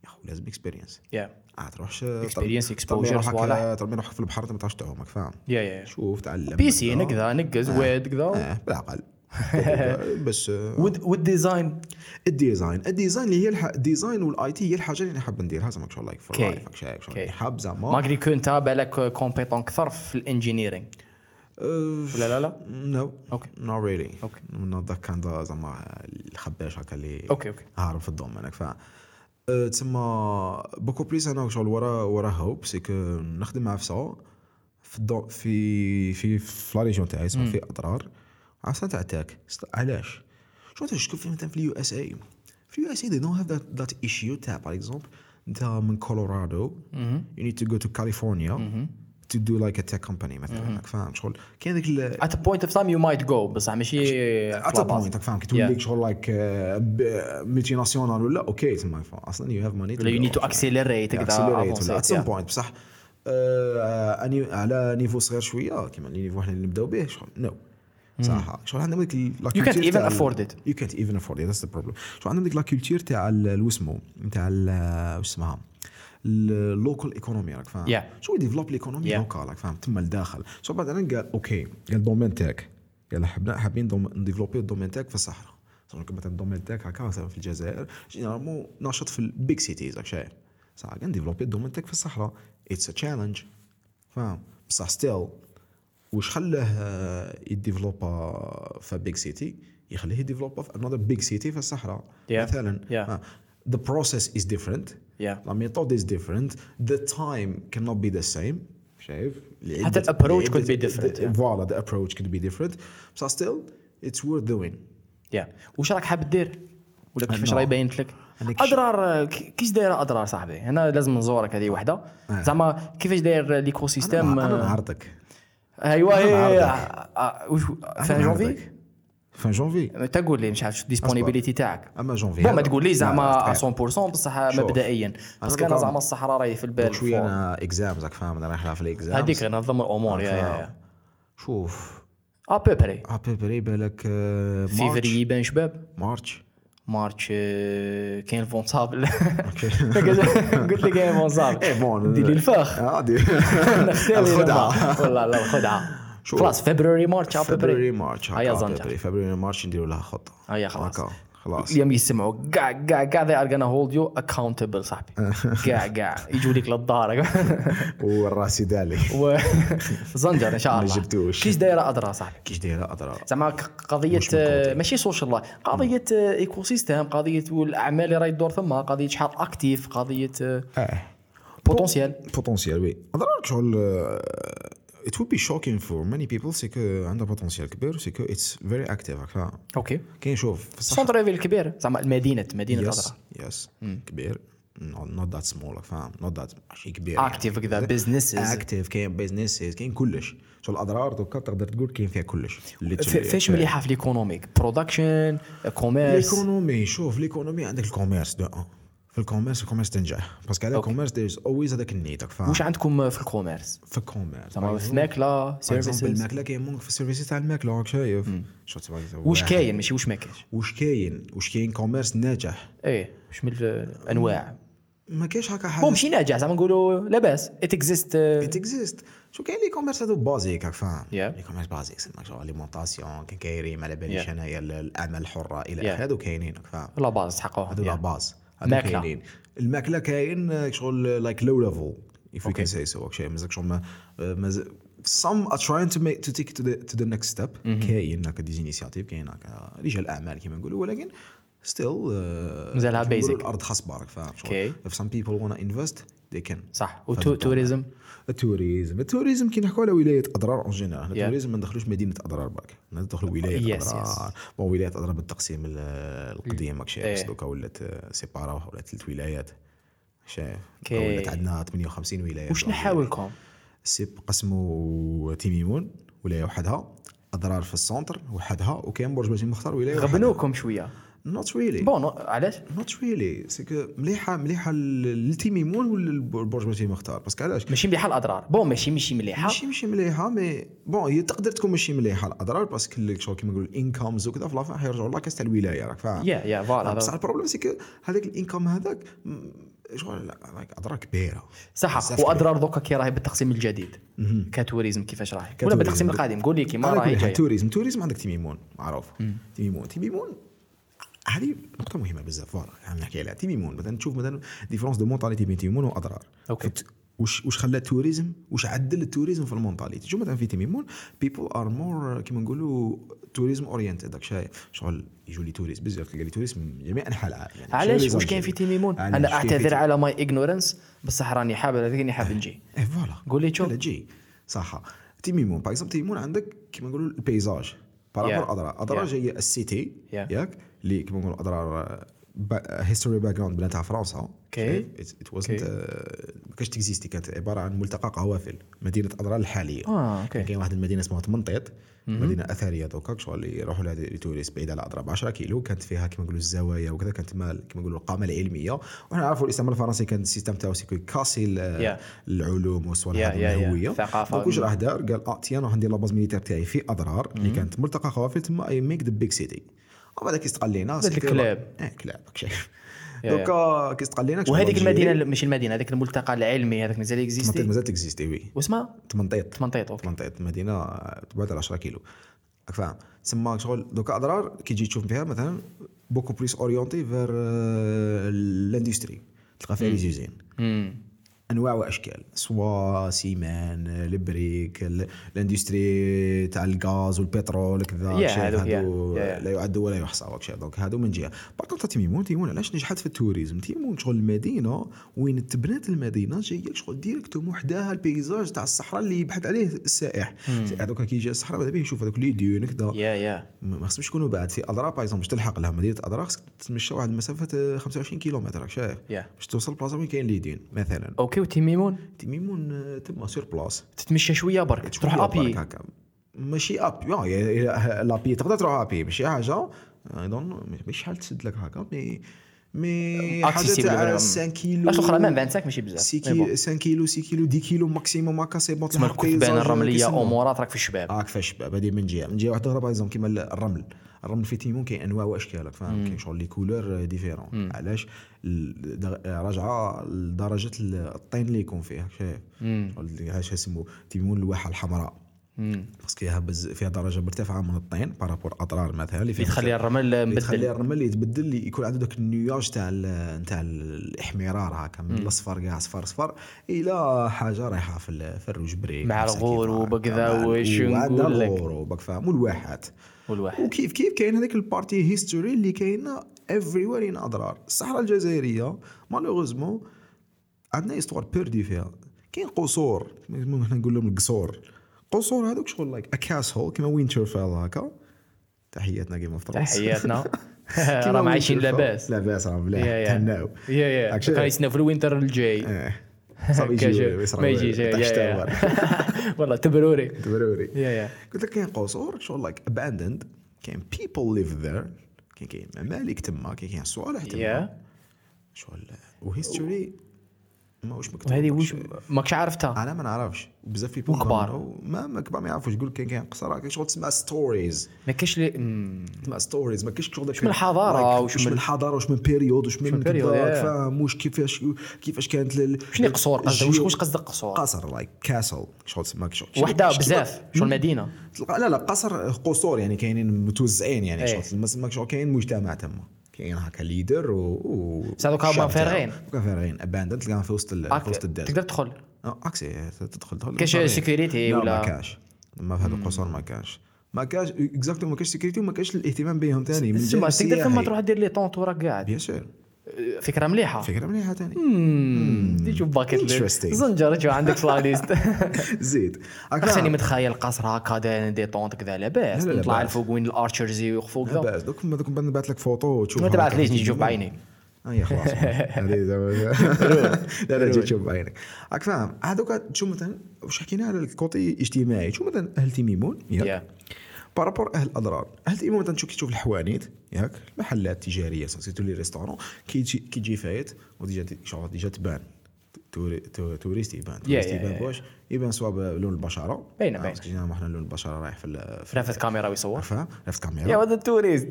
خو لازم اكسبيرينس يا آه تروحش ترمي روحك صوالح. ترمي روحك في البحر ما تعرفش تعومك فاهم؟ يا يا شوف تعلم بيسين كذا. كذا نقز ويد كذا آه بالعقل بس آه، والديزاين الديزاين. الديزاين اللي هي الح... الديزاين والآي تي هي الحاجة اللي حاب نديرها زعما شغل لايك فور Okay. لايف شايف شغل Okay. حاب زعما ماغري كو انت بالك كومبيتون أكثر في الانجينيرينغ ولا لا لا؟ نو أوكي نو ريلي أوكي. نوت ذاك كان ذا زعما الخباش هكا اللي أوكي أوكي هارب في الدومين هناك ف أه، تسمى بوكو بليس أنا شغل ورا ورا هوب سي كو نخدم مع فسا في الدو في في في لا ريجيون تاعي اسمها في اضرار عرفت تاع تاك علاش شو انت شوف في مثلا في اليو اس اي في اليو اس اي they don't have that that issue تاع باغ اكزومبل انت من كولورادو you need to go to California. To do like a tech company مثلا. هناك فاهم شغل؟ كاين at a point of time you might go بصح ماشي ات. بوينت فاهم كي توليك Yeah. شغل لايك ملتي ناسيونال ولا أوكي تما أصلا يو هاف ماني ولا you need to accelerate كذا ات سم. بوينت بصح آه، اني على niveau صغير شوية كيما ال niveau إحنا اللي نبداو به شغل نو صح. شغل عندنا ديك لا you can't even afford it. يو كانت ايفن افورد ذاتس ذا شغل عندنا ديك la culture تاع ال- الوسمو تاع واش اسمها؟ ال local economy راك فاهم؟ Yeah. شو développe l'économie Yeah. locale راك فاهم؟ تما لداخل. شو بعد أنا قال okay. قال domaine تاعك قال حبنا حابين نdéveloppi ال domaine تاعك في الصحراء صار مثلا ال domaine تاعك هكا مثلا في الجزائر. généralement ناشط في ال big cities راك شايف؟ صح قال نdéveloppi ال domaine تاعك في الصحراء it's a challenge فاهم؟ بصح still واش خلاه آه، يdéveloppa في big city يخليه يdéveloppa في another big city في الصحراء. Yeah. مثلا. آه. the process is different. Yeah. La méthode is different. The time cannot be the same. شايف حتى ال approach could be different, yeah. voilà the approach could be different. بصح still it's worth doing. yeah واش راك حاب دير ولا كيفاش راه يبينت لك؟ اضرار كيش دايرة اضرار صاحبي؟ هنا لازم نزورك هذه وحدة. زعما كيفاش داير ليكو سيستيم أنا نعرضك ايوا. آه، آه، وش فان جونفي فان جونفي تقول لي مش عارف الديسبونيبيليتي تاعك اما جونفي بون ما تقول لي زعما تخيل. 100% بصح. مبدئيا بس كان دوكا- زعما الصحراء راهي في البال شوية. أنا اكزامز راك فاهم أنا رايح في الاكزامز هذيك نظم الأمور يا يا شوف ابوبري ابيبري بالك فيفري يبان شباب مارش آه، كاين الفونسابل قلت لي كاين الفونسابل إيه بون دير لي الفخ الخدعه والله الخدعه خلاص فبراير مارش فبراير ابوبري مارش هيا هكا زنجر. فبراير فبراير مارش نديروا لها خطه هيا خلاص. هكا. خلاص. اليوم يسمعوا. كاع كاع كاع are gonna hold you accountable صاحبي. كاع كاع يجوا لك للدار. والراسي دالي. زنجر إن شاء ما الله. جبتوش. كيش دايرة اضرار صاحبي؟ كيش دايرة اضرار زعما قضية. آه، ماشي social life قضية ecosystem قضية الاعمال اللي راهي تدور ثم قضية شحال active قضية potentiel potentiel oui اضرار شغل it would be shocking for many people c'est que عندها potentiel كبير c'est que it's very active. راك فاهم okay كاين شوف centre-ville كبير زعما المدينة مدينه yes yes كبير not that small فاهم not that ماشي كبير Active كذا، businesses. active كاين businesses كاين كلش شغل الاضرار دوكا تقدر تقول كاين فيها كلش فاش مليحه في l'économique production commerce l'économie شوف l'économie عندك ال commerce دو ال commerce ال commerce تنجح parce que على ال commerce there's always هذاك ال need فاهم واش عندكم في ال commerce في ال commerce زعما في ماكله services الماكله كاين ممكن في ال services تاع الماكله راك شايف واش. كاين ماشي واش ما كاينش واش كاين واش كاين كوميرس ناجح إيه واش من الانواع ما كاينش هكا حاجة ماشي ناجح زعما نقولوا لاباس ات اكزيست ات اكزيست شو كاين لي كوميرس هذو بازيك راك فاهم. لي كوميرس بازيك سماك شغل اليمونطاسيون كاين كايرين على باليش. انايا الاعمال الحره إلى. اخره هذو كاينين راك فاهم لا باز تحققوها هذو لا. باز كاينين الماكلة كاين آه، شغل لايك لو ليفل if we Okay. can say so شايف مازال شغل ما آه، مازال some are trying to make to take to the to the next step. كاين هكا des initiatives كاين هكا رجال أعمال كيما نقولوا ولكن still آه، مازالها basic. الأرض خصبه راك فاهم؟ شغل. Okay. if some people wanna invest they can. صح. و tourisme ال tourisme. ال tourisme كي نحكوا على ولاية أضرار en général Yeah. ال tourisme ما ندخلوش مدينة أضرار برك. ندخلوا ولاية أضرار. bon ولاية أضرار بالتقسيم ال- القديم راك شايف إيه. دوكا ولات séparaوها ولات ثلاث ولايات. شايف. ولات عندنا 58 ولاية واش نحاولكم سيب قسموا تيميمون ولاية وحدها. أدرار في ال centre وحدها. وكاين برج باجي مختار ولاية غبنوكم شوية. not really bon علاش؟ not really parce que مليحه مليحة للتيميمون ولا البرج باجي مختار parce que علاش؟ ماشي مليحة لأدرار. bon ماشي ماشي مليحة. ماشي ماشي مليحة mais bon هي تقدر تكون ماشي مليحة لأدرار parce que شغل كيما نقولوا ال incomes وكذا في la fin حيرجعوا la caisse تاع الولاية راك فاهم؟ yeah yeah voilà بصح ال problème c'est que هذاك ال income هذاك شغل أدرار كبيرة. صح وأدرار دوكا كي راهي بالتقسيم الجديد. ك tourisme كيفاش راهي؟ ولا. بالتقسيم القادم. قول لي كيما راهي tourisme tourisme عندك تيميمون معروف. تيميمون تيميمون هذه نقطة مهمة بزاف. voilà يعني نحكي عليها. تيميمون مثلا تشوف مثلا différence de mentalité بين تيميمون وأدرار. okay. فت- وش وش خلى ال tourisme وش عدل ال tourisme في ال mentalité؟ شوف مثلا في تيميمون people are more كيما نقولوا tourism oriented داك شايف شغل يجوا les touristes بزاف تلقى les touristes من جميع أنحاء العالم. يعني علاش؟ واش كاين في تيميمون أنا أعتذر على my ignorance بصح راني حاب هذاك راني حاب نجي. إيه voilà. قول لي شوف. لا جي. صح. تيميمون par exemple تيميمون عندك كيما نقولوا ال paysage. par rapport. أدرار. أدرار. هي ال city. ياك؟ اللي كيما نقولوا أدرار history background بناتها فرنسا. Okay. it wasn't ما كانش تexisti كانت عبارة عن ملتقى قوافل مدينة أدرار الحالية. آه okay. كاين واحد المدينة اسمها تمنطيط مدينة أثرية دوكا شغل اللي يروحوا لها touristes بعيد على أدرار ب 10 كيلو كانت فيها كما نقولوا الزوايا وكذا كانت كما نقولوا الإقامة العلمية. وحنا نعرفوا الاستعمار الفرنسي كان ال système تاعو c'est que casser Yeah. العلوم والصوالح. الهويه ثقافة. donc واش راه دار؟ قال آه تي أنا عندي la base militaire تاعي في أدرار اللي كانت ملتقى قوافل تما I make the big city وبعد كي استقل لينا الكلاب. آه كلاب شايف دوكا كي استقل لينا وهذيك المدينة ماشي المدينة هذاك الملتقى العلمي هذاك مازال يexisti مازال تexisti oui. واسمها تمنطيط. تمنطيط okay. تمنطيط. مدينة تبعد على 10 كيلو. راك فاهم تسمى شغل دوكا أدرار كي تجي تشوف فيها مثلا beaucoup plus orientée vers l'industrie تلقى فيها les usines أنواع وأشكال. soit ciment ال brique ال- ال industrie تاع الغاز والبترول كذا هذوك، yeah- هادو يا- لا يعد ولا يحصى donc هادو من جهة. par تيميمون تيميمون علاش نجحت في ال tourisme؟ تيميمون شغل المدينة وين تبنات المدينة جاية شغل directement وحداها ال paysage تاع الصحراء اللي يبحث عليه السائح. هذوك كي يجي الصحراء باه يشوف هذوك les dunes كذا. yeah yeah. ما خصهمش يكونوا بعد. في أدرار par باش تلحق لها مدينة أدرار خصك تمشى واحد المسافة 25 كيلومتر راك شايف باش توصل بلاصة وين كاين les dunes مثلا. okay. وتيميمون تيميمون آه، تما sur place تتمشى شوية برك تروح à pied. ماشي à pied- yeah à pied تقدر تروح à pied ماشي حاجة. donc ماشي شحال تسد لك هكا مي مي حاجة Accessible تاع vraiment. 5 كيلو لاش الاخرى même 25 ماشي بزاف 6 mais bon. كيلو 5 كيلو 6 كيلو 10 كيلو maximum هكا c'est bon تسمى الكثبان الرمليه امورات راك في الشباب هاك فاش شباب هذه من جهه من جهه واحدة أخرى exemple كيما الرمل الرمل في تيميمون كاين انواع واشكال راك فاهم كاين شغل les couleurs différentes علاش راجعه لدرجه ال- الطين اللي يكون فيه شايف شغل علاش يسموا تيميمون الواحه الحمراء parce que فيها بز فيها درجة مرتفعة من الطين par rapport أدرار مثلا اللي فيها تخلي الرمل اللي تخلي مبدل الرمل يتبدل يكون عنده ذاك ال nuage تاع ال- تاع الإحمرار هكا من الأصفر كاع أصفر أصفر إلى حاجة رايحة في ال- في ال rouge brique مع الغروب وكذا. واش وعندها نقول لك. الغروب فاهم والواحات والواحد. وكيف كيف كاين هذيك ال partie history اللي كاينة everywhere in أدرار؟ الصحراء الجزائرية malheureusement عندنا histoire perdue فيها. كاين قصور إحنا نقول لهم القصور. قصور هذوك شغل like a castle كيما Winterfell هكا. تحياتنا Game of Thrones تحياتنا. راهم عايشين لاباس. لاباس راهم مليح. تهناو. yeah yeah. يستنى في ال winter الجاي. إيه. ما يجيش. والله تبروري. yeah قلت لك كاين قصور شغل like abandoned كاين people live there كاين كاين ممالك تما. كاين صوالح تما. شغل وهيستوري ماهوش مكتوب وهذه وش شيء. ماكش عرفتها أنا ما نعرفش. بزاف في وكبار. ما ما كبار ما يعرفوش. يقول كاين كاين قصر كاين شغل تسمع ستوريز ما كايش لي. تسمع ستوريز ما كاينش شغل داك من الحضارة، وش وش من الحضارة وش من بيريود وش من. فاهم وش كيفاش كيفاش كانت شنو قصور؟ قصدك؟ واش قصدك قصور؟ قصر لايك كاسل شغل تسمى شغل وحدة شغل- بزاف. شو المدينة تلقى- لا لا قصر قصور يعني كاينين متوزعين يعني إيه. شغل شغل كاين مجتمع تما. كاين هكا leader و, و الشعب تاعو. فارغين. هذوك فارغين. abandonnés تلقاهم في وسط ال- في وسط الدار تقدر تدخل. accès تدخل تدخل. كاش. sécurité لا، ولا- ما كاش. ما في هذا القصور ما كاش. ما كاش exact ما كاش sécurité وما كاش الاهتمام بهم ثاني تقدر ثم. تروح دير les tentes وراك قاعد. bien sûr فكرة مليحة. فكرة مليحة ثاني دي شوف bucket. list. زنجر شو عندك في la liste زيد خليني متخيل قصر هكا des tentes كذا لاباس لا، لا، نطلع لاباس. الفوق وين ال archers يوقفوا كذا بس دوك دوك نبعث لك فوتو وتشوف ما تبعث ليش نجي نشوف. بعيني اي خلاص. هذه زعما- لا لا جيت تشوف بعينك. راك فاهم هذوك تشوف مثلا واش حكينا على ال côté الاجتماعي؟ شوف مثلا أهل تيميمون؟ yeah par rapport أهل أدرار. تيميمون مثلا تشوف تشوف الحوانيت؟ ياك؟ المحلات التجارية surtout les restaurants كي تجي كي تجي فايت و déjà شغل déjà تبان. touri- tou- touriste يبان. touriste يا- يبان yeah. بواش. يبان سواء بلون البشرة. parce que جينا إحنا لون البشرة رايح في في رافت كاميرا ويصور؟ فاهم yeah caméra. ولد ال touriste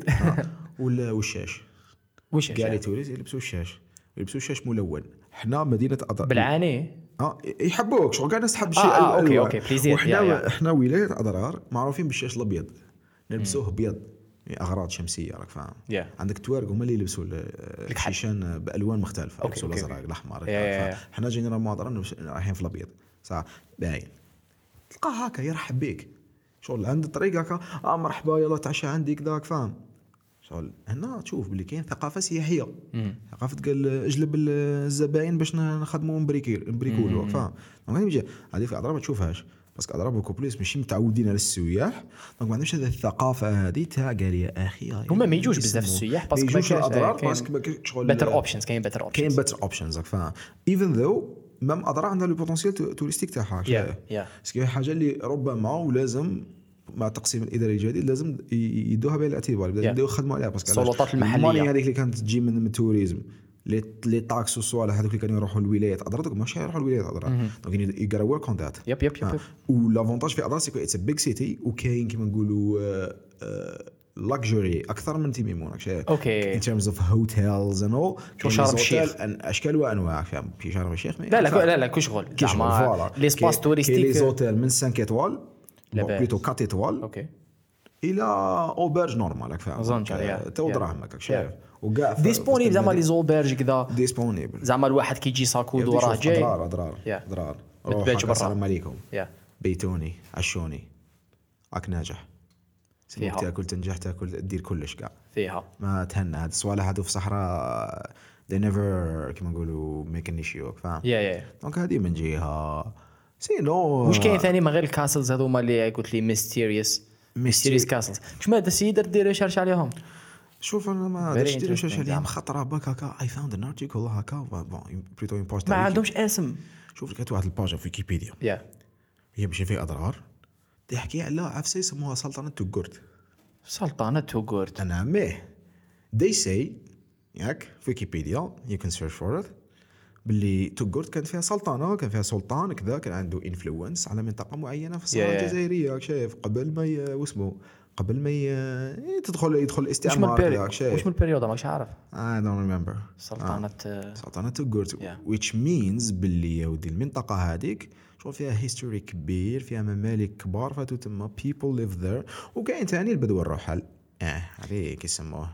ولا والشاش وش كاع les touristes يلبسوا الشاش يلبسوا الشاش ملون. حنا مدينة أدرار بالعاني. آه يحبوك شغل كاع الناس تحب الشيء آه، آه، الألوان. okay, plaisir، وحنا. إحنا ولاية أدرار معروفين بالشاش الابيض نلبسوه أبيض يعني أغراض شمسية راك فاهم yeah. عندك توارق هما اللي يلبسوا ال- الشيشان بألوان مختلفة okay, يلبسوا okay, الازرق الأحمر yeah. فاهم؟ حنا جينا نلبس- رايحين في الأبيض صح باين تلقاه هكا يرحب بك شغل عند الطريق هكا آه مرحبا يلا تعشى عندي كذاك فاهم شغل. هنا تشوف باللي كاين ثقافة سياحية. ثقافة قال اجلب ال- الزباين باش نخدموا نبريكي نبريكولو فاهم؟ donc هذه في ادرار ما تشوفهاش. parce que ادرار beaucoup plus ماشي متعودين على السياح. donc ما عندهمش هذه الثقافة هذه تاع قال يا أخي هما ما يجوش بزاف السياح parce que ما يجوش كاين parce que ما كاينش شغل better options كاين better كاين options better options راك فاهم. ايفن ذو مام أضرار عندها لو بوتونسيال توريستيك تاعها يا يا حاجة اللي ربما ولازم مع التقسيم الاداري الجديد لازم يدوها بعين الاعتبار لازم Yeah. يبداو يخدموا عليها. باسكو؟ السلطات. الماني هذيك اللي كانت تجي من التوريزم لي لي تاكس والصوالح هذوك اللي كانوا يروحوا الولايات اضرار دوك ماشي يروحوا الولايات اضرار دونك غاتا ورك اون ذات يب يب يب ولافونتاج في اضرار سيكو اتس بيج سيتي وكاين كيما نقولوا لاكجري أكثر من تيميمون أوكي. ان ترمز اوف هوتيلز اند اول شرم الشيخ؟ أشكال وأنواع. فاهم في شرم الشيخ؟ لا لا لا لا كل شغل. كي شغل زعما فوالا. لي سباس كي لي توريستيك زوتيل من 5 ايطوال بليتو 4 ايطوال أوكي إلى اوبرج نورمال راك فاهم. يا. تو يا. دراهم هكاك شايف؟ وكاع ديسبونيبل زعما لي زوبيرج كذا ديسبونيبل زعما الواحد كيجي ساكود وراه جاي أضرار أضرار. أضرار. هكا، برا. السلام عليكم. بيتوني عشوني. راك ناجح. فيها. تاكل تنجح تاكل دير كلش كاع فيها. ما تهنى. هاد الصوالح هادو في الصحراء they never كيما نقولوا make an issue فاهم؟ yeah yeah. donc هادي من جهة. sinon واش كاين ثاني من غير ال castles هذوما اللي قلت لي mysterious mysterious castles شو هذا السيد دير recherche عليهم. شوف أنا ما درتش دير research عليهم. خاطر باك هكا I found an article هكا bon plutôt un post ما عندهمش اسم. شوف لقيت واحد ال page في ويكيبيديا yeah هي ماشي فيها أدرار. تحكي على عفسه يسموها سلطنة توغورت. سلطنة توغورت. أنا ميه they say ياك في ويكيبيديا you can search for it. باللي توغورت كانت فيها سلطنه كان فيها سلطان كذا كان عنده influence على منطقة معينة في الصحراء Yeah, yeah. الجزائريه راك شايف قبل ما واسمه قبل ما تدخل يدخل الاستعمار راك شايف. من ال période ماكش عارف. I don't remember. سلطنة آه. سلطنة توغورت which means باللي يا ودي المنطقة هذيك شغل فيها history كبير فيها ممالك كبار فاتو ثما people live there. وكاين ثاني البدو الرحل آه هذه كيسموه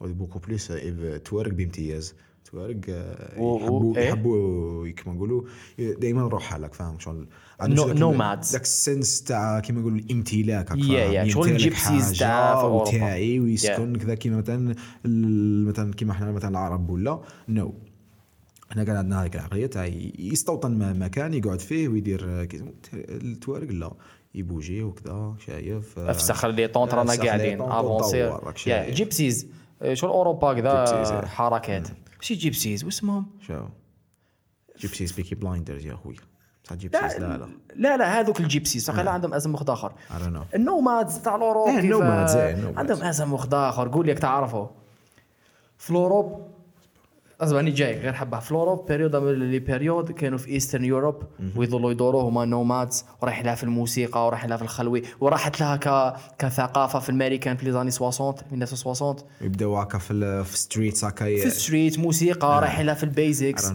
beaucoup plus توارق بامتياز. توارق آه، يحبوا إيه؟ يحبوا كيما نقولوا دائما رحل هاك فاهم شغل عندهم ذاك- ال sens تاع كيما نقولوا الامتلاك فاهم؟ yeah. شغل ال gypsies تاع. وتاعي ويسكن كذا كيما مثلا مثلا كيما إحنا مثلا العرب ولا nous إحنا كان عندنا هذيك العقلية تاع يستوطن مكان يقعد فيه ويدير آه، التوارق لا يبوجي وكذا شايف آه، أفسخ لي طونت رانا قاعدين افونسي يا. جيبسيز شغل أوروبا كذا yeah. حركات ماشي جيبسيز واسمهم شو جيبسيز بيكي بلايندرز يا خويا بصح جيبسيز لا لا لا. لا هذوك الجيبسيز صح عندهم اسم واحد اخر. النومادز تاع الأوروب إيه، النومادز، إيه،. عندهم اسم واحد اخر قول لك تعرفوا. في الاوروب اسمعني جاي غير حبه في الاوروب بيريود لي بيريود كانوا في ايسترن يوروب ويظلوا يدوروا هما نومادز ورايح لها في الموسيقى ورايح لها في الخلوي وراحت لها ك... كثقافة في الماريكان في لي زاني 60 1960 يبداو هكا في في ستريتس هكا في الستريت موسيقى رايحين لها في البيزكس uh,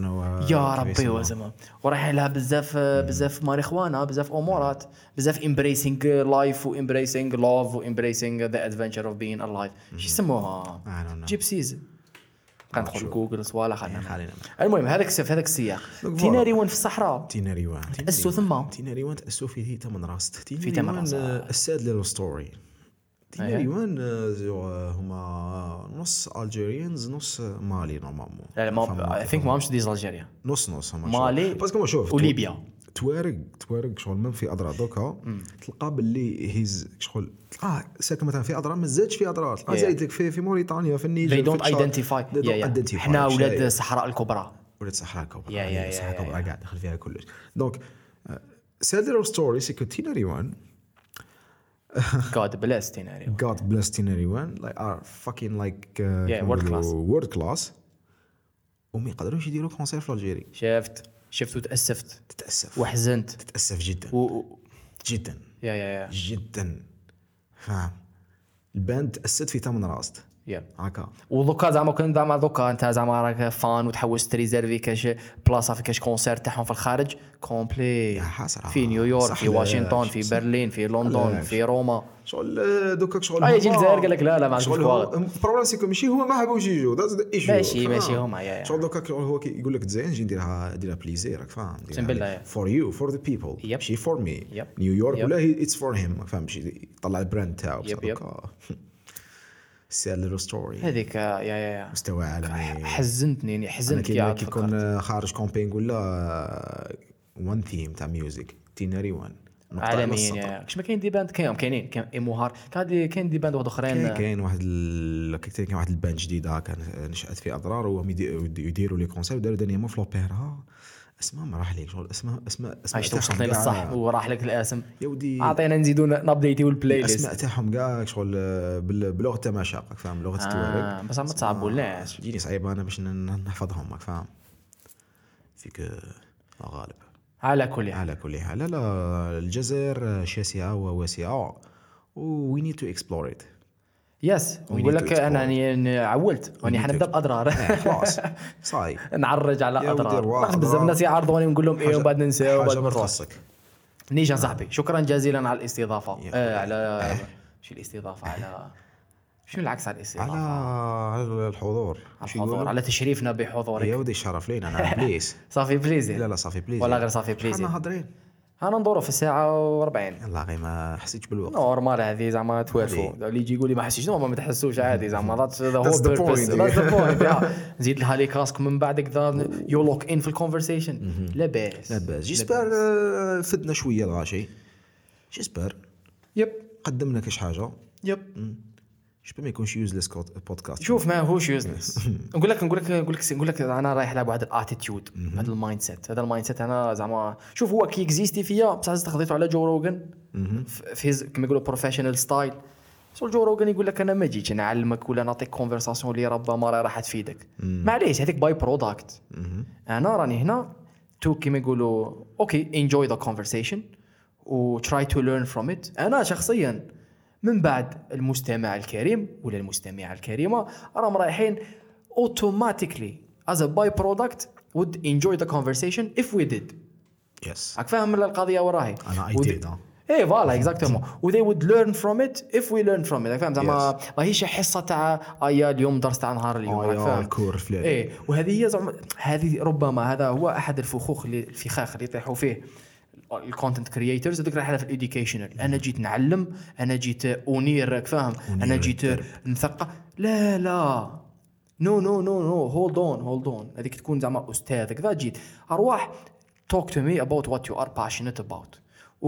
يا ربي. وزعما ورايحين لها بزاف بزاف ماريخوانا بزاف أمورات بزاف امبريسينغ لايف وامبريسينغ لوف وامبريسينغ ذا ادفنتشر اوف بين الايف شو يسموها؟ I don't know. جيبسيز ندخل شوف. جوجل صوالح خلينا خلينا. المهم هذاك في هذاك السياق دونك تيناريون في الصحراء تيناريوان تأسسوا ثما. تيناريوان تأسسوا في تمن راس تمن تيناريوان راس. آه، الساد ليلو ستوري تيناريوان زو- آه، هما نص ألجيريانز نص مالي نورمالمون لا لا اي ثينك ما همش ديز ألجيريا نص نص مالي. باسكو شوف وليبيا. توارق توارق شغل من في اضرار دوكا تلقى باللي هيز شغل تلقاه ساكن مثلا في اضرار ما زادش في اضرار تلقاه. زايد لك في في موريتانيا في النيجر they don't identify. They don't Yeah, yeah. identify. إحنا أولاد شايف. الصحراء الكبرى. ولاد الصحراء الكبرى. الصحراء الكبرى. قاعد دخل فيها كلش. donc sad story c'est que تيناريوان God bless تيناريوان God bless تيناريوان like are fucking like uh, Yeah, world class. world class? وما يقدروش يديروا concert في l'Algérie شفت. شفت وتأسفت. تتأسف. وحزنت. تتأسف جدا. و... جدا. yeah yeah yeah. جدا. فاهم. ال band تاسست في تمنراست yeah هكا ودوكا زعما كنت زعما دوكا انت زعما راك fan وتحوس تريزيرفي كاش بلاصة في كاش concert تاعهم في الخارج complet حسرة. في نيويورك في واشنطن في. برلين في لندن. في روما شغل دوكا شغل آه، يجي الجزائر قال لك لا، لا، ما واحد. ال problème c'est que ماشي هما ما حبوش يجوا ماشي- ماشي هما،. شغل دوكا هو يقول لك الجزائر نجي نديرها نديرها plaisir راك فاهم. for you for the people. ماشي for me. نيويورك. ولا it's for him فاهم شي يطلع ال brand تاعو سير ستوري هذيك يا يا يا. مستوى عالمي. حزنتني يعني حزنت كي كي عاد كي فكرت. يكون خارج كومبينغ ولا وان ثيم تاع ميوزك تيناري وان عالميا يا كش ما كاين دي باند كاين كاينين كاين ايموهار كاين كاين دي باند واحد أخرين. كاين واحد ال... كاين واحد الباند جديد هاكا نشأت في أضرار وهم يدي- يديروا لي كونسير داروا دانيامون في لوبيرا اسماء ما راح لي شغل اسماء اسماء اسماء تاعهم توصلني كاع- للصح وراح لك الاسم. يا ودي. أعطينا نزيدو نابديتيو البلاي الأسماء ليست تاعهم كاع شغل آه، بلغة راك فاهم؟ لغة التوارق آه بس ما تصعبولناش تجيني صعيبة أنا باش نحفظهم راك فاهم؟ فيك آه، غالب. على كل حال على كل حال لا لا الجزائر شاسعة وواسعة we need to explore it yes نقول لك. أنا راني عولت راني to حنبدأ بأدرار. خلاص صاي نعرج على يا أدرار. بزاف. الناس يعرضوني ونقول لهم إيه وبعد ننسى حاجة ما نروح. تخصك نيجا صاحبي شكرا جزيلا على الاستضافة. يا آه على شو الاستضافة على شنو العكس على الاستضافة؟ على الحضور. على الحضور؟ على تشريفنا يا بحضورك ودي الشرف لينا أنا بليز صافي بليزي لا لا صافي بليز ولا غير صافي بليزي إحنا هاضرين أنا ندورو في الساعة و40 يلا غير ما حسيتش بالوقت. نورمال هذه زعما توالفوا. اللي يجي يقول لي ما حسيتش نو ما تحسوش عادي زعما ذاتس ذا ذا بوينت نزيد لها لي كاسك من بعد كذا يو لوك ان في الكونفرسيشن لاباس. لاباس. جيسبر آه، فدنا شوية الغاشي. j'espère yep قدمنا كاش حاجة. yep j'espère ما يكونش useless podcast شوف ما هوش useless نقول لك نقول لك نقول لك نقول لك أنا رايح لعب هذا ال attitude هذا ال mindset هذا ال mindset أنا زعما شوف هو كي اكزيستي فيا بصح زدت خذيته على جو روجن في كما يقولوا professional style so جو روجن يقول لك أنا ما جيتش نعلمك ولا نعطيك conversation اللي ربما راح تفيدك. معليش هذيك by-product أنا راني هنا to كيما يقولوا okay enjoy the conversation و try to learn from it. أنا شخصيا من بعد المستمع الكريم ولا المستمعة الكريمة راهم رايحين automatically as a by product would enjoy the conversation if we did. yes راك فاهم القضية وراهي؟ أنا I did إيه voilà exactement و they would learn from it if we learn from it. فاهم؟ زعما ماهيش حصة تاع آيا اليوم درس تاع نهار اليوم راك فاهم؟ ال cours فلان. إيه وهذه هي زعما هذه ربما هذا هو أحد الفخوخ اللي الفخاخ اللي يطيحوا فيه. ال content creators هذوك رايح في ال educational أنا جيت نعلم أنا جيت أنير راك فاهم؟ أنا جيت. نثقف. لا لا. no no no no hold on hold on هذيك تكون زعما أستاذ كذا. جيت. ارواح talk to me about what you are passionate about. و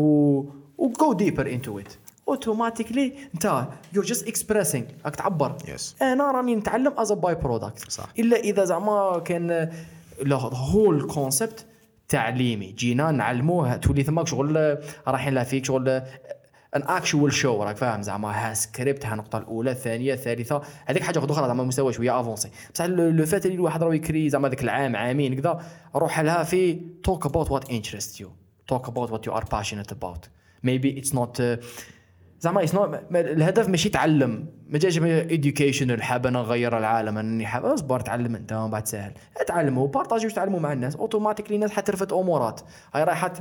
و go deeper into it. automatically انت you're just expressing. راك تعبر. Yes. أنا راني نتعلم از by-product. إلا إذا زعما كان whole concept تعليمي. جينا نعلموه تولي ثماك شغل رايحين لها فيك شغل an actual show راك فاهم؟ زعما ها سكريبت ها النقطه الأولى الثانية الثالثة. هذيك حاجة أخرى زعما مستوى شوية avancé بصح لو فات اللي الواحد راه يكري زعما ذاك العام عامين كذا روح لها في talk about what interests you talk about what you are passionate about maybe it's not زعما ما- الهدف ماشي تعلم. ما جاش educational حاب أنا نغير العالم إني حاب اصبر تعلم أنت ومن بعد سهل. تعلموا بارطاجيو تعلموا مع الناس. automatically الناس حترفد أمورات. هاي رايحه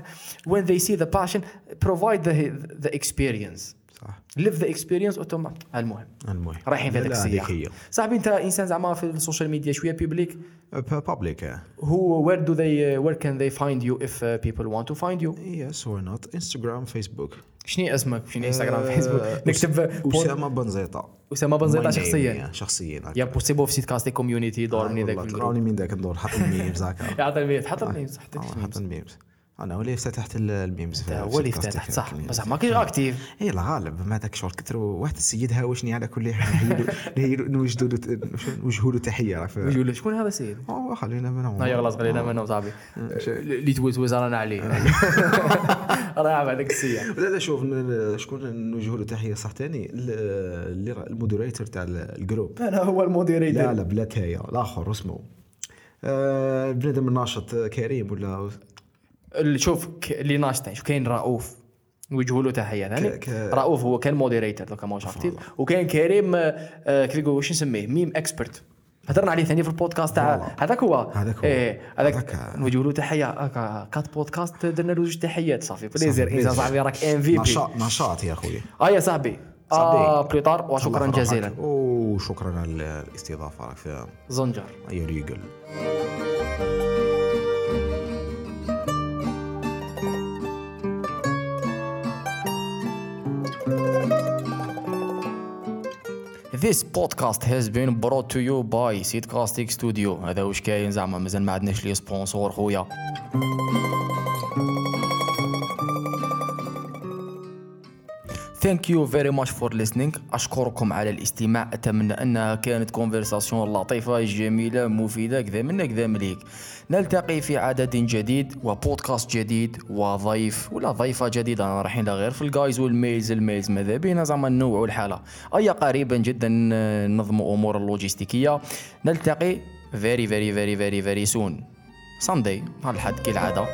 they see the passion provide the the experience. صح. Live the experience automatique المهم. المهم. رايحين في السياق هذيك هي. صاحبي انت انسان زعما في ال social media شوية public public who where do they where can they find you if uh, people want to find you? يس واي نوت انستغرام فيسبوك شنو اسمك؟ شنو انستغرام آه، فيسبوك نكتب أسامة بنزيطة. أسامة بنزيطة شخصيا. شخصيا. يا بوسيبو في سيت كاستي كوميونيتي دور مني ذاك راني من ذاك الدور حط الميمز هكا يعطي الميمز حط الميمز حط آه، الميمز حط الميمز أنا هو اللي افتتحت ال- الميمز هو اللي تاعك صح. الميمز. بصح ما كاينش اكتيف اي الغالب ما ذاك شغل. كثر واحد السيد هاوشني على كل حال نوجدوا له نوجهوا له تحية راك فاهم؟ يقول شكون هذا السيد؟ خلينا منهم لا خلاص خلينا منهم صاحبي. اللي توزوز رانا عليه. راه يعرف هذاك السيد لا لا شوف شكون نوجهوا له تحية صح ثاني اللي راه المودريتور تاع الجروب. أنا هو الموديريتور لا لا بلا تايه الآخر اسمه. آه، بنادم الناشط آه، كريم ولا؟ اللي شوف اللي ناشطين شوف كاين رؤوف نوجهوا له تحية ثاني. ك- ك- رؤوف هو كان modérateur دوكا ماهوش actif وكاين كريم آه، آه، كيف يقولوا واش نسميه؟ meme expert هضرنا عليه ثاني في البودكاست تاع. هذاك هو. هذاك هو. إيه هذاك نوجهوا له تحية. هكا كات بودكاست درنا له جوج تحيات صافي. plaisir. انسان صاحبي راك MVP نشاط نشاط يا أخوي. آه يا صاحبي. آه بليطار وشكرا جزيلا. وشكرا على الاستضافة. راك فاهم زنجر. أيوه réglé This podcast has been brought to you by Seedcasting Studio هذا واش كاين زعما مازال ما عندناش les sponsors خويا Thank you very much for listening. أشكركم على الاستماع. أتمنى أنها كانت conversation لطيفة جميلة مفيدة كذا منا كذا مليك نلتقي في عدد جديد وبودكاست جديد وضيف ولا ضيفة جديدة. رانا رايحين غير في ال guys وال males ال males ماذا بينا؟ زعما نوعوا الحالة. أي قريبا جدا ننظموا أمور اللوجستيكية. نلتقي very very very very very soon. Sunday نهار الحد كالعادة.